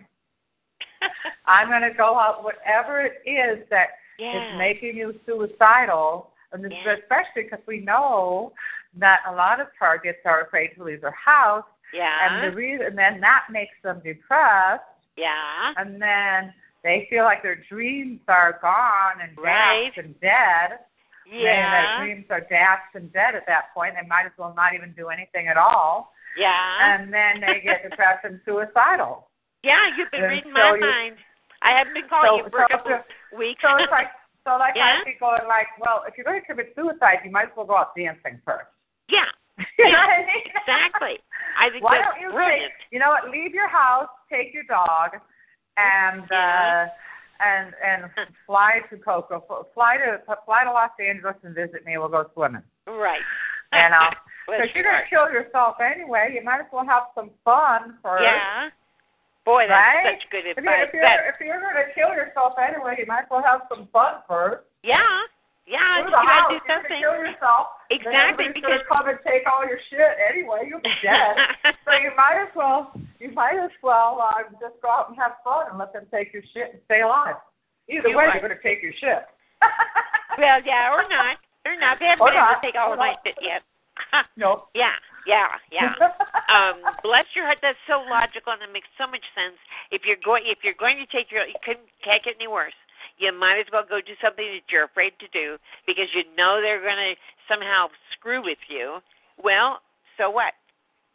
*laughs* I'm going to go out whatever it is that is yeah. making you suicidal, and this, Yeah. especially because we know that a lot of targets are afraid to leave their house, yeah. and the reason, and then that makes them depressed, yeah. and then they feel like their dreams are gone and Right. dashed and dead. And their dreams are dashed and dead at that point. They might as well not even do anything at all, Yeah. and then they get *laughs* depressed and suicidal. yeah, you've been and reading so my you- mind. I haven't been calling So- you for a couple of weeks. So it's like, so like Yeah. I'd be going like, well, if you're going to commit suicide, you might as well go out dancing first. yeah, you *laughs* know Yeah, I mean? exactly. I think Why that's don't you brilliant. take, you know what? Leave your house, take your dog, and Yeah. uh and and fly to Coco, fly to fly to Los Angeles and visit me. We'll go swimming. Right. Know, *laughs* Well, because you're going to kill yourself anyway. You might as well have some fun first. Yeah. Boy, that's Right? such good If you're, advice. if you're, if you're going to kill yourself anyway, you might as well have some fun first. yeah. Yeah, you gotta do you're something. Kill yourself. Exactly, because- come and take all your shit anyway. You'll be dead. *laughs* so you might as well, you might as well uh, just go out and have fun and let them take your shit and stay alive. Either You way, are- they're gonna take your shit. well, yeah, or not. Or not. They haven't Or been able to take all Or of my shit yet. Nope. *laughs* Yeah, yeah, yeah. *laughs* um, bless your heart. That's so logical, and it makes so much sense. If you're going, if you're going to take your, you couldn't can't get any worse. You might as well go do something that you're afraid to do because you know they're going to somehow screw with you. Well, so what?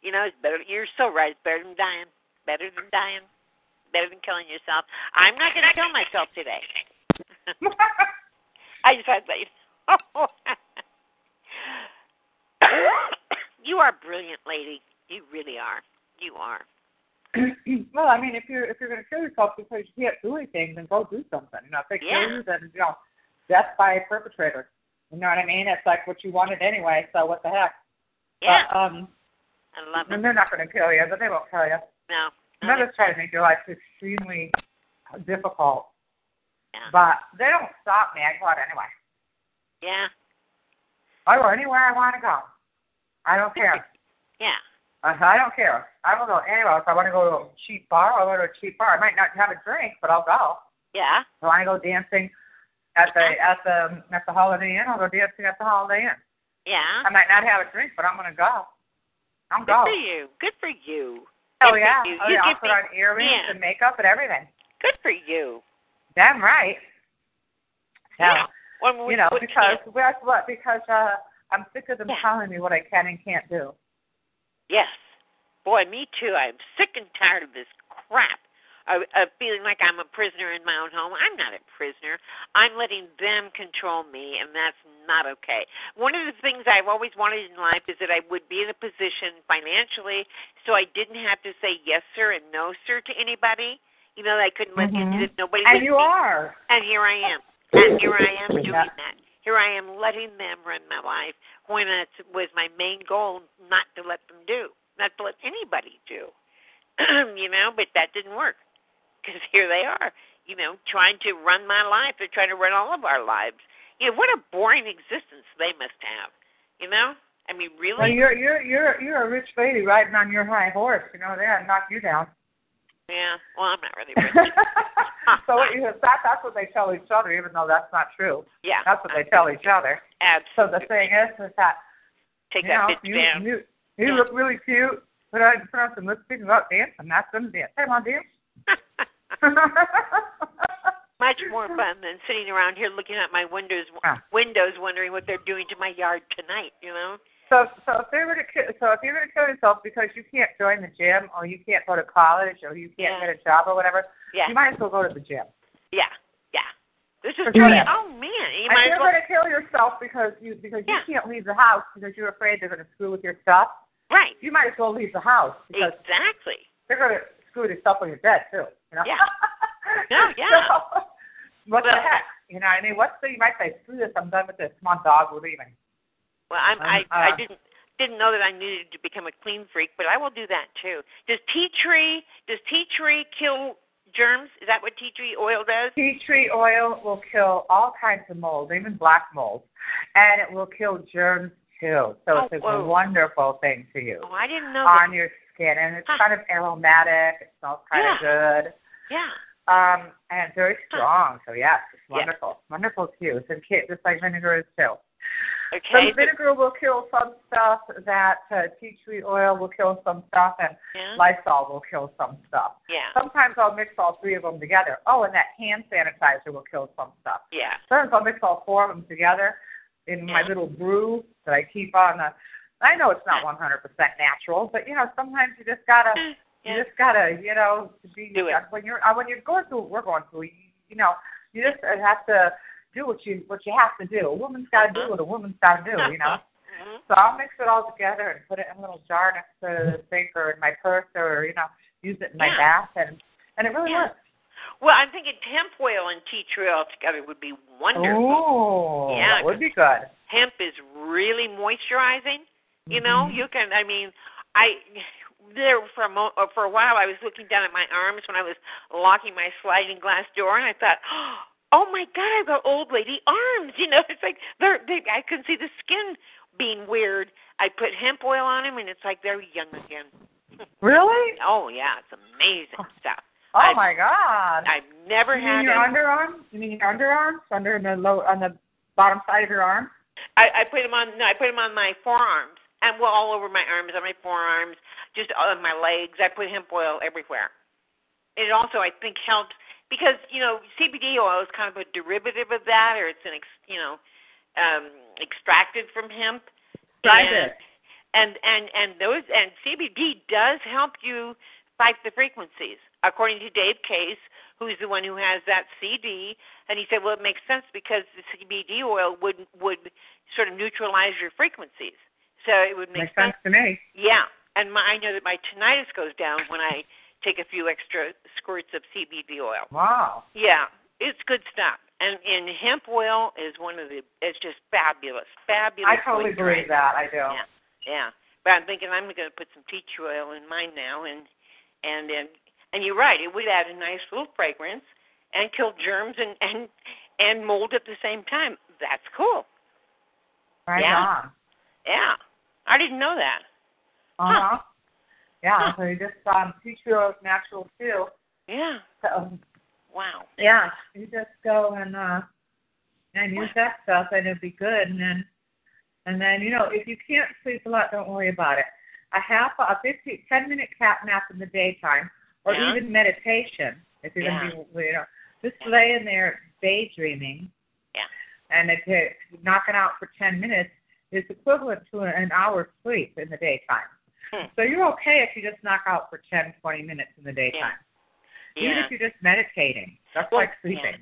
You know, it's better. You're so right. It's better than dying. Better than dying. Better than killing yourself. I'm not going to kill myself today. *laughs* I just had to say. *laughs* you are brilliant lady. You really are. You are. *clears throat* well, I mean, if you're if you're gonna kill yourself because you can't do anything, then go do something. You know, if they Yeah. kill you, then you know, death by a perpetrator. You know what I mean? It's like what you wanted anyway. So what the heck? Yeah. But, um, I love it. and they're not going to kill you, but they won't kill you. No. And they're just trying to make your life extremely difficult. Yeah. But they don't stop me. I go out anyway. Yeah. I go anywhere I want to go. I don't care. Yeah. I I don't care. I will go anywhere. If I want to go to a cheap bar, I'll go to a cheap bar. I might not have a drink, but I'll go. Yeah. If I want to go dancing at the at the at the Holiday Inn, I'll go dancing at the Holiday Inn. Yeah. I might not have a drink, but I'm gonna go. I'm Good go. for you. Good for you. Oh Good yeah. for you. Oh You yeah. I'll give put me- on earrings yeah. and makeup and everything. Good for you. Damn right. Yeah. When we you know, because what? Because uh, I'm sick of them telling me what I can and can't do. Yes. Boy, me too. I'm sick and tired of this crap. Of, of feeling like I'm a prisoner in my own home. I'm not a prisoner. I'm letting them control me, and that's not okay. One of the things I've always wanted in life is that I would be in a position financially so I didn't have to say yes, sir, and no, sir, to anybody. You know, I couldn't let Mhm. that nobody And you be- are. And here I am. And here I am doing Yeah. that. Here I am letting them run my life when it was my main goal not to let them do, not to let anybody do. *clears throat* you know, but that didn't work because *laughs* here they are, you know, trying to run my life. They're trying to run all of our lives. You know, what a boring existence they must have. You know, I mean, really. Well, you're you're you're you're a rich lady riding on your high horse. You know, they had to knock you down. Yeah. Well, I'm not really *laughs* rich. so what you that that's what they tell each other, even though that's not true. Yeah. That's what they tell each other. Absolutely. So the thing is, is that Take you that know, bitch you, down. You, you look really cute. Put on put on some lipstick and go out dance, and that's them dance. Hey, on dance. Much more fun than sitting around here looking at my windows windows, wondering what they're doing to my yard tonight. You know. So, so if they were to, ki- so if you're going to kill yourself because you can't join the gym, or you can't go to college, or you can't Yeah. get a mm. job, or whatever, Yeah. you might as well go to the gym. Yeah. Yeah. This is true. Oh man, you if might you're as well. going to kill yourself because you because Yeah. you can't leave the house because you're afraid they're going to screw with your stuff, Right. you might as well leave the house because Exactly. they're going to screw with your stuff when you're dead too. You know? Yeah. *laughs* No, yeah. So, what the heck? You know, what I mean, what's the? You might say, screw this. I'm done with this. Come on, dog. We're leaving. Well, I'm, I Um, I uh, didn't didn't know that I needed to become a clean freak, but I will do that too. Does tea tree does tea tree kill germs? Is that what tea tree oil does? Tea tree oil will kill all kinds of mold, even black mold, and it will kill germs too. So Oh, it's a whoa. wonderful thing for you Oh, I didn't know on that. your skin, and it's Huh. kind of aromatic. It smells kind of good. Yeah. Um, and very strong. So yes, it's Yeah. wonderful. Wonderful to use. And just like vinegar is too. Okay. Some vinegar will kill some stuff. That uh, tea tree oil will kill some stuff, and Yeah. Lysol will kill some stuff. Yeah. Sometimes I'll mix all three of them together. Oh, and that hand sanitizer will kill some stuff. Yeah. Sometimes I'll mix all four of them together in my little brew that I keep on the. I know it's not 100% natural, but you know sometimes you just gotta, Yeah. you just gotta, you know, to be Do it. when you're uh, when you're going through what we're going through. You, you know, you just uh, have to do what you what you have to do. A woman's got to do what a woman's got to do. You know. Mhm. *laughs* So I'll mix it all together and put it in a little jar next to the sink or in my purse or you know use it in my Yeah. bath and and it really Yeah. works. Well, I'm thinking hemp oil and tea tree oil together would be wonderful. Oh, Yeah, that would be good. hemp is really moisturizing. You know, Mhm. you can. I mean, I there for a mo- for a while I was looking down at my arms when I was locking my sliding glass door, and I thought, oh Oh my god, I've got old lady arms. You know, *laughs* it's like they're they. I can see the skin being weird. I put hemp oil on them, and it's like they're young again. *laughs* Really? Oh yeah, it's amazing oh. stuff. Oh I've- my God. I've never you had mean your it. underarms? You mean your underarms under the low on the bottom side of your arm? I, I put them on. No, I put them on my forearms and well all over my arms, on my forearms, just on my legs. I put hemp oil everywhere. It also, I think, helps because you know CBD oil is kind of a derivative of that, or it's an ex, you know um, extracted from hemp. Tried and. And and and those and CBD does help you fight the frequencies, according to Dave Case, who's the one who has that CD. And he said, well, it makes sense because the CBD oil would would sort of neutralize your frequencies, so it would make Makes sense to me. Yeah, and my, I know that my tinnitus goes down when I take a few extra squirts of CBD oil. Wow. Yeah, it's good stuff. And and hemp oil is one of the it's just fabulous, fabulous. I totally agree moisturizer. that. I do. Yeah, yeah. But I'm thinking I'm going to put some tea tree oil in mine now, and and and and you're right. It would add a nice little fragrance and kill germs and and and mold at the same time. That's cool. Right Yeah. on. Yeah, I didn't know that. Uh huh. Yeah. So you just um, tree oil natural too. Yeah. So Wow. yeah, you just go and uh and use that stuff and it'll be good and then and then you know if you can't sleep a lot don't worry about it a half a 15 10 minute cat nap in the daytime or Yeah. even meditation if you're Yeah. gonna be you know just laying there daydreaming. Yeah. And it, knocking out for ten minutes is equivalent to an hour's sleep in the daytime. Hmm. So you're okay if you just knock out for ten, twenty minutes in the daytime. Even Yeah. if you're just meditating. That's Well, like sleeping.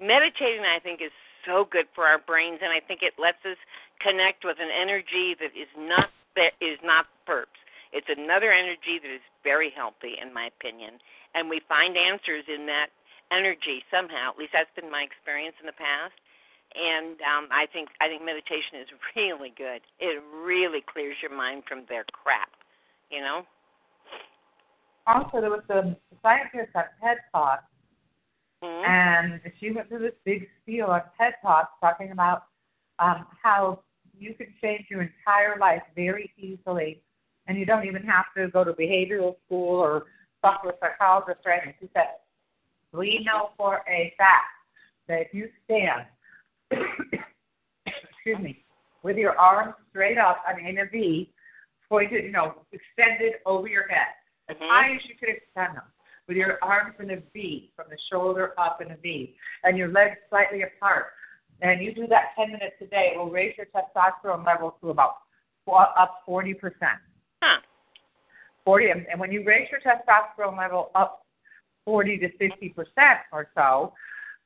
meditating i think is so good for our brains and i think it lets us connect with an energy that is not that is not perps it's another energy that is very healthy in my opinion and we find answers in that energy somehow at least that's been my experience in the past and um i think i think meditation is *laughs* really good it really clears your mind from their crap you know Also, there was a scientist on TED Talk, Mhm. and she went through this big spiel on TED Talk talking about um, how you can change your entire life very easily, and you don't even have to go to behavioral school or talk to a psychologist or anything. She said, "We know for a fact that if you stand, *coughs* excuse me, with your arms straight up, I mean in a V, pointed, you know, extended over your head, as Mhm. high as you could extend them, with your arms in a V, from the shoulder up in a V, and your legs slightly apart. And you do that 10 minutes a day, it will raise your testosterone level to about up 40%. Huh. 40, and and when you raise your testosterone level up 40 to 50% or so,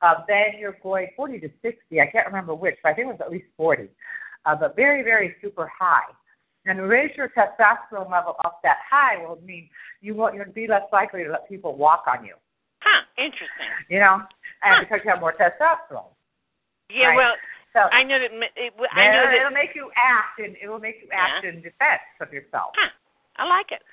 uh, then you're going 40 to 60. I can't remember which, but I think it was at least 40. Uh, but very, very super high. And raise your testosterone level up that high will mean you won't you'll be less likely to let people walk on you. huh interesting You know, and because you have more testosterone. yeah Right. well So i know that it, i know it'll, that it'll make you act and it will make you act Yeah. in defense of yourself. Huh. I like it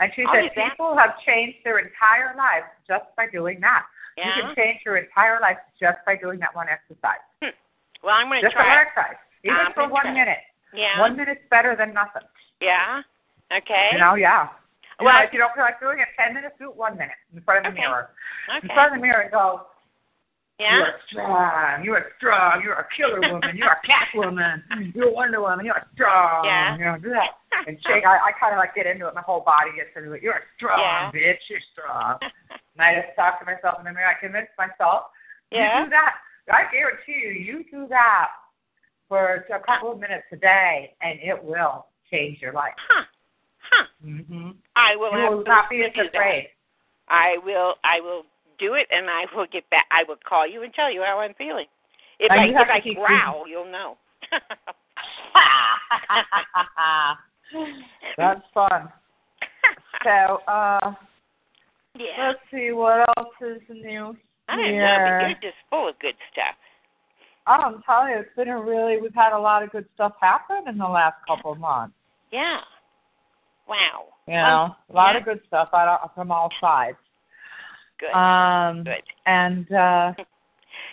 And she I'll said people have changed their entire lives just by doing that. yeah You can change your entire life just by doing that one exercise. Hmm. well i'm going to try. Just one exercise. Even I'm for one it. Yeah One minute's better than nothing. yeah okay You know, yeah. You Well, know, if you don't feel like doing it ten minutes, do it one minute in front of the Okay. mirror. In front of the mirror and go, yeah. You are strong. You are strong. You're a killer woman. You're a cat woman. You're a Wonder Woman. You're strong. Yeah. You know, do that. And shake. I, I kind of like get into it. My whole body gets into it. You're strong, Yeah. bitch. You're strong. *laughs* And I just talk to myself in the mirror. I convince myself. Yeah. You do that. I guarantee you, you do that for a couple of minutes a day, and it will change your life. huh huh Mm-hmm. i will You will not be as absolutely that. afraid. I will I will do it and I will get back I will call you and tell you how I'm feeling. If And I if I growl, you'll know. *laughs* That's fun. So, uh, *laughs* yeah. let's see what else is new I don't know, but you're just full of good stuff. I'm telling you, it's been a really we've had a lot of good stuff happen in the last couple of months. Yeah. Wow. You know, a lot yeah. of good stuff out from all sides. Good. Um, Good. and uh, *laughs*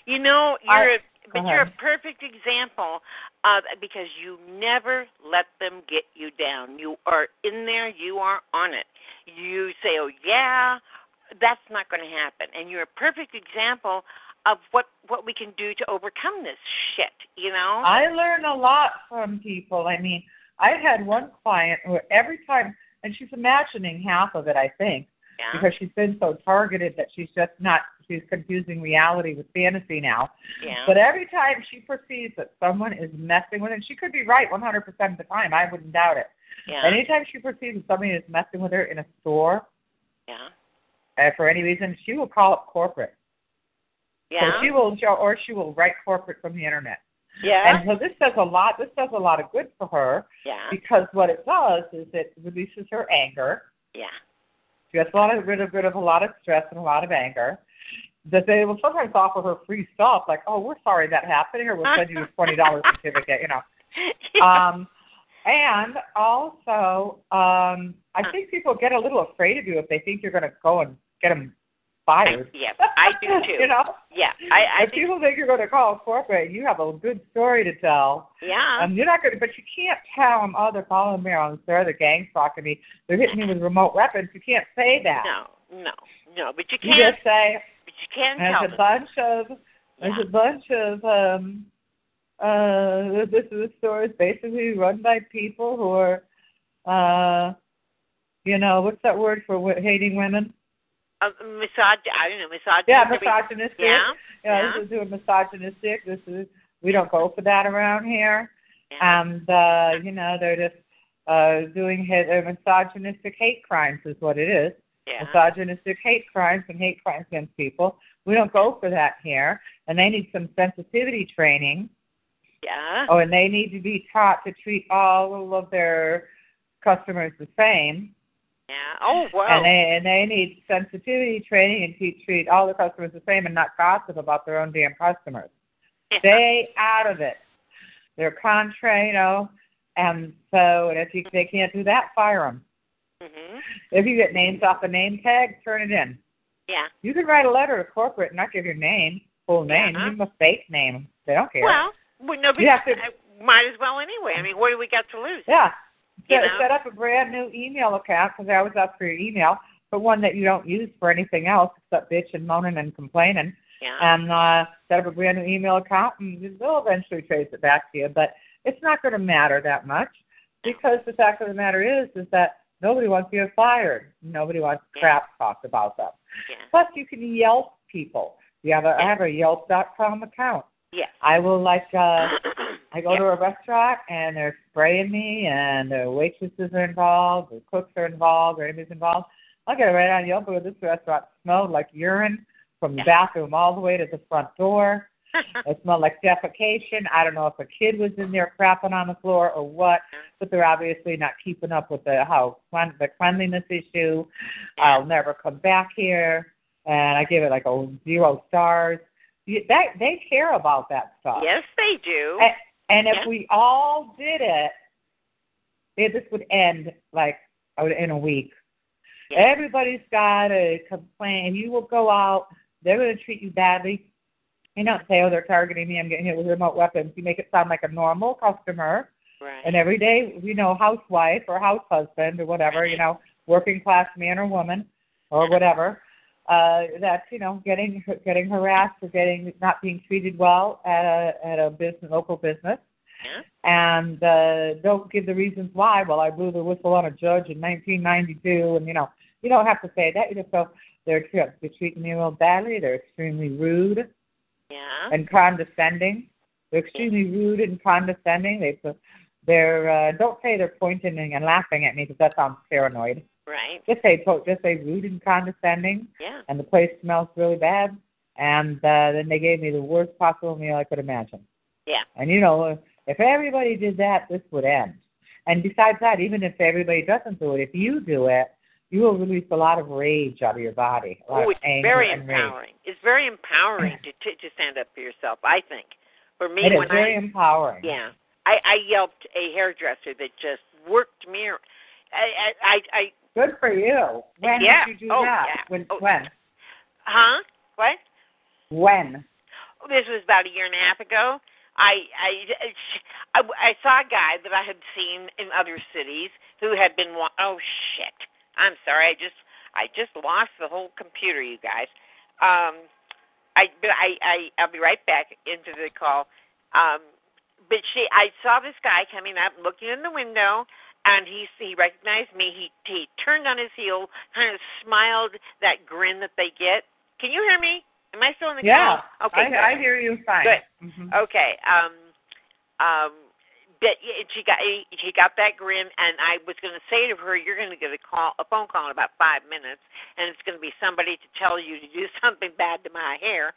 You know, you're a, but you're a perfect example of because you never let them get you down. You are in there, you are on it. You say, "Oh yeah, that's not going to happen." And you're a perfect example of what what we can do to overcome this shit, you know? I learn a lot from people. I mean, I had one client where every time, and she's imagining half of it, I think, yeah. because she's been so targeted that she's just not. She's confusing reality with fantasy now. yeah. But every time she perceives that someone is messing with her, and she could be right 100% of the time, I wouldn't doubt it. yeah. Anytime she perceives that somebody is messing with her in a store, yeah. and for any reason, she will call up corporate. Yeah. So she will, or she will write corporate from the internet. yeah. And so this does a lot. This does a lot of good for her yeah. because what it does is it releases her anger. Yeah. She gets a lot of rid of rid of a lot of stress and a lot of anger. That they will sometimes offer her free stuff, like, "Oh, we're sorry that happened. or we'll send you a *laughs* twenty dollars certificate." You know. *laughs* Um, and also, um, I think people get a little afraid of you if they think you're going to go and get them fired. *laughs* yeah, I do *laughs* too. you know. Yeah, I I if people think you're going to call corporate, you have a good story to tell. yeah. Um, you're not going to, but you can't tell them, oh, they're following me on there, the gang's talking to me, they're hitting me with remote weapons. You can't say that. No, no, no. But you You can't. just say, But you can there's tell a them. bunch of, there's Yeah. a bunch of, um, uh, *laughs* this this store is basically run by people who are, uh, you know, what's that word for hating women? Uh, misog I don't know misogynistic. Yeah, misogynistic. Yeah. Yeah, yeah. this is doing misogynistic. This is we don't go for that around here. And uh, you know, they're just uh doing hate, uh, misogynistic hate crimes is what it is. Yeah. Misogynistic hate crimes and hate crimes against people. We don't go for that here. And they need some sensitivity training. Yeah. Oh, and they need to be taught to treat all of their customers the same. Yeah. Oh wow. And they and they need sensitivity training and teach treat all the customers the same and not gossip about their own damn customers. Stay out of it. They're contra, you know, and so and if you they can't do that, fire them. Mhm. If you get names off a name tag, turn it in. Yeah. You can write a letter to corporate and not give your name, full name, Yeah. give them a fake name. They don't care. Well, well nobody You have to- I might as well anyway. I mean, what do we got to lose? Yeah. Set, know? set up a brand new email account because I always ask for your email, but one that you don't use for anything else except bitching, and moaning, and complaining. Yeah. And uh, set up a brand new email account, and they'll eventually trace it back to you. But it's not going to matter that much because the fact of the matter is, is that nobody wants to get fired. Nobody wants crap talked about them. Yeah. Plus, you can Yelp people. You have a, I have a Yelp.com account. Yes. I will like uh I go to a restaurant and they're spraying me and the waitresses are involved, the cooks are involved, or anybody's involved. I'll get right on Yelp. This restaurant smelled like urine from the bathroom all the way to the front door. *laughs* it smelled like defecation. I don't know if a kid was in there crapping on the floor or what, but they're obviously not keeping up with the how the cleanliness issue. I'll never come back here, and I give it like a zero stars. That they care about that stuff. Yes, they do. And, and if Yeah. we all did it, it, this would end like in a week. Everybody's got a complaint. You will go out. They're going to treat you badly. You don't say, "Oh, they're targeting me. I'm getting hit with remote weapons." You make it sound like a normal customer, Right. an everyday, you know, housewife or house husband or whatever, you know, working class man or woman or whatever. Uh, that's you know getting getting harassed or getting not being treated well at a at a business local business and uh, don't give the reasons why. Well, I blew the whistle on a judge in 1992, and you know, you don't have to say that. You just go, they're, they're treating me real badly. They're extremely rude Yeah. and condescending. They're extremely rude and condescending. They, they're uh, don't say they're pointing and laughing at me because that sounds paranoid. Right. Just say just say rude and condescending. Yeah. And the place smells really bad. And uh, then they gave me the worst possible meal I could imagine. Yeah. And you know, if everybody did that, this would end. And besides that, even if everybody doesn't do it, if you do it, you will release a lot of rage out of your body. Oh, it's very empowering. It's very empowering to, to to stand up for yourself. I think. For me, It is when very I empowering. yeah, I I yelped a hairdresser that just worked me. I I I, I Good for you. When yeah. did you do oh, that? Yeah. When? Oh, When? Huh? What? When? Oh, This was about a year and a half ago. I I I, I saw a guy that I had seen in other cities who had been wa- oh shit. I'm sorry. I just I just lost the whole computer, you guys. Um I but I I I'll be right back into the call. Um but she I saw this guy coming up looking in the window and he he recognized me. He he turned on his heel, kind of smiled that grin that they get. Can you hear me? Am I still in the Yeah. call? Okay. I, I hear you fine. Good. Mhm. Okay. Um, um, but she got she got that grin, and I was going to say to her, "You're going to get a call, a phone call in about five minutes, and it's going to be somebody to tell you to do *laughs* something bad to my hair."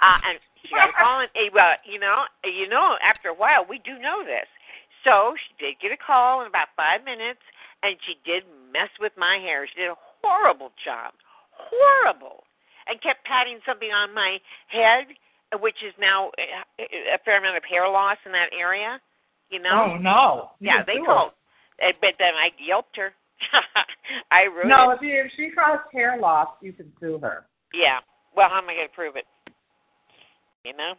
Uh, and she got a call, and eh, well, you know, you know, after a while, we do know this. So she did get a call in about five minutes, and she did mess with my hair. She did a horrible job, horrible, and kept patting something on my head, which is now eh, a fair amount of hair loss in that area. You know? Oh no. You Yeah, they called, eh, but then I yelped her. *laughs* I ruined No, it. if, you, if she caused hair loss, you can sue her. Yeah. Well, how am I going to prove it? You know?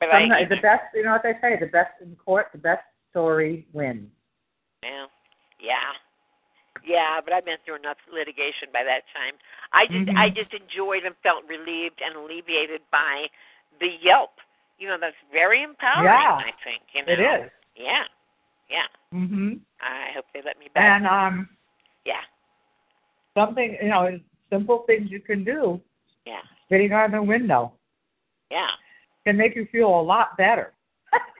But Sometimes I, the best, you know what they say, the best in court, the best story wins. Yeah. Yeah. Yeah, but I've been through enough litigation by that time. I just Mhm. I just enjoyed and felt relieved and alleviated by the Yelp. You know, that's very empowering, Yeah. I think. You know? It is. Yeah. Yeah. Mhm. I hope they let me back. And um, yeah. something you know, simple things you can do, Yeah. sitting on the window, Yeah. can make you feel a lot better.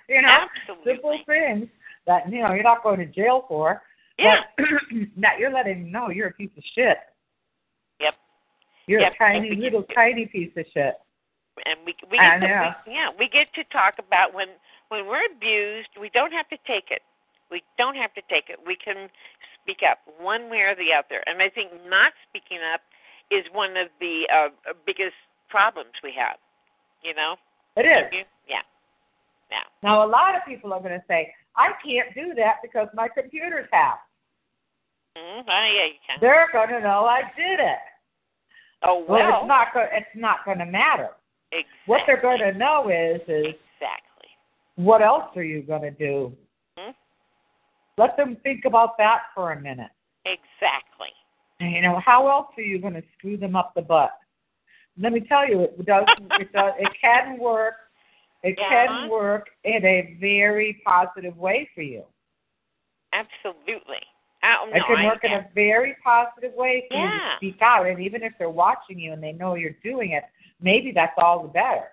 You know, Absolutely. simple things that you know you're not going to jail for. Yeah. But *clears throat* that you're letting them know you're a piece of shit. Yep. You're Yep, a tiny little tiny piece of shit. and we we get to, we, yeah we get to talk about when when we're abused we don't have to take it we don't have to take it we can speak up one way or the other and i think not speaking up is one of the uh, biggest problems we have you know It is. You- yeah yeah Now a lot of people are going to say, I can't do that because my computer's hacked. mm, oh yeah you can They're going to know I did it. oh Well, well it's not go- it's not going to matter. exactly What they're going to know is is exactly what else are you going to do? Hmm? Let them think about that for a minute. exactly You know, how else are you going to screw them up the butt? Let me tell you, it does. It does. It can work. It Yeah. can work in a very positive way for you. absolutely no, it can I, work in a very positive way for you to speak out. And even if they're watching you and they know you're doing it, maybe that's all the better.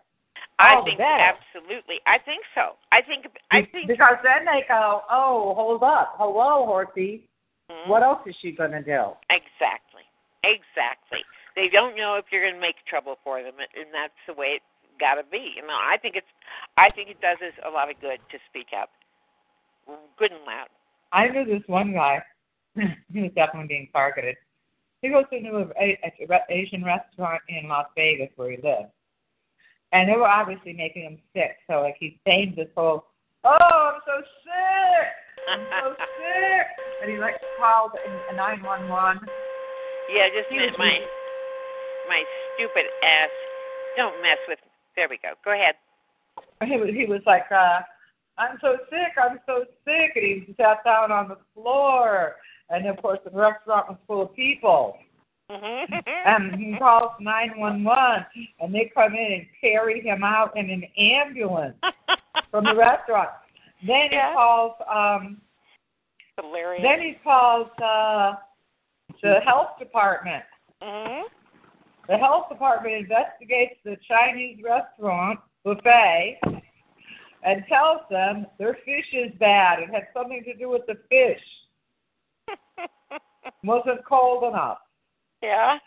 All the think better. absolutely. I think so. I think I think because then they go, oh, hold up, hello, horsey. Mhm. What else is she going to do? Exactly. Exactly. They don't know if you're going to make trouble for them, and that's the way it got to be. You know, I think it's, I think it does us a lot of good to speak up, good and loud. I knew this one guy. *clears throat* he was definitely being targeted. He goes to a new Asian restaurant in Las Vegas where he lives, and they were obviously making him sick. So like he's saying this whole, "Oh, I'm so sick, I'm so *laughs* sick," and he like called a nine one one. Yeah, just minute, my my stupid ass. Don't mess with. There we go. Go ahead. He was he was like, uh, "I'm so sick, I'm so sick," and he sat down on the floor. And of course, the restaurant was full of people. Mm-hmm. and he calls 911 and they come in and carry him out in an ambulance from the *laughs* restaurant. Then Yeah. he calls um Hilarious. then he calls uh the health department. hmm The health department investigates the Chinese restaurant buffet and tells them their fish is bad. It had something to do with the fish. *laughs* Wasn't cold enough. Yeah.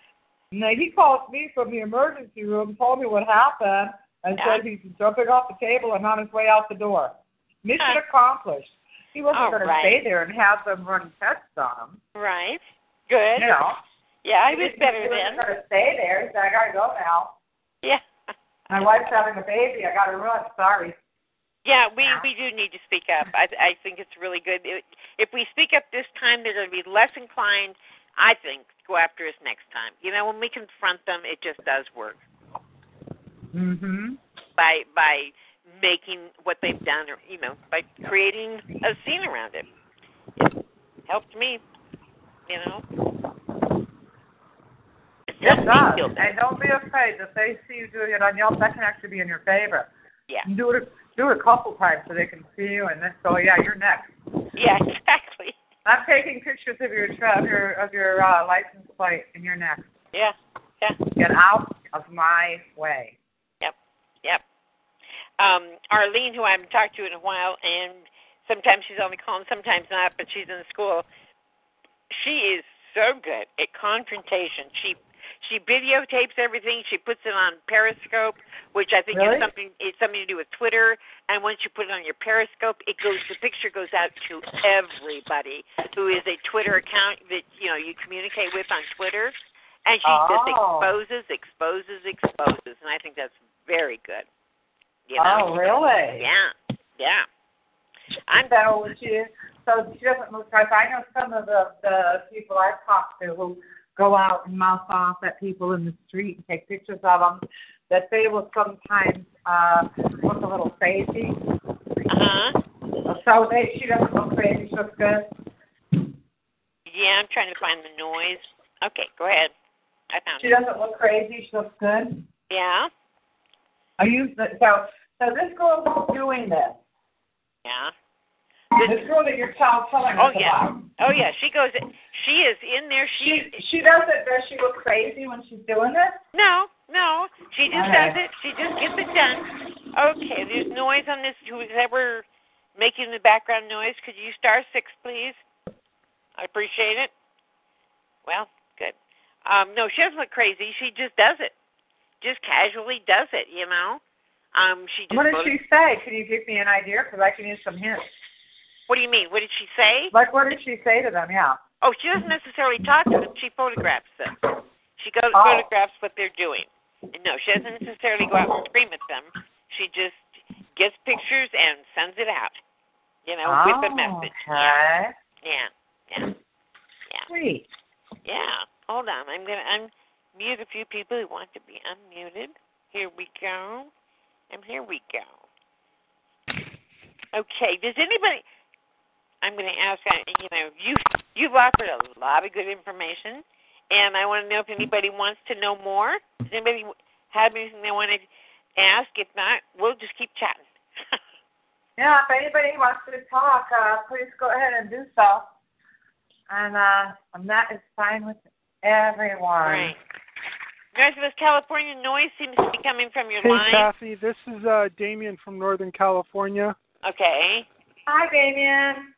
Now he calls me from the emergency room, told me what happened, and Yeah. said he's jumping off the table and on his way out the door. Mission Huh. accomplished. He wasn't going to stay there and have them run tests on him. Right. Good. You know, Yeah, he was better then. to stay there. He said, "I got to go now. Yeah. My wife's having a baby. I got to run. Sorry." Yeah, we we do need to speak up. I I think it's really good. It, if we speak up this time, they're going to be less inclined, I think, to go after us next time. You know, when we confront them, it just does work Mhm. by by making what they've done, or you know, by creating a scene around it. It helped me. You know. It Yes, helped me does. And don't be afraid if they see you doing it on Yelp. That can actually be in your favor. Yeah. Do it. Do it a couple times so they can see you, and then so yeah, you're next. Yeah, *laughs* exactly. I'm taking pictures of your tra- of your of your uh, license plate, and you're next. Yeah. Yeah. Get out of my way. Yep. Yep. Um, Arlene, who I haven't talked to in a while, and sometimes she's on the call and sometimes not, but she's in the school. She is so good at confrontation. She she videotapes everything. She puts it on Periscope, which I think Really? is something it's something to do with Twitter. And once you put it on your Periscope, it goes the picture goes out to everybody who is a Twitter account that you know you communicate with on Twitter. And she just Oh. exposes, exposes, exposes, and I think that's very good. You know? Oh, really? Yeah, yeah. I'm so she so she doesn't look like I know some of the the people I've talked to who go out and mouth off at people in the street and take pictures of them that they will sometimes uh look a little crazy. Uh huh. So they she doesn't look crazy. She looks good. Yeah, I'm trying to find the noise. Okay, go ahead. I found She it. She doesn't look crazy. She looks good. Yeah, Are you so so this girl is doing this. yeah. This girl that you're tell, telling Oh us yeah. about. Oh yeah. She goes. She is in there. She She does it. Does she look crazy when she's doing this? no, no. She just Okay. does it. She just gets it done. Okay, there's noise on this. Who's ever making the background noise? Could you star six, please? I appreciate it. Well, good. Um, no, she doesn't look crazy. She just does it. Just casually does it, you know. Um, she just What did photo- she say? Can you give me an idea? Because I can use some hints. What do you mean? What did she say? Like, what did she say to them? Yeah. Oh, she doesn't necessarily talk to them. She photographs them. She goes Oh. photographs what they're doing. And no, she doesn't necessarily go out and scream at them. She just gets pictures and sends it out. You know, with a Oh, message. Okay. Yeah. Yeah. Yeah. Sweet. Yeah. Hold on. I'm gonna unmute a few people who want to be unmuted. Here we go. And here we go. Okay. Does anybody? I'm going to ask. uh, You know, you you've offered a lot of good information, and I want to know if anybody wants to know more. Does anybody have anything they want to ask? If not, we'll just keep chatting. *laughs* Yeah, if anybody wants to talk, uh, please go ahead and do so. And uh, and that is fine with everyone. Right. Northwest California noise seems to be coming from your Hey, line. Kathy, this is uh, Damien from Northern California. Okay. Hi, Damien.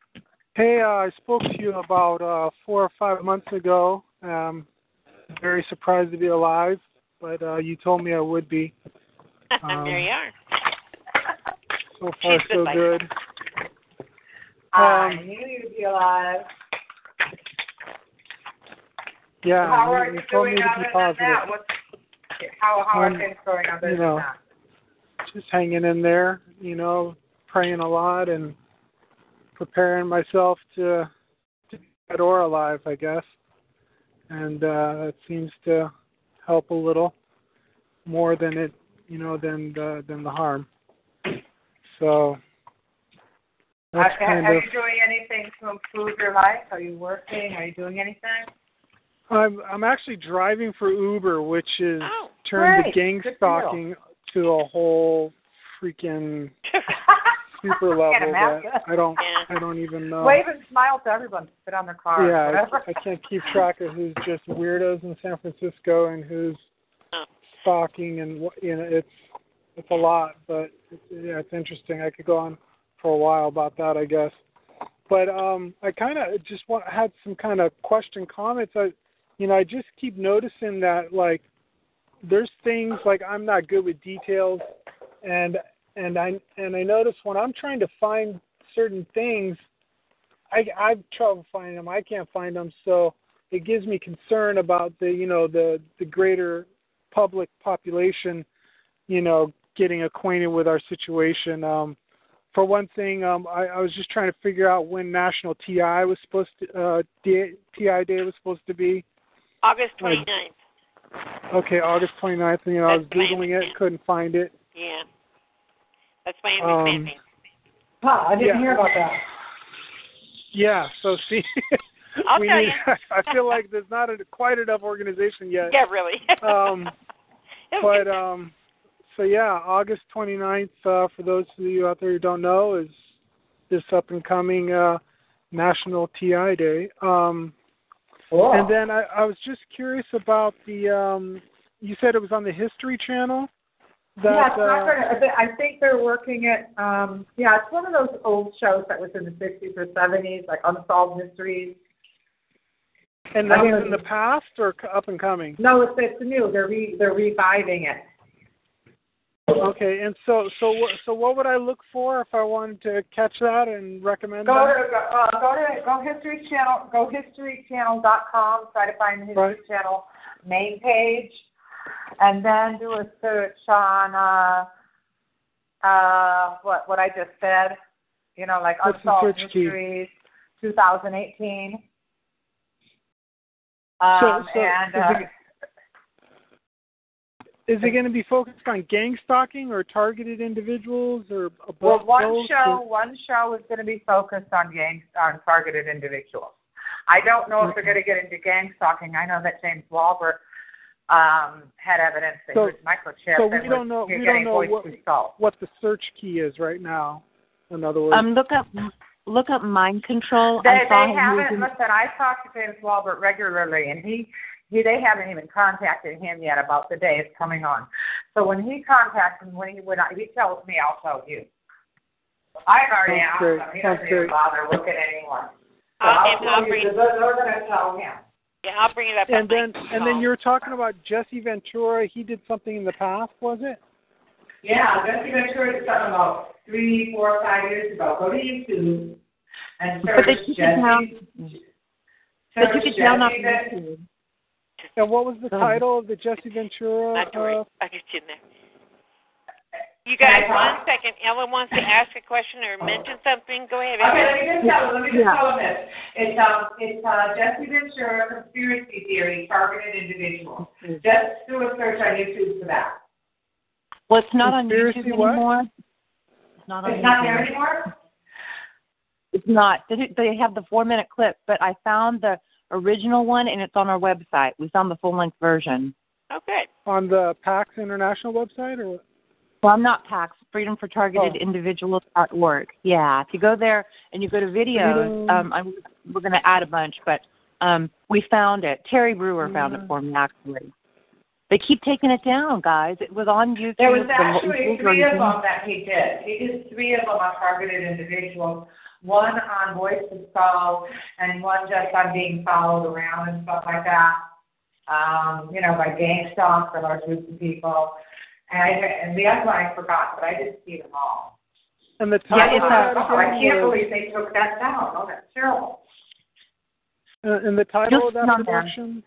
Hey, uh, I spoke to you about uh, four or five months ago. Um, very surprised to be alive, but uh, you told me I would be. *laughs* Um, there you are. So far, She's so like good. I Um, knew you'd be alive. Yeah, how you, are you you told doing me to other be than positive. that? What's, how how Um, are things going other you know. Just hanging in there, you know, praying a lot and preparing myself to, to be dead or alive, I guess. And uh, that seems to help a little more than it, you know, than the than the harm. So that's are, kind are of. you doing anything to improve your life? Are you working? Are you doing anything? I'm I'm actually driving for Uber, which is Oh, turned great. the gang Good deal. stalking to a whole freaking *laughs* super *laughs* level that. I don't I don't even know. Wave and smile to everyone. Sit on their car. yeah. I, I can't keep track of who's just weirdos in San Francisco and who's stalking and what you know it's it's a lot, but it's, yeah, it's interesting. I could go on for a while about that, I guess. But um I kind of just want had some kind of question comments. I you know, I just keep noticing that like there's things like I'm not good with details and and I and I notice when I'm trying to find certain things I I've trouble finding them. I can't find them, so it gives me concern about the you know the the greater public population, you know, getting acquainted with our situation. Um, for one thing, um, I, I was just trying to figure out when National TI was supposed to uh, D, TI Day was supposed to be. August Like- 29th. Okay, August 29th. And, you know, I was googling it, couldn't find it. Yeah. That's my Um, understanding. Huh, I didn't Yeah. hear about that. Yeah. So see, *laughs* I'll we tell need. you. *laughs* I feel like there's not a, quite enough organization yet. yeah, really. *laughs* um, but um, so yeah, August 29th. Uh, for those of you out there who don't know, is this up and coming uh, National TI Day. Um, Cool. And then I, I was just curious about the. Um, you said it was on the History Channel. That yeah, it's not uh, gonna, I I think they're working it. Um, yeah, it's one of those old shows that was in the 60s or 70s, like Unsolved Mysteries. and that was in the past or up and coming. No, it's it's new. They're re, they're reviving it. Okay, and so so what so what would I look for if I wanted to catch that and recommend it? Go that? to go, uh, go to go History Channel. Go historychannel.com. Try to find the History Right. Channel main page, and then do a search on uh, uh, what what I just said. You know, like What's Unsolved key? Mysteries, 2018. So- Um, so and is uh, it- Is it going to be focused on gang stalking or targeted individuals or well, one show or- one show is going to be focused on gang on targeted individuals. I don't know if they're going to get into gang stalking. I know that James Walbert um, had evidence that So- he was microchipped So and we don't know we don't know what what the search key is right now. In other words, Um, look up look up mind control. They they haven't. using- Listen, I talked to James Walbert regularly, and he he they talked to James Walbert regularly, and he he they haven't even contacted him yet about the day it's coming on. So when he contacts him, when he when I, he tells me, I'll tell you. I've already That's asked great. him. He That's doesn't even bother looking anymore. So I'll- I'll tell you, bring- they're, they're going to tell him. Yeah, I'll bring it up. And then and then you were talking about Jesse Ventura. He did something in the past, was it? Yeah, Jesse Ventura did something about three, four, five years ago. Go to YouTube and But search they took it. Jesse. They took it down off Jesse Ven- YouTube. And what was the Um, title of the Jesse Ventura? Not to worry. Uh, I'll get you in there. You guys, Can I one talk? second. Ellen wants to ask a question or mention something. Go ahead. Okay, let me just tell let me just Yeah. tell them this. It's um it's uh Jesse Ventura conspiracy theory targeted individuals. Just do a search on YouTube for that. Well, it's not on Conspiracy YouTube what? anymore. It's not on It's not there anymore? It's not. They they have the four minute clip, but I found the original one and it's on our website. We found the full length version. Okay. on the PACTS International website, or what? Well, I'm not PACTS, Freedom for Targeted Oh. Individuals.org. Yeah, if you go there and you go to videos, um, I'm, we're going to add a bunch, but um, we found it. Terry Brewer found it for me, actually. They keep taking it down, guys. It was on YouTube. There was actually three of them that he did. He did three of them on targeted individuals. One on voice to and one just on being followed around and stuff like that. Um, you know, by gang stalks or large groups of people. And, I, and the other one I forgot, but I did see them all. And the So title I of thought, that oh, I can't was- believe they took that down. Oh, that's terrible. uh, and the title Just of that not production.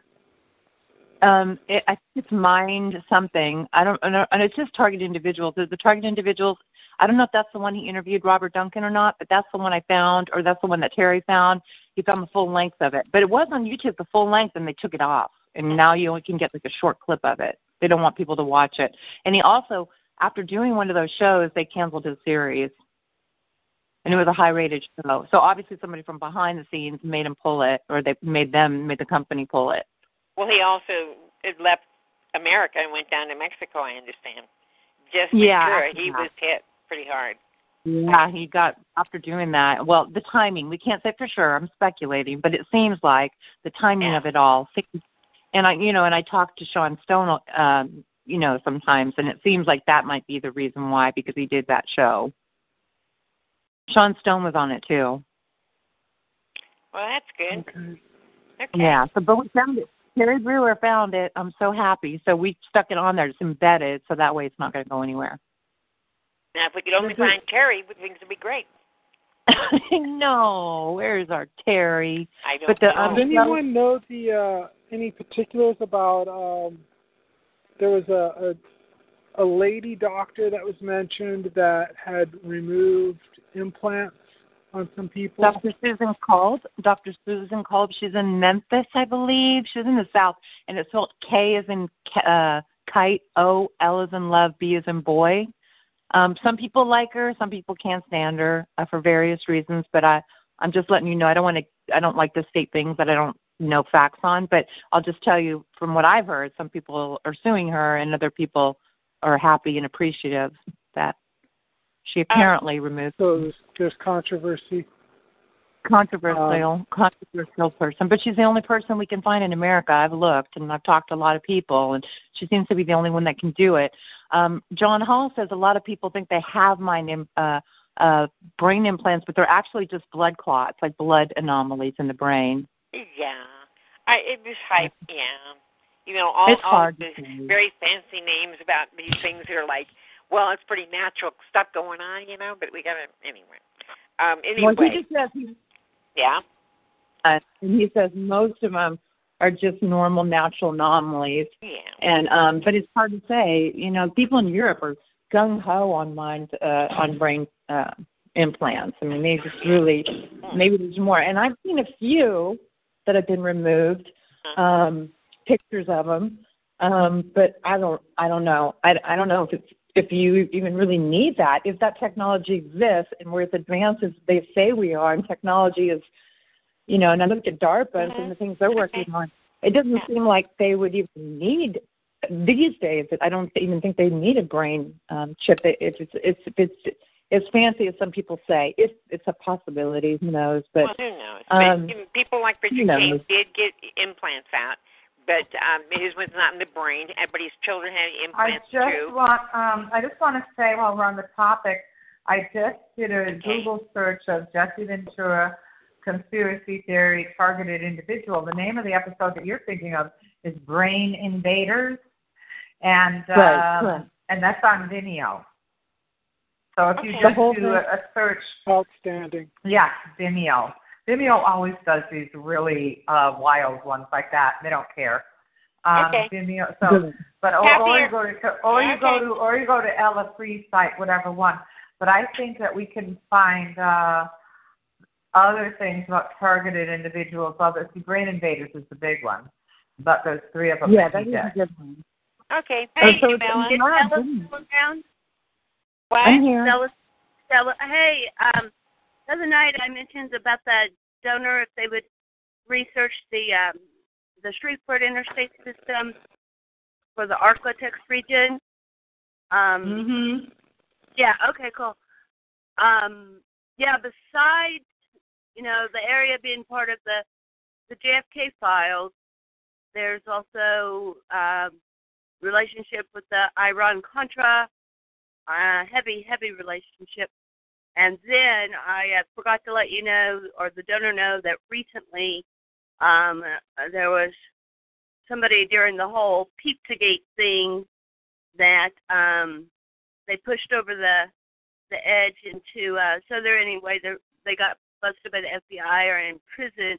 Um, it, I think it's Mind something. I don't, I don't, and it's just target individuals. The, the target individuals. I don't know if that's the one he interviewed Robert Duncan or not, but that's the one I found, or that's the one that Terry found. He found the full length of it, but it was on YouTube the full length, and they took it off, and now you only can get like a short clip of it. They don't want people to watch it. And he also, after doing one of those shows, they canceled his series, and it was a high-rated show. So obviously, somebody from behind the scenes made him pull it, or they made them, made the company pull it. Well, he also left America and went down to Mexico. I understand. Just Yeah, after he was hit pretty hard. Yeah, he got after doing that. Well, the timing, we can't say for sure. I'm speculating, but it seems like the timing of it all. And I, you know, and I talked to Sean Stone, um, you know, sometimes, and it seems like that might be the reason why because he did that show. Sean Stone was on it too. Well, that's good. Okay. Okay. Yeah. So, but we found it. Terry Brewer found it. I'm so happy. So we stuck it on there. It's embedded, so that way it's not going to go anywhere. Now, if we could only find Terry, things would be great. *laughs* no, where's our Terry? I don't But the, know. um, Does anyone know the uh, any particulars about? Um, there was a, a a lady doctor that was mentioned that had removed implants on some people. Dr. Susan Kolb. Dr. Susan Kolb. She's in Memphis, I believe. She's in the South, and it's spelled K as in uh, kite, O, L as in love, B as in boy. Um, some people like her. Some people can't stand her uh, for various reasons. But I, I'm just letting you know. I don't want to. I don't like to state things that I don't know facts on. But I'll just tell you from what I've heard. Some people are suing her, and other people are happy and appreciative that she apparently removed So there's, there's controversy. controversial controversial person but she's the only person we can find in america i've looked and i've talked to a lot of people and she seems to be the only one that can do it um john hall says a lot of people think they have mind Im- uh uh brain implants but they're actually just blood clots like blood anomalies in the brain Yeah. I it was hype. *laughs* Yeah. You know all It's all hard the very fancy names about these things that are like, well, it's pretty natural stuff going on, you know. But we gotta anyway. Um. well Anyway. he just says he yeah. uh, and he says most of them are just normal natural anomalies Yeah. and um but it's hard to say you know people in europe are gung ho on mind uh on brain uh implants i mean they just really maybe there's more and i've seen a few that have been removed um pictures of them um but i don't i don't know. I i don't know if it's if you even really need that. If that technology exists and we're as advanced as they say we are and technology is you know and i look at darpa and some of the things they're working on it doesn't seem like they would even need these days i don't even think they need a brain um chip. If it's it's if it's as fancy as some people say. It's it's a possibility. Who knows? But well, who knows? um, but people like Richard who knows? James did get implants out, but um, his was not in the brain. uh, But his children had implants I implants just too. want um I just want to say while we're on the topic, I just did a Google search of Jesse Ventura conspiracy theory targeted individual. The name of the episode that you're thinking of is Brain Invaders, and Right, um, right. and that's on Vimeo. So if you just whole do a, a search, outstanding. yeah, Vimeo. Vimeo always does these really uh wild ones like that. They don't care. Um, Okay. Vimeo. So, but or, or or- you go to or you go to or you go to Ella Free site, whatever one. But I think that we can find uh other things about targeted individuals. Other see, brain invaders is the big one. But there's three of them. Yeah, that that a good one. Okay, thank so you, it's Bella. in Stella Goodness. What? I'm here. Stella, Stella, hey, um, the other night I mentioned about the donor if they would research the um, the Shreveport interstate system for the Arklatex region. Um, Mhm. Yeah. Okay. Cool. Um. Yeah. Besides, you know, the area being part of the the JFK files, there's also um, relationship with the Iran Contra, uh, heavy, heavy relationship. And then I uh, forgot to let you know, or the donor know, that recently um, there was somebody during the whole Pizzagate thing that um, they pushed over the the edge into. Uh, so they're anyway, they they got busted by the FBI or in prison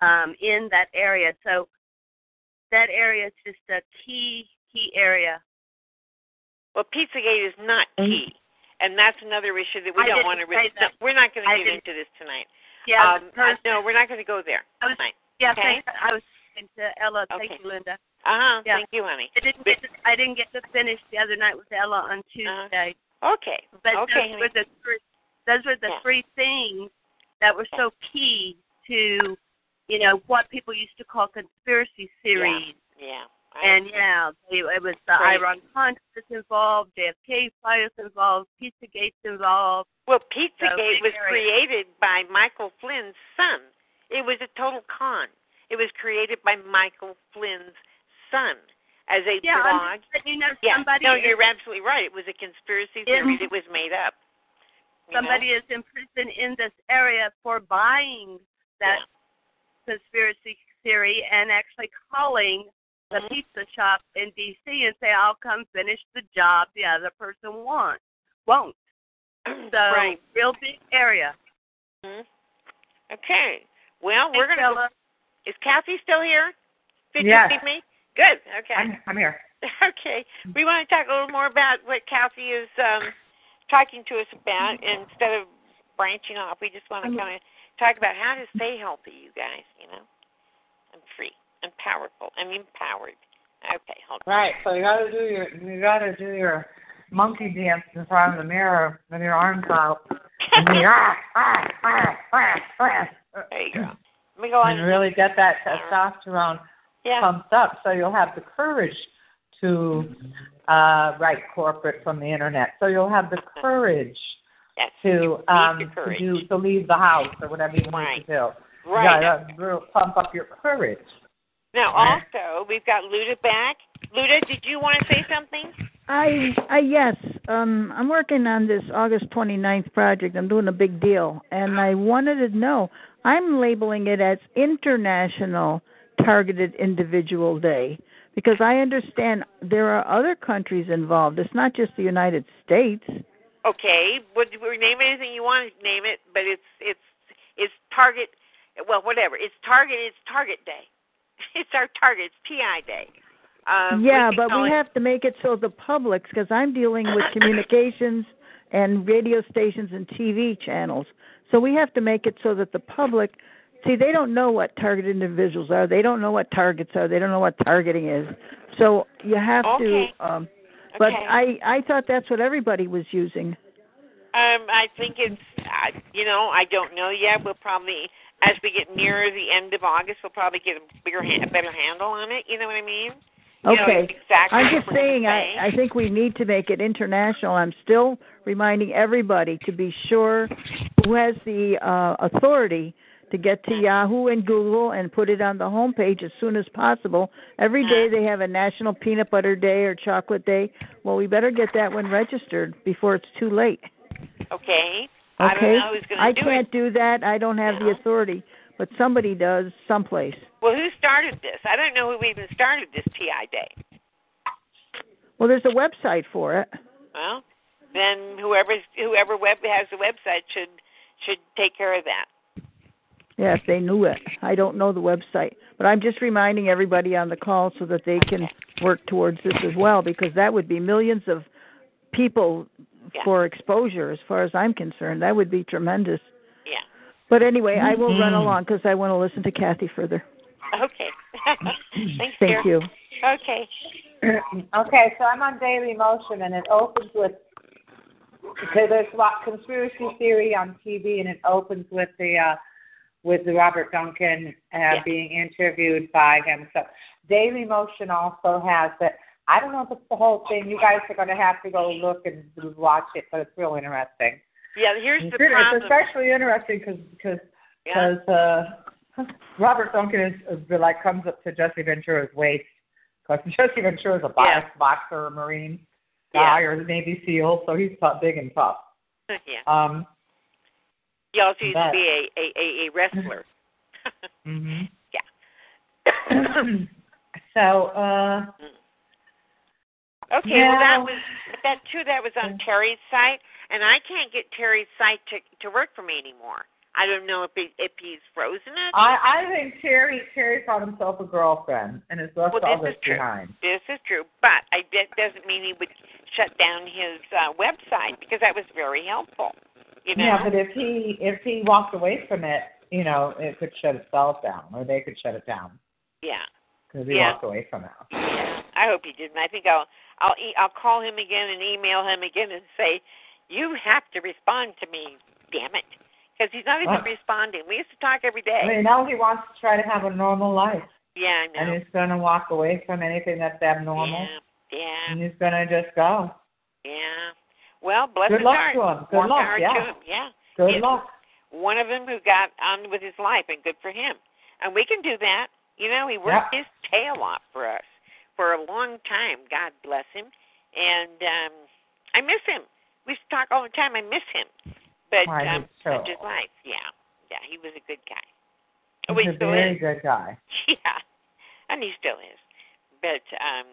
um, in that area. So that area is just a key key area. Well, Pizzagate is not key, and that's another issue that we I don't want to. say that. we're not going to get into this tonight. Yeah, Um, no, we're not going to go there I was, tonight. yeah, okay. thanks. I was saying to Ella. Thank Okay. you, Linda. Uh huh. Yeah. Thank you, honey. I didn't get to, I didn't get to finish the other night with Ella on Tuesday. Okay. But Uh-huh. okay. those were the three, those were the Yeah. three things that were so key to, you know, what people used to call conspiracy theories. Yeah. I And yeah, it was the Right. Iran Contras involved, JFK files involved, Pizzagate's involved. Well, So, Pizzagate big was created by Michael Flynn's son. It was a total con. It was created by Michael Flynn's son as a Yeah, blog. Letting you know somebody. yeah. no, you're absolutely right. It was a conspiracy theory that was made up. you know? somebody is in prison in this area for buying that conspiracy theory and actually calling the Mm-hmm. pizza shop in DC and say, "I'll come finish the job the other person wants won't." *clears throat* So Right. real big area. Mhm. Okay. Well, we're Thanks, gonna. Go, is Kathy still here? Did Yes. you see me? Good. Okay. I'm, I'm here. *laughs* Okay. We want to talk a little more about what Kathy is um, talking to us about instead of branching off. We just want to kind of talk about how to stay healthy, you guys, you know, and free and powerful and empowered. Okay, hold on. Right. So you gotta do your you gotta do your monkey dance in front of the mirror with your arms out. And you, ah, ah, ah, ah, ah. There you go. Let me go on. and really get that testosterone Yeah. pumped up so you'll have the courage to uh write corporate from the internet. So you'll have the courage Yes. to um to do to leave the house or whatever you want Right. to do. Right. You gotta real pump up your courage. Now, also, we've got Luda back. Luda, did you want to say something? I, I yes, um, I'm working on this August 29th project. I'm doing a big deal, and I wanted to know. I'm labeling it as International Targeted Individual Day because I understand there are other countries involved. It's not just the United States. Okay, would you name anything you want to name it, but it's it's it's Target. Well, whatever. It's Target. It's Target Day. *laughs* It's our Target. It's TI Day. Um, yeah, but we have to make it so the public, because I'm dealing with communications and radio stations and TV channels. So we have to make it so that the public, see, they don't know what targeted individuals are. They don't know what targets are. They don't know what targeting is. So you have Okay. to. Um, but Okay. I I thought that's what everybody was using. Um, I think it's, uh, you know, I don't know yet. We'll probably, as we get nearer the end of August, we'll probably get a bigger, ha- a better handle on it. You know what I mean? You know Okay. exactly I'm just saying. I, I think we need to make it international. I'm still reminding everybody to be sure who has the uh, authority to get to Yahoo and Google and put it on the homepage as soon as possible. Every day they have a National Peanut Butter Day or Chocolate Day. Well, we better get that one registered before it's too late. Okay. I don't Okay? know who's going to I do can't it. do that. I don't have the authority, but somebody does someplace. Well, who started this? I don't know who even started this TI Day. Well, there's a website for it. Well, then whoever's whoever web has the website should should take care of that. Yeah, if they knew it. I don't know the website, but I'm just reminding everybody on the call so that they can work towards this as well because that would be millions of people for exposure as far as I'm concerned. That would be tremendous. Yeah. But anyway, I will run Mhm. along because I want to listen to Kathy further. Okay. *laughs* Thanks, Thank dear. you. Okay. *clears throat* okay, so I'm on Daily Motion, and it opens with okay. There's a lot conspiracy theory on TV, and it opens with the uh, with the Robert Duncan uh, being interviewed by him. So Daily Motion also has that. I don't know if it's the whole thing. You guys are going to have to go look and watch it, but it's real interesting. Yeah, here's It's, the really- problem. it's especially interesting because because Yeah. because uh, Robert Duncan is, is like comes up to Jesse Ventura's waist because *laughs* Jesse Ventura is a box, boxer Marine guy or Navy SEAL, so he's tough, big and tough. yeah. Um, He also used to be a, a, a, a wrestler. *laughs* hmm *laughs* Yeah. *coughs* so uh, Okay, well that was that too. That was on Terry's site, and I can't get Terry's site to to work for me anymore. I don't know if he, if he's frozen it. I I think Terry Terry found himself a girlfriend and has left Well, all this this behind. This is true, but I that doesn't mean he would shut down his uh, website because that was very helpful. You know. Yeah, but if he if he walked away from it, you know, it could shut itself down, or they could shut it down yeah. He Yeah. walked away from. Yeah. I hope he didn't. I think I'll I'll e- I'll call him again and email him again and say, you have to respond to me, damn it, because he's not even Well- responding. We used to talk every day. I mean, now he wants to try to have a normal life, yeah, I know. and he's going to walk away from anything that's abnormal, Yeah, yeah, and he's going to just go. yeah. Well, bless Good his luck heart. to him. Good luck, yeah. to him. Yeah. Good He's luck. One of them who got on with his life, and good for him. And we can do that. You know, he worked his tail off for us for a long time. God bless him. And um I miss him. We used to talk all the time. I miss him. But I um such is life. Yeah. Yeah, he was a good guy. He's Oh, he a very is. good guy. *laughs* Yeah. And he still is. But um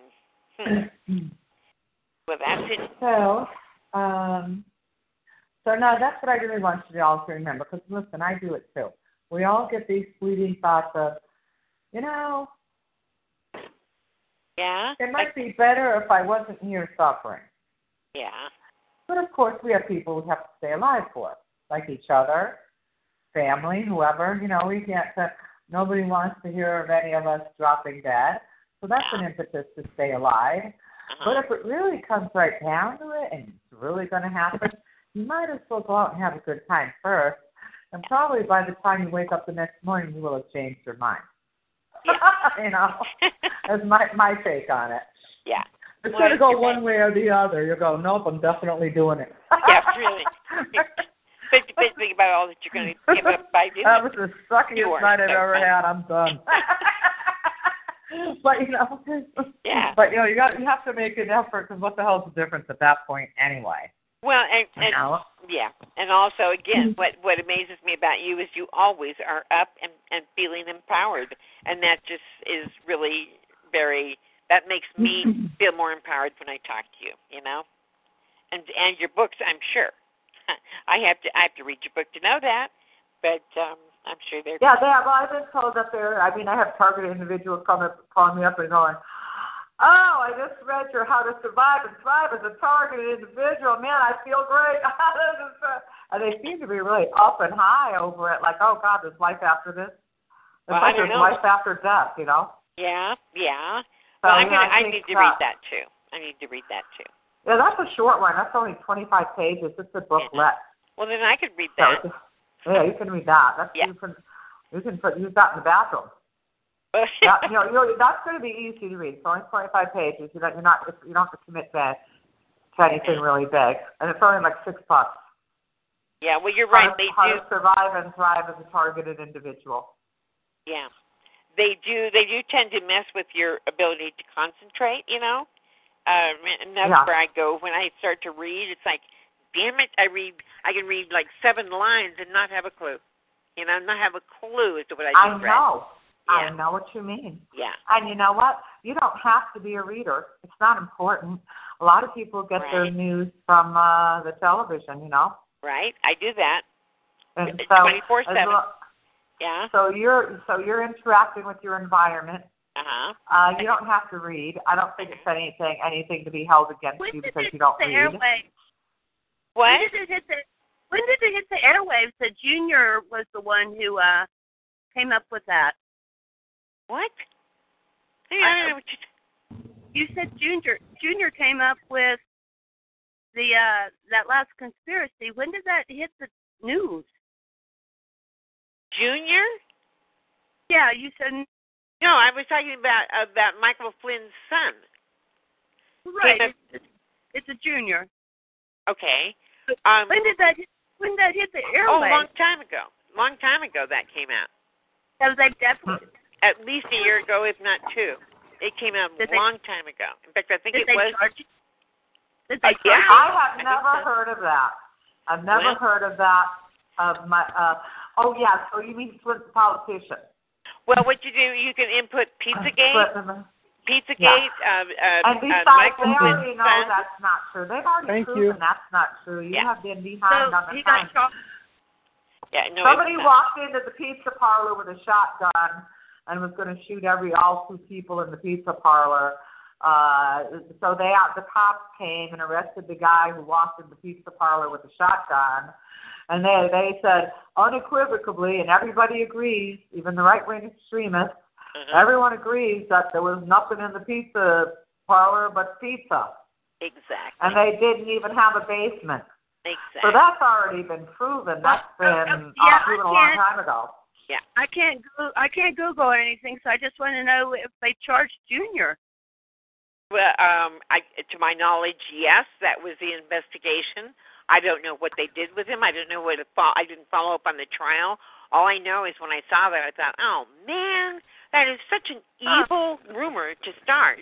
hmm. *clears throat* well that's it. So, um, so no, that's what I really want you all to remember. Because listen, I do it too. We all get these fleeting thoughts of, you know, Yeah. it might be better if I wasn't here suffering. Yeah. But of course, we have people we have to stay alive for, like each other, family, whoever. You know, we can't. Uh, nobody wants to hear of any of us dropping dead. So that's an impetus to stay alive. But if it really comes right down to it, and it's really going to happen, you might as well go out and have a good time first. And probably by the time you wake up the next morning, you will have changed your mind. *laughs* you know, that's my my take on it. Yeah. It's going to go one way or the other. You'll go, nope, I'm definitely doing it. *laughs* yeah, really. But, but think about all that you're going to give up by doing That was the suckiest night I've ever had. I'm done. *laughs* but you know, Yeah. But you know, you got you have to make an effort because what the hell's the difference at that point anyway? Well, and, and yeah, and also again, what what amazes me about you is you always are up and and feeling empowered, and that just is really very. That makes me feel more empowered when I talk to you. You know, and and your books, I'm sure. *laughs* I have to I have to read your book to know that, but um I'm sure they're Yeah, they have. I've been told up there. I mean, I have targeted individuals up, calling me up and going, "Oh, I just read your How to Survive and Thrive as a Targeted Individual. Man, I feel great." *laughs* And they seem to be really up and high over it. Like, oh God, there's life after this. It's Well, like there's know. life after death. You know. Yeah, yeah. So, Well, I'm gonna. I I need to read that too. I need to read that too. Yeah, that's a short one. That's only 25 pages. It's a booklet. Well, then I could read that. it's- yeah, you can read that. That's you can you can put use that in the bathroom. *laughs* that, you know, you're, that's going to be easy to read. It's only 25 pages. You don't, you're not, you don't have to commit to, to anything really big, and it's only like six bucks. Yeah, well, you're right. to- They how do. to survive and thrive as a targeted individual. Yeah, they do. They do tend to mess with your ability to concentrate. You know, uh, and that's Yeah. where I go when I start to read. It's like, damn it, I read. I can read like seven lines and not have a clue. You know, not have a clue as to what I I just know. Yeah. I know what you mean. Yeah. And you know what? You don't have to be a reader. It's not important. A lot of people get their news from uh the television, you know. Right. I do that. And so 24/7. as Yeah. so you're so you're interacting with your environment. Uh huh. Uh you don't have to read. I don't think it's anything anything to be held against When you did because you don't read. airwaves? What? When did it hit the When did it hit the airwaves? That Junior was the one who uh came up with that. What? Hey, I- I don't know what you. You said Junior Junior came up with the uh that last conspiracy. When did that hit the news? Junior? Yeah, you said No, I was talking about about Michael Flynn's son. right. It's, it's a Junior. Okay. Um, when did that hit, when did that hit the oh, a long time ago. Long time ago that came out. Because they definitely At least a year ago, if not two. It came out a Did they- long time ago. In fact, I think did it they was. charge you? Did Uh, they yeah. charge? I have think never so. heard of that. I've never When? heard of that of my uh oh yeah, so you mean Flint's politician. Well, what you do, you can input Pizzagate, Clinton. Pizzagate, uh, uh, And uh, besides, Michael they Flynn's already know son. that's not true. They've already Thank proven you. that's not true. You Yeah. have been behind So on the he times. got charged. Yeah, no, Somebody walked into the pizza parlor with a shotgun and was going to shoot every all two people in the pizza parlor. Uh, so they the cops came and arrested the guy who walked in the pizza parlor with a shotgun. And they they said unequivocally, and everybody agrees, even the right wing extremists, Uh-huh. everyone agrees that there was nothing in the pizza parlor but pizza, Exactly. and they didn't even have a basement. exactly. So that's already been proven. That's uh, been yeah, uh, proven I a long time ago. Yeah. I can't go, I can't Google or anything, so I just want to know if they charged Junior. Well, um, I, to my knowledge, yes, that was the investigation. I don't know what they did with him. I don't know what it fo- I didn't follow up on the trial. All I know is when I saw that, I thought, oh man, that is such an evil rumor to start.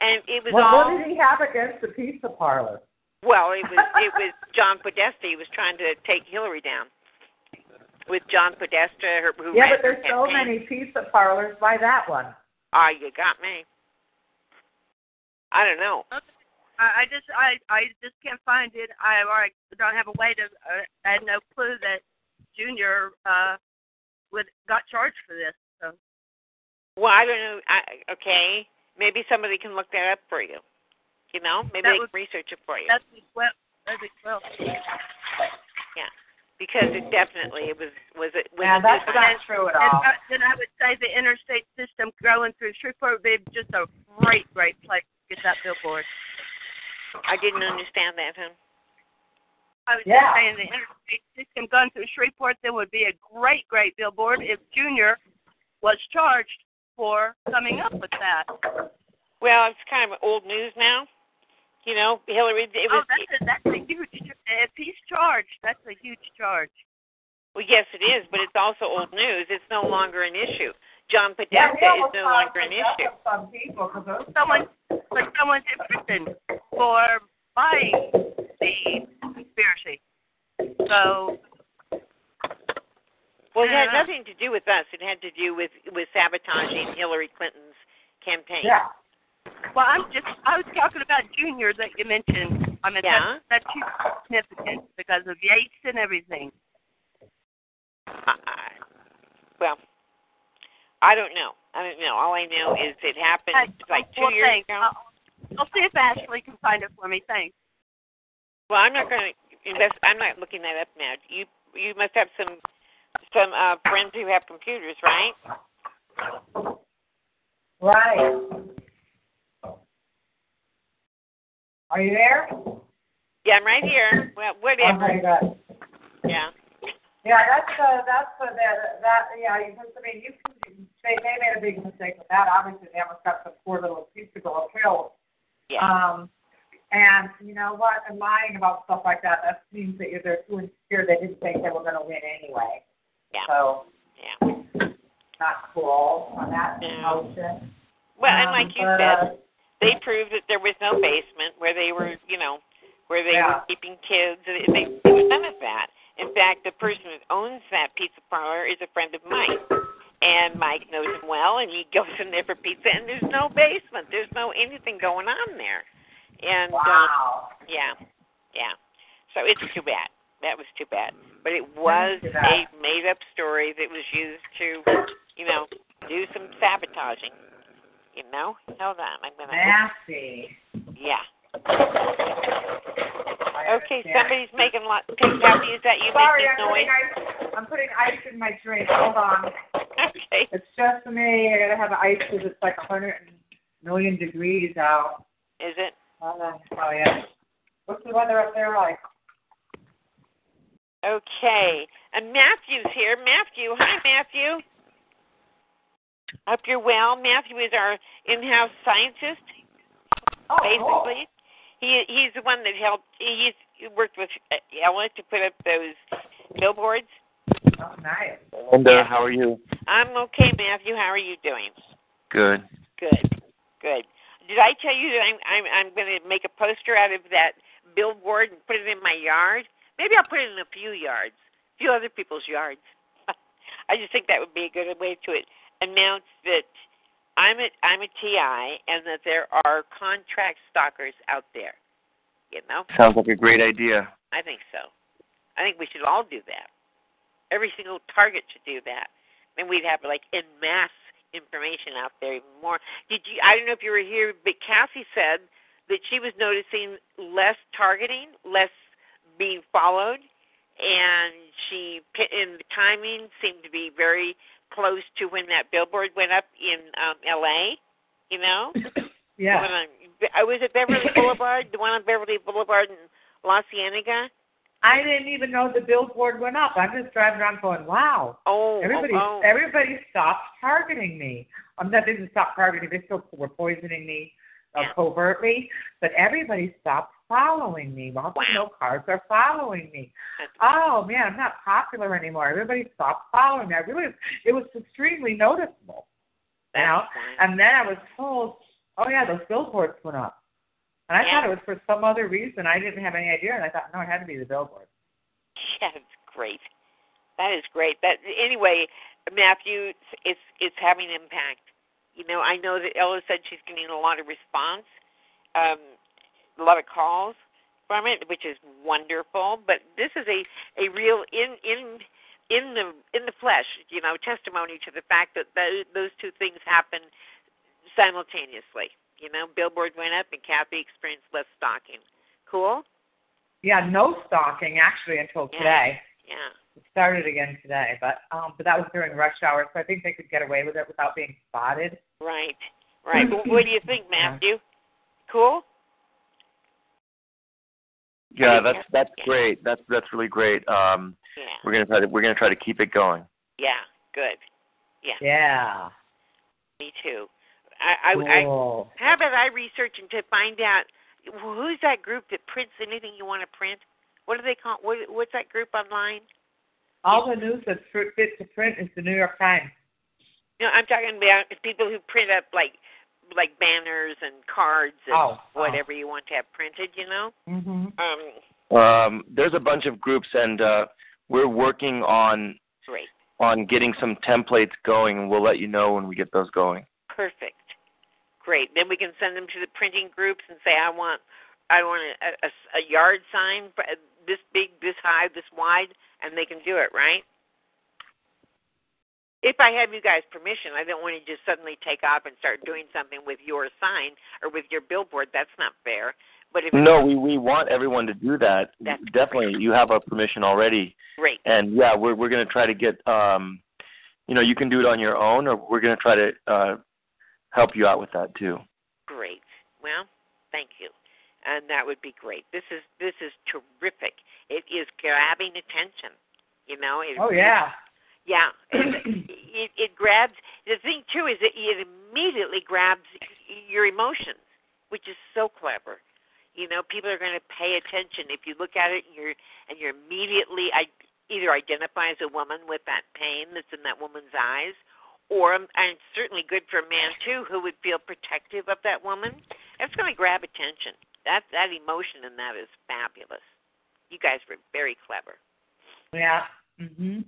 And it was Well, all what did he have against the pizza parlor? well, it was it was John Podesta. He was trying to take Hillary down with John Podesta, who Yeah, but there's her so campaign. many pizza parlors by that one. Ah, you got me. I don't know. I, I just, I, I just can't find it. I, or I don't have a way to. Uh, I had no clue that Junior uh, would got charged for this. So Well, I don't know. I, okay, maybe somebody can look that up for you. You know, maybe That they would- can research it for you. that's well, that's well. Yeah, because it definitely it was was it was Yeah, that's just- not true at all. uh, then I would say the interstate system growing through Shreveport would be just a great, great place to get that billboard. I didn't understand that, huh? I was Yeah. just saying the interstate system going through Shreveport then would be a great, great billboard if Junior was charged for coming up with that. Well, it's kind of old news now. You know, Hillary. It oh, that's a, that's a huge. If he's charged, that's a huge charge. well, yes, it is, but it's also old news. It's no longer an issue. John Yeah, Podesta we is no longer an issue. Some people, because those Someone, but someone's in prison for buying the conspiracy. So Well, it had uh, nothing to do with us. It had to do with with sabotaging Hillary Clinton's campaign. yeah. Well, I'm just, I was talking about Junior that you mentioned. I mean, Yeah. that's, that's significant because of Yates and everything. I, I, well, I don't know. I don't know. All I know is it happened like two well, years thanks. ago. I'll, I'll see if Ashley can find it for me. Thanks. Well, I'm not going to invest. I'm not looking that up now. You you must have some some uh, friends who have computers, right? Right. Are you there? Yeah, I'm right here. Well, whatever. Okay, good. Yeah. Yeah, that's uh, that's uh, that that yeah. You, I mean, you can they they made a big mistake with that. Obviously, they almost got some poor little piece of girl killed. Yeah. Um, and you know what? And lying about stuff like that, that means that they're too insecure. They didn't think they were going to win anyway. Yeah. So Yeah. not cool on that No. notion. Well, and Um, like you but, said, uh, they proved that there was no basement where they were, you know, where they Yeah. were keeping kids. They, they, there was none of that. In fact, the person that owns that pizza parlor is a friend of mine. And Mike knows him well, and he *laughs* goes in there for pizza, and there's no basement. There's no anything going on there. And wow. uh, yeah, yeah. So it's too bad. That was too bad. But it was a made-up story that was used to, you know, do some sabotaging. You know? Hold on, I'm gonna. Nasty. Yeah. Okay, somebody's making lot. Kathy, is that you Sorry, making I'm putting noise? ice. I'm putting ice in my drink. Hold on. Okay. It's just me. I gotta have ice because it's like a hundred million degrees out. Is it? Hold on. Oh yeah. What's the weather up there like? Okay. And Matthew's here. Matthew, hi Matthew. Hope you're well. Matthew is our in-house scientist. Oh, basically, he he's the one that helped. He's he worked with uh, Ella to put up those billboards. Oh, nice. And Linda, how are you? I'm okay, Matthew. How are you doing? Good. Good. Good. Did I tell you that I'm I'm I'm going to make a poster out of that billboard and put it in my yard? Maybe I'll put it in a few yards, a few other people's yards. *laughs* I just think that would be a good way to it. Announce that I'm a I'm a TI and that there are contract stalkers out there. You know, Sounds like a great idea. I think so. I think we should all do that. Every single target should do that. And we'd have like en masse information out there even more. Did you I don't know if you were here, but Cassie said that she was noticing less targeting, less being followed, and she and the timing seemed to be very close to when that billboard went up in um LA, you know? *coughs* Yeah. On, I was at Beverly *coughs* Boulevard, the one on Beverly Boulevard in La Cienega. I didn't even know the billboard went up. I'm just driving around going, wow. Oh, Everybody, oh, oh. everybody stopped targeting me. Um, that didn't stop targeting. They still were poisoning me uh, covertly, but everybody stopped following me. Well, no cars are following me. Oh man, I'm not popular anymore. Everybody stopped following me. I really, it was extremely noticeable. You know, and then I was told, oh yeah, those billboards went up. And I Yeah. thought it was for some other reason. I didn't have any idea, and I thought, no, it had to be the billboard. Yeah, *laughs* it's great. That is great. But anyway, Matthew, it's it's, it's having impact. You know, I know that Ella said she's getting a lot of response, um, a lot of calls from it, which is wonderful. But this is a a real in in in the in the flesh, you know, testimony to the fact that those, those two things happen simultaneously. You know, billboard went up and Kathy experienced less stalking. Cool. Yeah, no stalking actually until Yeah. today. Yeah. It started again today, but um, but that was during rush hour, so I think they could get away with it without being spotted. Right. Right. Well, *laughs* what do you think, Matthew? Cool. Yeah, that's that's great. That's that's really great. Um, Yeah. we're gonna try to we're gonna try to keep it going. Yeah. Good. Yeah. Yeah. Me too. I, I, Cool. I how about I research and to find out who's that group that prints anything you want to print? What do they call? What, what's that group online? All the news that's fr- fit to print is the New York Times. No, I'm talking about people who print up like like banners and cards and Oh, oh. whatever you want to have printed. You know. Mm-hmm. Um. Um, there's a bunch of groups, and uh, we're working on Great. on getting some templates going, and we'll let you know when we get those going. Perfect. Great. Then we can send them to the printing groups and say, I want, I want a, a, a yard sign for- this big, this high, this wide, and they can do it, right? If I have you guys' permission, I don't want to just suddenly take off and start doing something with your sign or with your billboard. That's not fair. But if No, we we want everyone to do that. That's Definitely, you have our permission already, great. and yeah, we're we're gonna try to get um, you know, you can do it on your own, or we're gonna try to uh, help you out with that too. Great. Well, thank you. And that would be great. This is this is terrific. It is grabbing attention. You know, it Oh yeah. Yeah, *clears throat* it, it, grabs. The thing too is that it immediately grabs your emotions, which is so clever. You know, people are going to pay attention if you look at it and you're and you're immediately I, either identify as a woman with that pain that's in that woman's eyes, or um, and it's certainly good for a man too who would feel protective of that woman. It's going to grab attention. That that emotion in that is fabulous. You guys were very clever. Yeah. Mhm.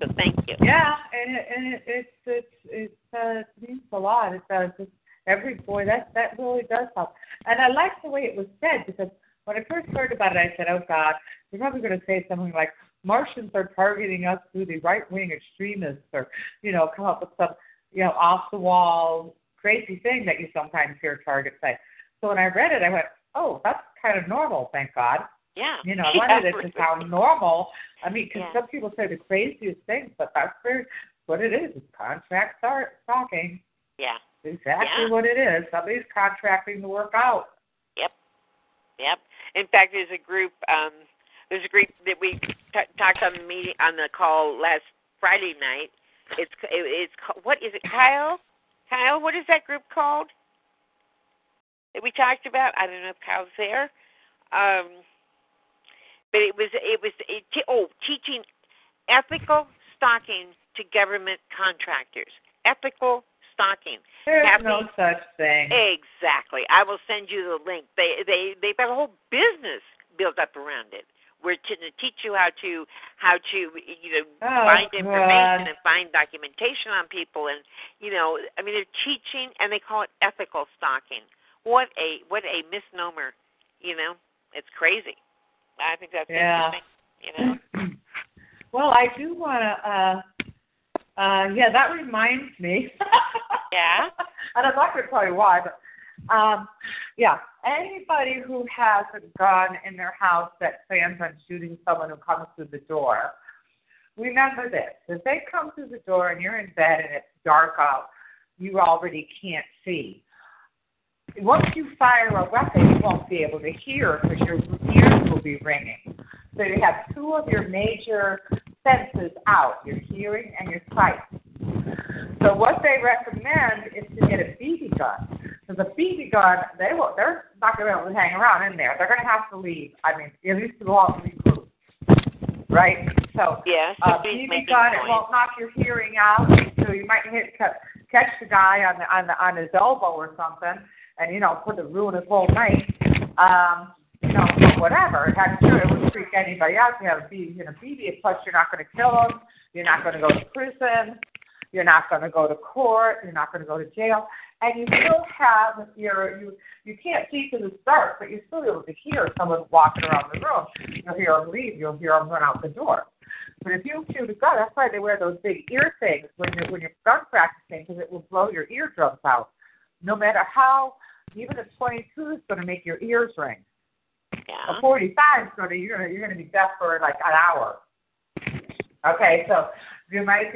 So thank you. Yeah, and it, and it, it's it's it's uh, it means a lot. It does. It's every boy that that really does help. And I like the way it was said because when I first heard about it, I said, "Oh God, they're probably going to say something like Martians are targeting us through the right wing extremists, or you know, come up with some you know off the wall crazy thing that you sometimes hear targets say." So when I read it, I went, "Oh, that's kind of normal, thank God." Yeah. You know, I wanted it to sound normal. I mean, because Yeah. some people say the craziest things, but that's very what it is. It's contract stalking. Yeah. Exactly Yeah. what it is. Somebody's contracting to work out. Yep. Yep. In fact, there's a group. Um, there's a group that we t- talked on the meeting on the call last Friday night. It's it, it's what is it, Kyle? Kyle, what is that group called? That we talked about. I don't know if Kyle's there. Um, but it was it was it, oh teaching ethical stalking to government contractors. Ethical stalking. There's no such thing. Exactly. I will send you the link. They they they've got a whole business built up around it. We're to, to teach you how to how to you know Oh, find information God. and find documentation on people and you know I mean they're teaching and they call it ethical stalking. What a what a misnomer. You know it's crazy. I think that's Yeah. interesting. You know. *clears throat* Well, I do want to. uh uh Yeah, that reminds me. *laughs* yeah. and I'm not going to tell you why, but um, yeah, anybody who has a gun in their house that plans on shooting someone who comes through the door, remember this: if they come through the door and you're in bed and it's dark out, you already can't see. Once you fire a weapon, you won't be able to hear because your ears will be ringing. So you have two of your major senses out: your hearing and your sight. So what they recommend is to get a BB gun. Because a BB gun, they will, they're not going to be able to hang around in there. They're going to have to leave. I mean, at least to all regroup, right? So Yeah. a BB gun, it won't knock your hearing out. So you might hit catch the guy on the on the on his elbow or something, and you know, put the ruin his whole night. Um, you know, whatever. I'm it would freak anybody out to have a BB, you know, BB. Plus, you're not going to kill them. You're not going to go to prison. You're not going to go to court. You're not going to go to jail. And you still have your you you can't see because it's dark, but you're still able to hear someone walking around the room. You'll hear them leave. You'll hear them run out the door. But if you shoot a gun, that's why they wear those big ear things when you're when you're gun practicing because it will blow your eardrums out. No matter how, even a 22 is going to make your ears ring. A 45 is going you're to you're going to be deaf for like an hour. Okay, so you might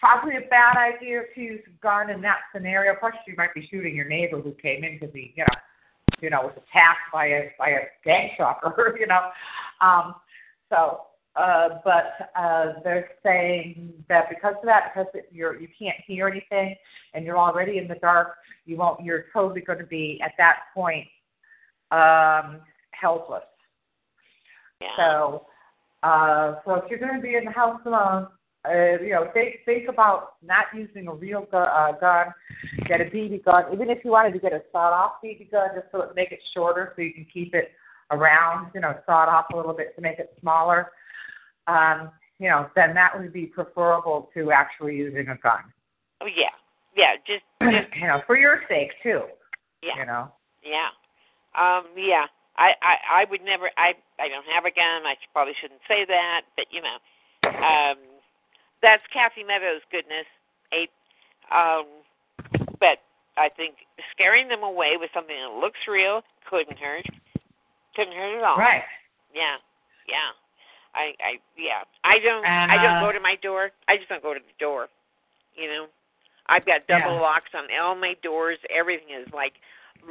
probably a bad idea to use a gun in that scenario. Plus, you might be shooting your neighbor who came in because he, you know, you know, was attacked by a by a gang stalker. *laughs* You know, um, so. Uh, but uh, they're saying that because of that, because it, you're you can't hear anything, and you're already in the dark, you won't. You're totally going to be at that point um, helpless. Yeah. So, uh, so if you're going to be in the house alone, uh, you know, think think about not using a real gu- uh, gun. Get a BB gun, even if you wanted to get a sawed-off BB gun, just so it make it shorter, so you can keep it around. You know, sawed off a little bit to make it smaller. Um, you know, then that would be preferable to actually using a gun. Oh yeah. Yeah. Just just *clears throat* you know, for your sake too. Yeah. You know. Yeah. Um, yeah. I, I, I would never I I don't have a gun, I probably shouldn't say that, but you know. Um that's Kathy Meadows' goodness. Eight um but I think scaring them away with something that looks real couldn't hurt. Couldn't hurt at all. Right. Yeah. Yeah. I I yeah. I don't And, I don't uh, go to my door. I just don't go to the door. You know. I've got double Yeah. locks on all my doors. Everything is like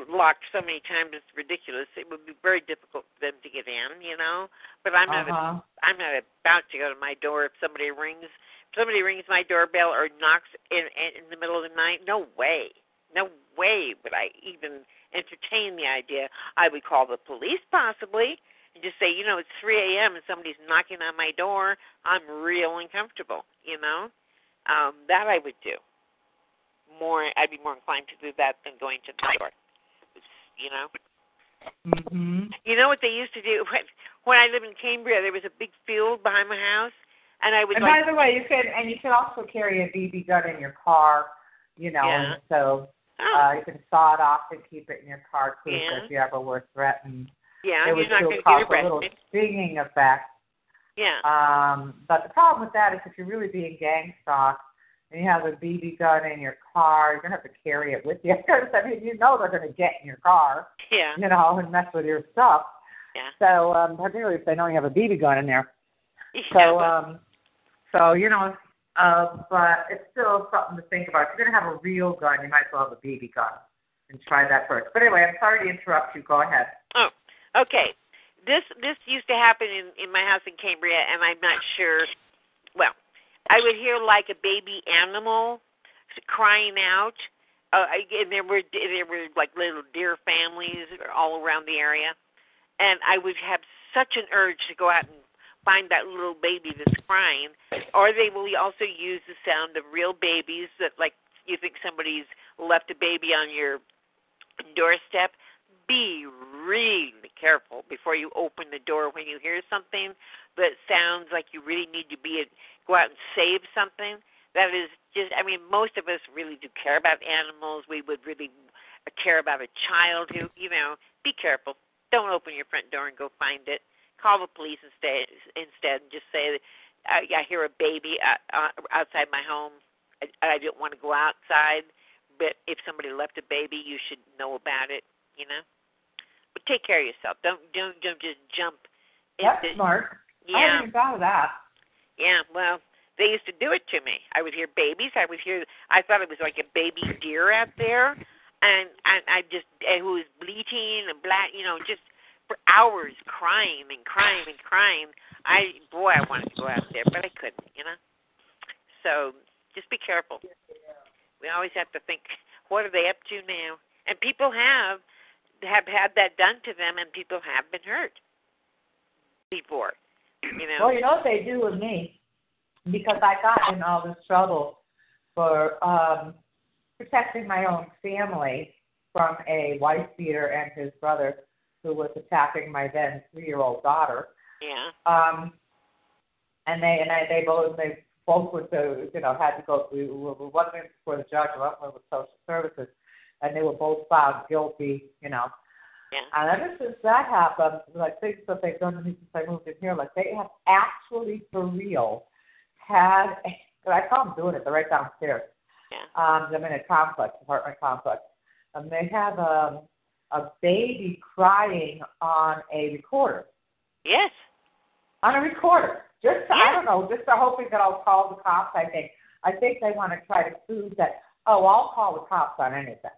locked so many times it's ridiculous. It would be very difficult for them to get in, you know. But I'm not Uh-huh. I'm not about to go to my door if somebody rings if somebody rings my doorbell or knocks in in the middle of the night. No way. No way would I even entertain the idea. I would call the police possibly and just say, you know, it's 3 a.m. and somebody's knocking on my door. I'm real uncomfortable, you know. Um, that I would do. More, I'd be more inclined to do that than going to the door. You know. Mhm. You know what they used to do *laughs* when when I lived in Cambria? There was a big field behind my house, and I would And like. by the way, you can and you can also carry a BB gun in your car, you know, Yeah. and so Oh. uh you can saw it off and keep it in your car too Yeah. if you ever were threatened. yeah, it you're would not still cause a little stinging effect. Yeah. Um, but the problem with that is if you're really being gang stalked and you have a BB gun in your car, you're gonna have to carry it with you *laughs* because I mean you know they're gonna get in your car, Yeah. you know, and mess with your stuff. Yeah. So um, particularly if they know you have a BB gun in there. Yeah, So um, so you know, uh, but it's still something to think about. If you're gonna have a real gun, you might as well have a BB gun and try that first. But anyway, I'm sorry to interrupt you. Go ahead. Oh, okay. This this used to happen in in my house in Cambria, and I'm not sure. Well, I would hear like a baby animal crying out, uh, and there were there were like little deer families all around the area, and I would have such an urge to go out and find that little baby that's crying. Or they will also use the sound of real babies that like you think somebody's left a baby on your doorstep be really careful before you open the door when you hear something that sounds like you really need to be go out and save something that is just i mean most of us really do care about animals we would really care about a child who you know be careful don't open your front door and go find it call the police instead instead and just say i, I hear a baby uh, uh, outside my home I, I don't want to go outside but if somebody left a baby you should know about it you know but take care of yourself. Don't don't don't just jump. That's into, smart. I Yeah, hadn't even thought of that. Yeah. Well, they used to do it to me. I would hear babies. I would hear. I thought it was like a baby deer out there, and and I just and who was bleating and black. You know, just for hours crying and crying and crying. I boy, I wanted to go out there, but I couldn't. You know. So just be careful. We always have to think, what are they up to now? And people have have had that done to them, and people have been hurt before. You know. Well, you know what they do with me, because I got in all this trouble for um protecting my own family from a wife beater and his brother who was attacking my then three year old daughter. Yeah. Um and they and I they both they both were to you know had to go we were one went before the judge, one went with social services and they were both found guilty, you know. Yeah. And ever since that happened, like things that they've done to me since I moved in here, like they have actually for real had but I saw them doing it, they're right downstairs. Yeah. Um, I'm in a complex, apartment complex. And they have a a baby crying on a recorder. Yes. On a recorder. Just to, I don't know, just hoping that I'll call the cops, I think. I think they want to try to prove that, oh, I'll call the cops on anything.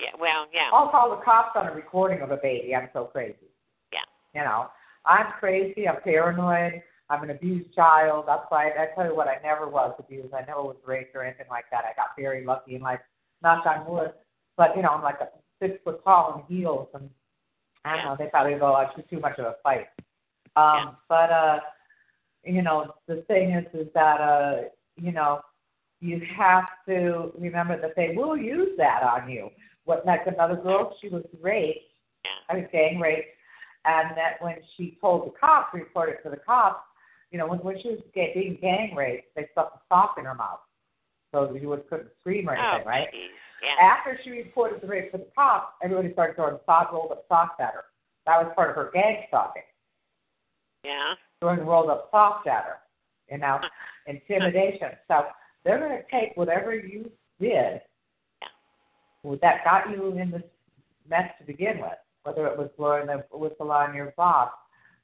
Yeah. Well, yeah. I'll call the cops on a recording of a baby. I'm so crazy. Yeah. You know, I'm crazy. I'm paranoid. I'm an abused child. That's why I, I tell you what, I never was abused. I never was raped or anything like that. I got very lucky in life. Knock on wood. But you know, I'm like a six foot tall in heels, and I don't know. They probably go, I was too much of a fight. Um, but uh, you know, the thing is, is that uh, you know, you have to remember that they will use that on you. What like another girl, she was raped. I was gang raped, and that when she told the cops, reported to the cops, you know, when when she was ga- being gang raped, they stuck a sock in her mouth, so you would couldn't scream or anything, oh, right? geez. Yeah. After she reported the rape to the cops, everybody started throwing sock rolled up socks at her. That was part of her gang stalking, Yeah. throwing rolled up socks at her. You know, intimidation. So they're going to take whatever you did that got you in this mess to begin with, whether it was blowing the whistle on your boss,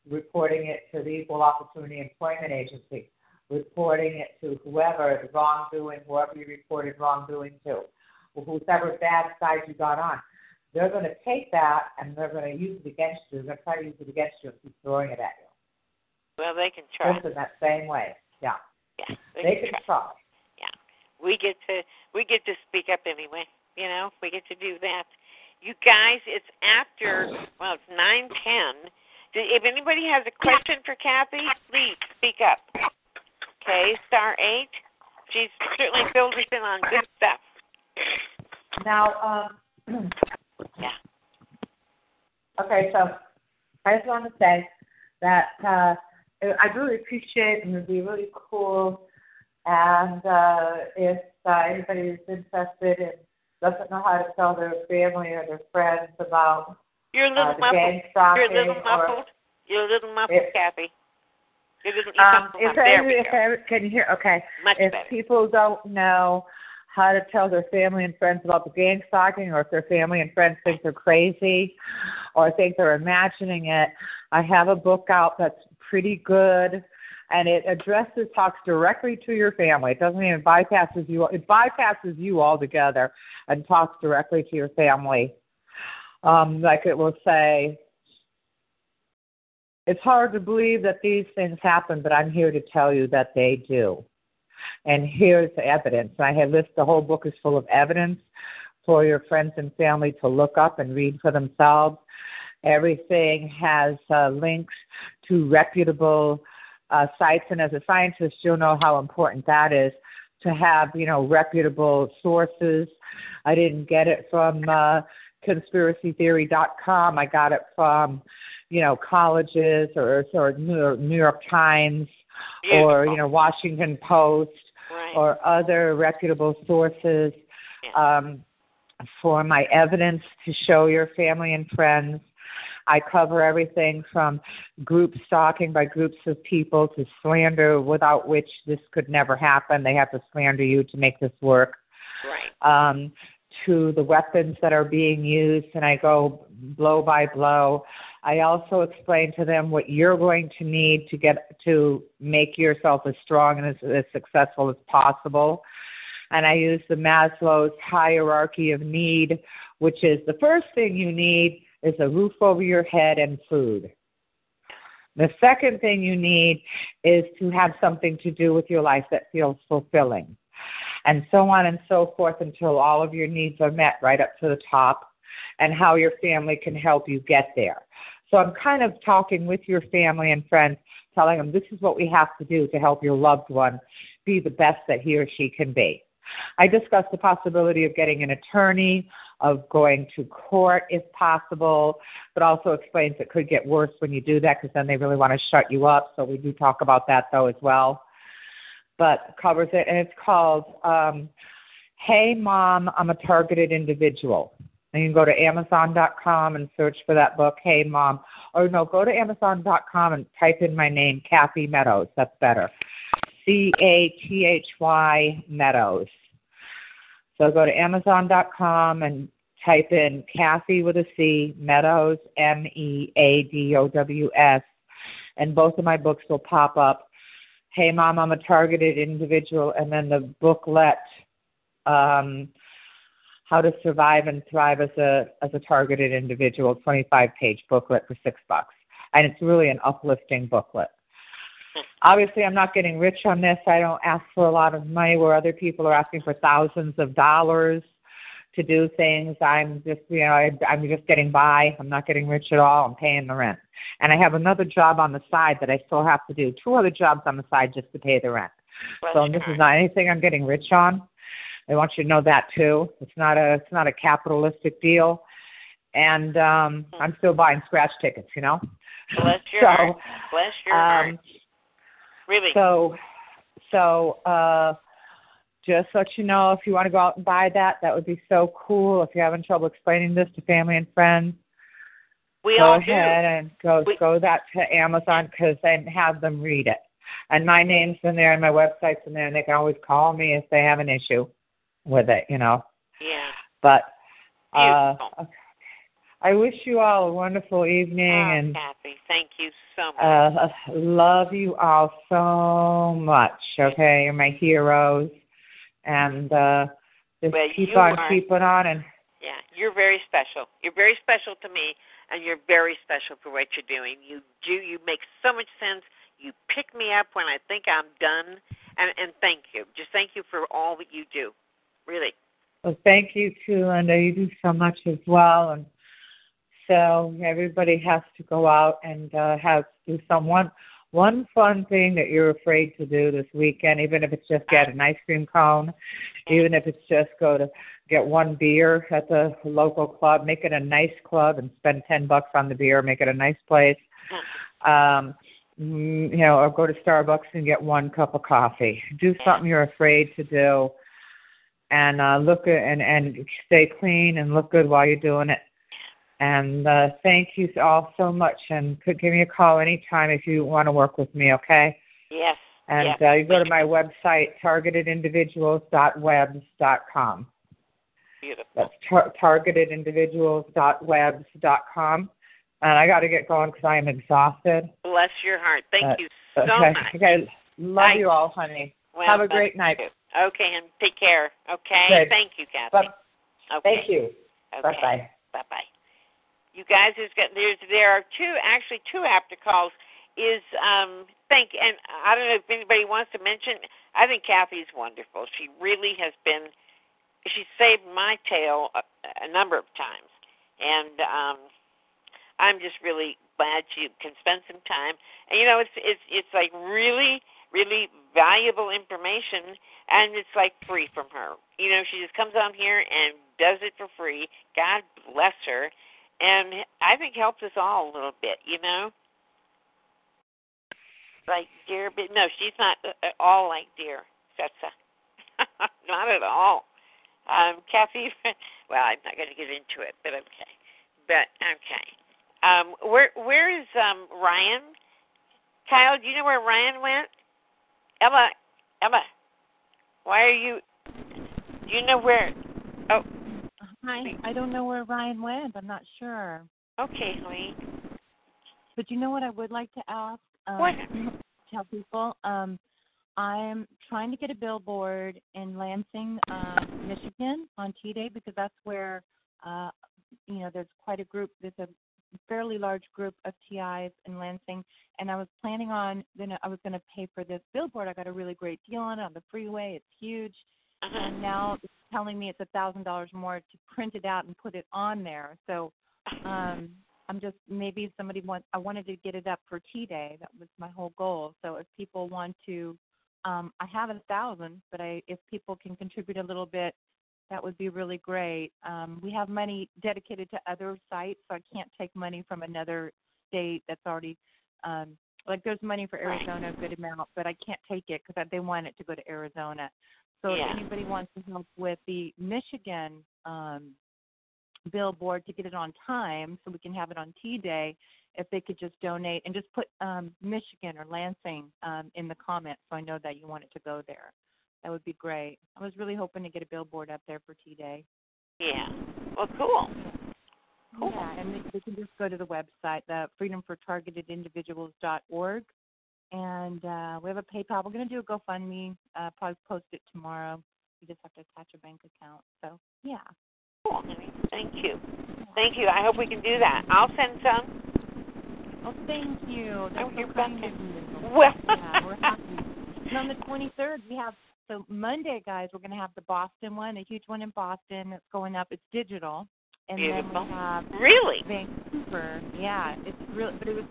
reporting it to the Equal Opportunity Employment Agency, reporting it to whoever the wrongdoing, whoever you reported wrongdoing to, whoever bad side you got on. they're going to take that and they're going to use it against you. They're going to try to use it against you and keep throwing it at you. Well, they can try. Just in that same way. Yeah. Yeah, They can try. Yeah, we get to we get to speak up anyway. You know, we get to do that. You guys, it's after well, it's nine ten. If anybody has a question for Kathy, please speak up. Okay, star eight. She's certainly filled us in on good stuff. Now, um, *clears throat* yeah. Okay, so I just want to say that uh, I really appreciate and it would be really cool. And uh, if uh, anybody is interested and doesn't know how to tell their family or their friends about You're a little uh, the muffled. gang stalking You're a little muffled. You're a little muffled, If- Kathy. You're little, you Um, if from there we if go. can you hear? Okay. Much if better. people don't know how to tell their family and friends about the gang stalking, or if their family and friends think they're crazy, or think they're imagining it, I have a book out that's pretty good, and it addresses, talks directly to your family. It doesn't even bypasses you. It bypasses you altogether and talks directly to your family. Um, like it will say, it's hard to believe that these things happen, but I'm here to tell you that they do. And here's the evidence. I have list the whole book is full of evidence for your friends and family to look up and read for themselves. Everything has uh, links to reputable uh, sites, and as a scientist, you'll know how important that is to have, you know, reputable sources. I didn't get it from uh, conspiracytheory.com. I got it from, you know, colleges or or New York, New York Times or you know Washington Post or other reputable sources um, for my evidence to show your family and friends. I cover everything from group stalking by groups of people to slander, without which this could never happen. They have to slander you to make this work. Right. Um, to the weapons that are being used, and I go blow by blow. I also explain to them what you're going to need to get to make yourself as strong and as, as successful as possible. And I use the Maslow's hierarchy of need, which is the first thing you need is a roof over your head and food. The second thing you need is to have something to do with your life that feels fulfilling. And so on and so forth until all of your needs are met right up to the top and how your family can help you get there. So I'm kind of talking with your family and friends, telling them this is what we have to do to help your loved one be the best that he or she can be. I discussed the possibility of getting an attorney, of going to court if possible, but also explains it could get worse when you do that because then they really want to shut you up. So we do talk about that though as well. But covers it, and it's called um, "Hey Mom, I'm a Targeted Individual." And you can go to Amazon.com and search for that book, Hey Mom. Or no, go to Amazon.com and type in my name, Kathy Meadows. That's better. C A T H Y Meadows. So go to Amazon.com and type in Kathy with a C, Meadows, M E A D O W S, and both of my books will pop up. Hey Mom, I'm a targeted individual, and then the booklet, um, How to Survive and Thrive as a as a Targeted Individual, 25 page booklet for six bucks, and it's really an uplifting booklet. Obviously, I'm not getting rich on this. I don't ask for a lot of money where other people are asking for thousands of dollars to do things. I'm just, you know, I, I'm just getting by. I'm not getting rich at all. I'm paying the rent. And I have another job on the side that I still have to do. Two other jobs on the side just to pay the rent. So this is not anything I'm getting rich on. I want you to know that too. It's not a it's not a capitalistic deal. And um I'm still buying scratch tickets, you know. Bless your *laughs* so, heart. Bless your heart. Really. so, so uh, just let you know if you want to go out and buy that, that would be so cool. If you're having trouble explaining this to family and friends, we go all ahead do. and go go that to Amazon because and have them read it. And my name's in there and my website's in there, and they can always call me if they have an issue with it, you know. Yeah. But uh, I wish you all a wonderful evening Oh, and Kathy, thank you so much. uh, love you all so much. Okay, you're my heroes, and uh, just Well, keep on are- keeping on. And Yeah, you're very special. You're very special to me, and you're very special for what you're doing. You do. You make so much sense. You pick me up when I think I'm done, and and thank you. Just thank you for all that you do. Really. Well, thank you too, Linda. You do so much as well, and so everybody has to go out and uh, have do some one one fun thing that you're afraid to do this weekend, even if it's just get an ice cream cone, even if it's just go to get one beer at the local club, make it a nice club and spend ten bucks on the beer, make it a nice place. Um, mm, you know, or go to Starbucks and get one cup of coffee. Do something you're afraid to do, and uh, look and and stay clean and look good while you're doing it. And uh, thank you all so much. And could give me a call anytime if you want to work with me. Okay. Yes. And yes. uh, you go to my website, targetedindividuals.webs.com. Beautiful. That's tar- targetedindividuals.webs.com. And I got to get going because I am exhausted. Bless your heart. Thank Uh, you so okay. much. Okay. Love Bye. you all, honey. Well, Have a great night. you. Okay, and take care. Okay. Good. Thank you, Kathy. Bye. Okay. Thank you. Okay. Bye bye. Bye bye. You guys, there's there's there are two actually two after calls. Is um thank and I don't know if anybody wants to mention. I think Kathy's wonderful. She really has been. She saved my tail a, a number of times, and um I'm just really glad she can spend some time. And you know, it's it's it's like really really valuable information, and it's like free from her. You know, she just comes on here and does it for free. God bless her, and I think helps us all a little bit. You know, like dear, but no, she's not at all like dear. That's *laughs* not at all. Um, Kathy, *laughs* well, I'm not going to get into it, but okay. But okay. Um, where where is um Ryan? Kyle, do you know where Ryan went? Emma, Emma, why are you? Do you know where? Oh, Hi. I don't know where Ryan went. I'm not sure. okay, honey. But you know what I would like to ask? Um, What? Tell people. Um, I'm trying to get a billboard in Lansing, uh, Michigan on T Day because that's where, uh, you know, there's quite a group. There's a fairly large group of TIs in Lansing, and I was planning on then I was going to pay for this billboard. I got a really great deal on it on the freeway. It's huge, and now it's telling me it's a thousand dollars more to print it out and put it on there. So *laughs* um I'm just maybe somebody wants I wanted to get it up for T Day. That was my whole goal. So if people want to um I have a thousand, but I if people can contribute a little bit, that would be really great. Um we have money dedicated to other sites, so I can't take money from another state that's already um like there's money for. Arizona, a good amount, but I can't take it because they want it to go to Arizona. So Yeah. if anybody wants to help with the Michigan um, billboard to get it on time so we can have it on T Day, if they could just donate and just put um, Michigan or Lansing um, in the comments so I know that you want it to go there. That would be great. I was really hoping to get a billboard up there for T Day. Yeah. Well, cool. Cool. Yeah, and they, they can just go to the website, the freedomfortargetedindividuals.org. And uh, we have a PayPal. We're going to do a GoFundMe, uh, probably post it tomorrow. You just have to attach a bank account. So, yeah. Cool. Thank you. Thank you. I hope we can do that. I'll send some. Oh, thank you. That's Oh, so you're kind of you. Well, yeah, we're happy. And on the 23rd, we have so Monday, guys. We're going to have the Boston one, a huge one in Boston that's going up. It's digital, and then Beautiful. we have Really? Vancouver. Yeah, it's really, but it was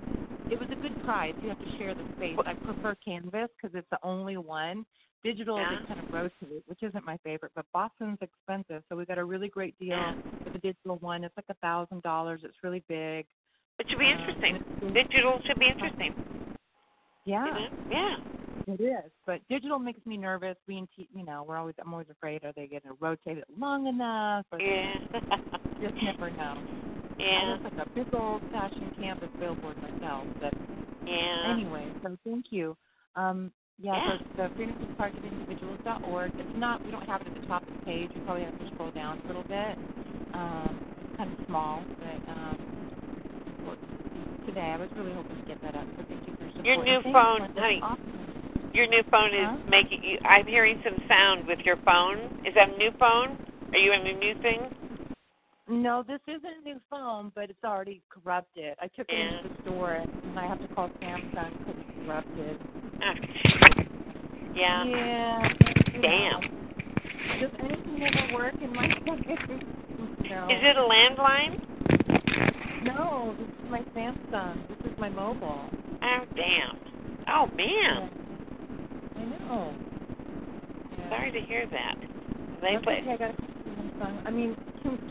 it was a good price. You have to share the space. I prefer canvas because it's the only one. Digital Yeah. they kind of rotate, which isn't my favorite, but Boston's expensive, so we got a really great deal Yeah. for the digital one. It's like a thousand dollars. It's really big. It should be Um, interesting. Digital should be interesting. Yeah. Yeah. It is, but digital makes me nervous. We, in t- you know, we're always I'm always afraid are they going to rotate it long enough? Or Yeah. you *laughs* just never know. Yeah. I look like a big old fashioned canvas billboard myself, but Yeah. anyway, so thank you. Um, yeah, Yeah. so the freedomfortargetindividuals.org. It's not we don't have it at the top of the page. You probably have to scroll down a little bit. Um, it's kind of small, but um, well, today I was really hoping to get that up. So thank you for supporting. Your new Thanks, phone, honey. Awesome. Your new phone is Huh? making you. I'm hearing some sound with your phone. Is that a new phone? Are you in a new thing? No, this isn't a new phone, but it's already corrupted. I took it Yeah. into the store, and I have to call Samsung because it's corrupted. *laughs* Yeah. Yeah. Damn. Does anything ever work in my *laughs* no. Is it a landline? No, this is my Samsung. This is my mobile. Oh damn. Oh man. I know. Sorry to hear that. They That's play. okay, I got a Samsung. I mean,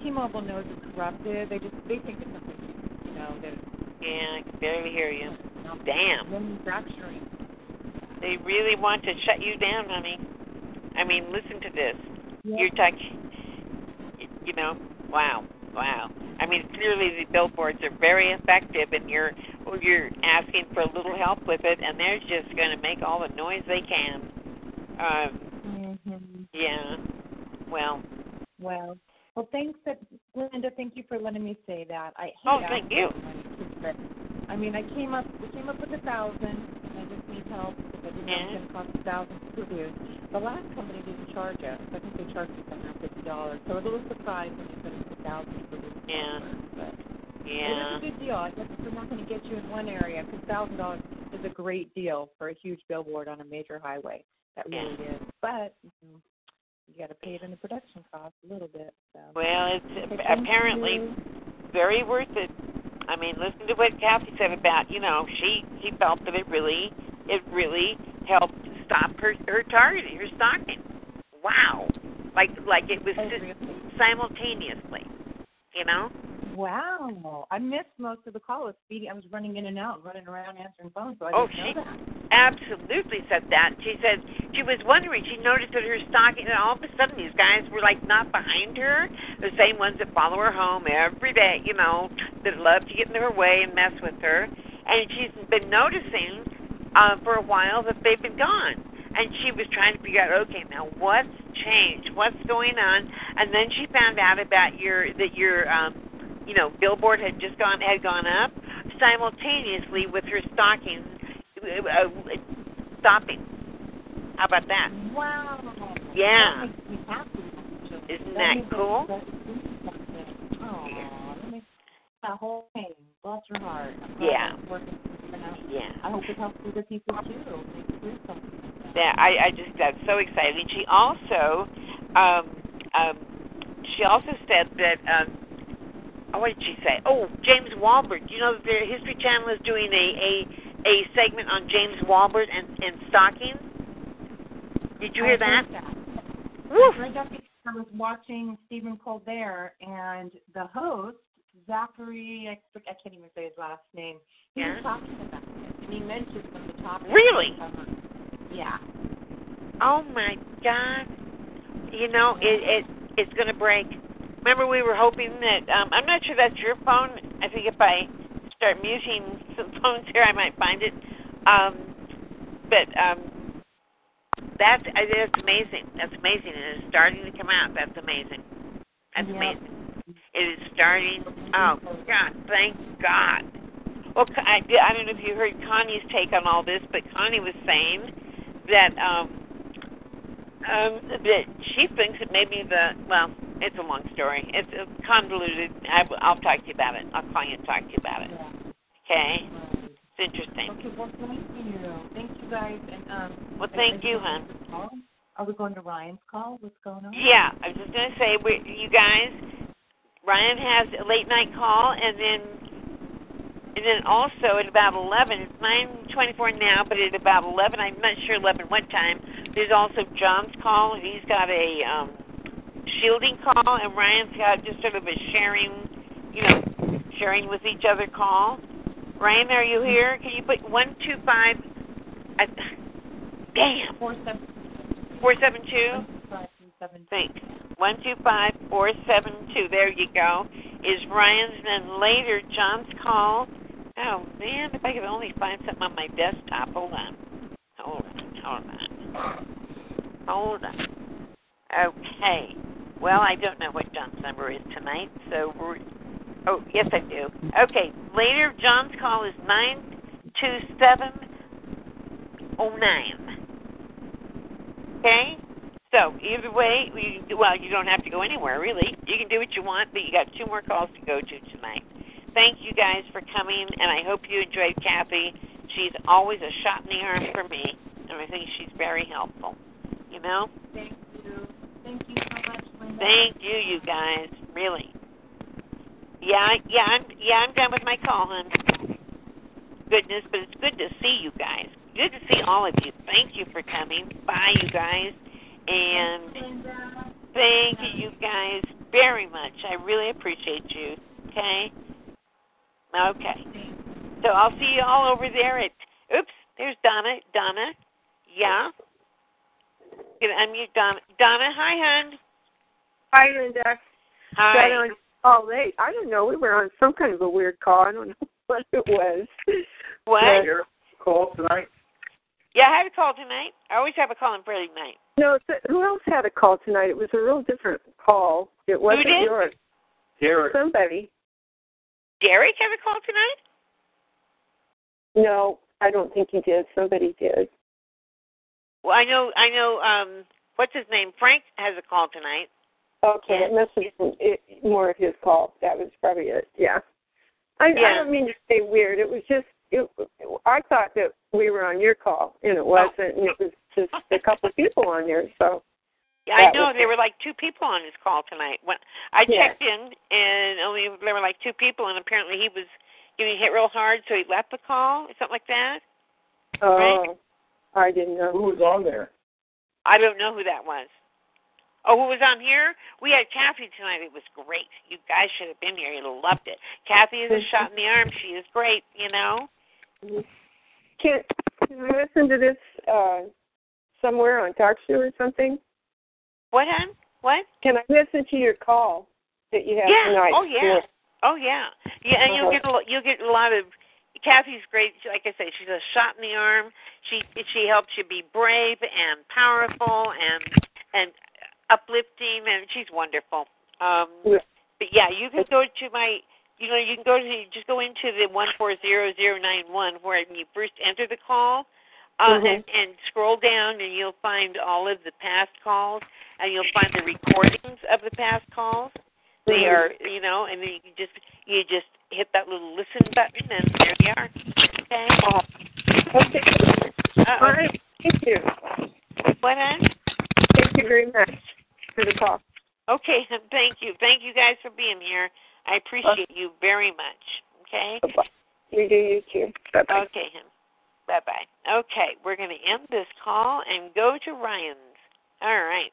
T-Mobile knows it's corrupted. They just they think it's something, you know, that Yeah, I can barely hear you. Damn. manufacturing. They really want to shut you down, honey. I mean, listen to this. Yeah. You're talking. You know, wow, wow. I mean, clearly the billboards are very effective, and you're you're asking for a little help with it, and they're just going to make all the noise they can. Um, Mm-hmm. yeah. Well, Well, well, thanks, that, Linda. Thank you for letting me say that. I hate Oh, thank you. I mean, I came up, we came up with a thousand, and I just need help because I didn't know it was going to cost a thousand to produce. The last company didn't charge us. I think they charged us one hundred fifty dollars. So I was a little surprised when they said it was a thousand to produce. Yeah. But yeah. it is a good deal. I guess if we're not going to get you in one area, because thousand dollars is a great deal for a huge billboard on a major highway. That really is. But you, know, you got to pay it in the production cost a little bit. So. Well, it's apparently very worth it. I mean, listen to what Kathy said about you know she she felt that it really it really helped stop her her targeting her stalking. Wow, like like it was oh, si- simultaneously, you know. Wow, I missed most of the call. It was speedy. I was running in and out, running around answering phones, so I Oh, she absolutely said that. She said she was wondering. She noticed that her stalking, and all of a sudden these guys were like not behind her, the same ones that follow her home every day, you know, that love to get in her way and mess with her. And she's been noticing uh, for a while that they've been gone. And she was trying to figure out, okay, now what's changed? What's going on? And then she found out about your that your um, you know billboard had just gone had gone up simultaneously with her stalking uh, stopping. How about that? Wow. Yeah. That Isn't that cool? that it's doing that makes that whole thing. Bless your heart. Yeah. it's working for you now. Yeah. I hope it helps other people too. They can do something. Yeah, I, I just got so excited. And she also, um, um, she also said that. Um, Oh, what did she say? Oh, James Walbert. You know, that the History Channel is doing a a, a segment on James Walbert and and stockings. Did you hear that? that. Woof. I heard that because I was watching Stephen Colbert and the host Zachary. I, I can't even say his last name. He Yeah. was talking about it, and he mentioned some of the topics. Really? Yeah. Oh my God! You know, it it it's gonna break. Remember, we were hoping that. Um, I'm not sure that's your phone. I think if I start muting some *laughs* phones here, I might find it. Um, but um, that's I- that's amazing. That's amazing, and it's starting to come out. That's amazing. That's Yep. amazing. It is starting. Oh God! Thank God. Well, I, I don't know if you heard Connie's take on all this, but Connie was saying that um, um, that she thinks that maybe the well, it's a long story. It's uh, convoluted. I, I'll talk to you about it. I'll call you and talk to you about it. Okay? It's interesting. Okay, well, thank you. Thank you guys. And um. Well, thank you, hon. Are we going to Ryan's call? What's going on? Yeah, I was just gonna say, we, you guys, Ryan has a late night call, and then, and then also at about eleven. It's nine twenty-four now, but at about eleven, I'm not sure eleven what time. There's also John's call. He's got a um, shielding call, and Ryan's got just sort of a sharing, you know, sharing with each other call. Ryan, are you here? Can you put one two five? I, damn. Four seven. Four seven two. Five two seven. Thanks. One two five four seven two. There you go. Is Ryan's and then later John's call. Oh man, if I could only find something on my desktop. Hold on. Hold on. Hold on. Hold on. Okay. Well, I don't know what John's number is tonight, so we're. Oh, yes, I do. Okay. Later, John's call is nine two seven oh nine. Okay? So either way, we, well, you don't have to go anywhere really. You can do what you want, but you got two more calls to go to tonight. Thank you guys for coming, and I hope you enjoyed Kathy. She's always a shot in the arm for me, and I think she's very helpful. You know. Thank you. Thank you so much, Linda. Thank you, you guys. Really. Yeah, yeah, I'm, yeah. I'm done with my call, hon. Goodness, but it's good to see you guys. Good to see all of you. Thank you for coming. Bye, you guys. And thank you, you guys, very much. I really appreciate you. Okay. Okay. So I'll see you all over there at. Oops, there's Donna. Donna. Yeah. Can I unmute Donna? Donna, hi, hon. Hi, Linda. Hi. Got on all late. I don't know. We were on some kind of a weird call. I don't know *laughs* what it was. What? But- Call tonight. Yeah, I had a call tonight. I always have a call on Friday night. No, so who else had a call tonight? It was a real different call. It wasn't did? yours. Derek. Somebody. Derek have a call tonight? No, I don't think he did. Somebody did. Well, I know, I know. Um, what's his name? Frank has a call tonight. Okay, it must have been it, more of his call. That was probably it. Yeah. I, I Yeah. don't mean to say weird. It was just. It, I thought that we were on your call, and it wasn't. And it was just a couple of people on there. So. Yeah, I know there were like two people on his call tonight. When I Yeah. checked in, and only there were like two people, and apparently he was getting hit real hard, so he left the call, or something like that. Oh, Right? I didn't know. Who was on there? I don't know who that was. Oh, who was on here? We had Kathy tonight. It was great. You guys should have been here. You'd have loved it. Kathy is a shot in the arm. She is great. You know. Can, can I listen to this uh, somewhere on talk show or something? What, hon? What? Can I listen to your call that you have yeah. tonight? Oh yeah. Oh yeah. Yeah, and you'll Uh-huh. get a you'll get a lot of. Kathy's great. Like I said, she's a shot in the arm. She she helps you be brave and powerful and and uplifting, and she's wonderful. Um, but yeah, you can go to my. You know, you can go to just go into the one four zero zero nine one where you first enter the call, uh, Mhm. and, and scroll down, and you'll find all of the past calls, and you'll find the recordings of the past calls. They Mhm. are, you know, and then you can just you just hit that little listen button, and there you are. Okay. Okay. Uh, All right. Thank you. What? Thank you very much for the call. Okay. *laughs* Thank you. Thank you guys for being here. I appreciate you very much. Okay. You do you too. Bye bye. Okay. Bye bye. Okay, we're going to end this call and go to Ryan's. All right.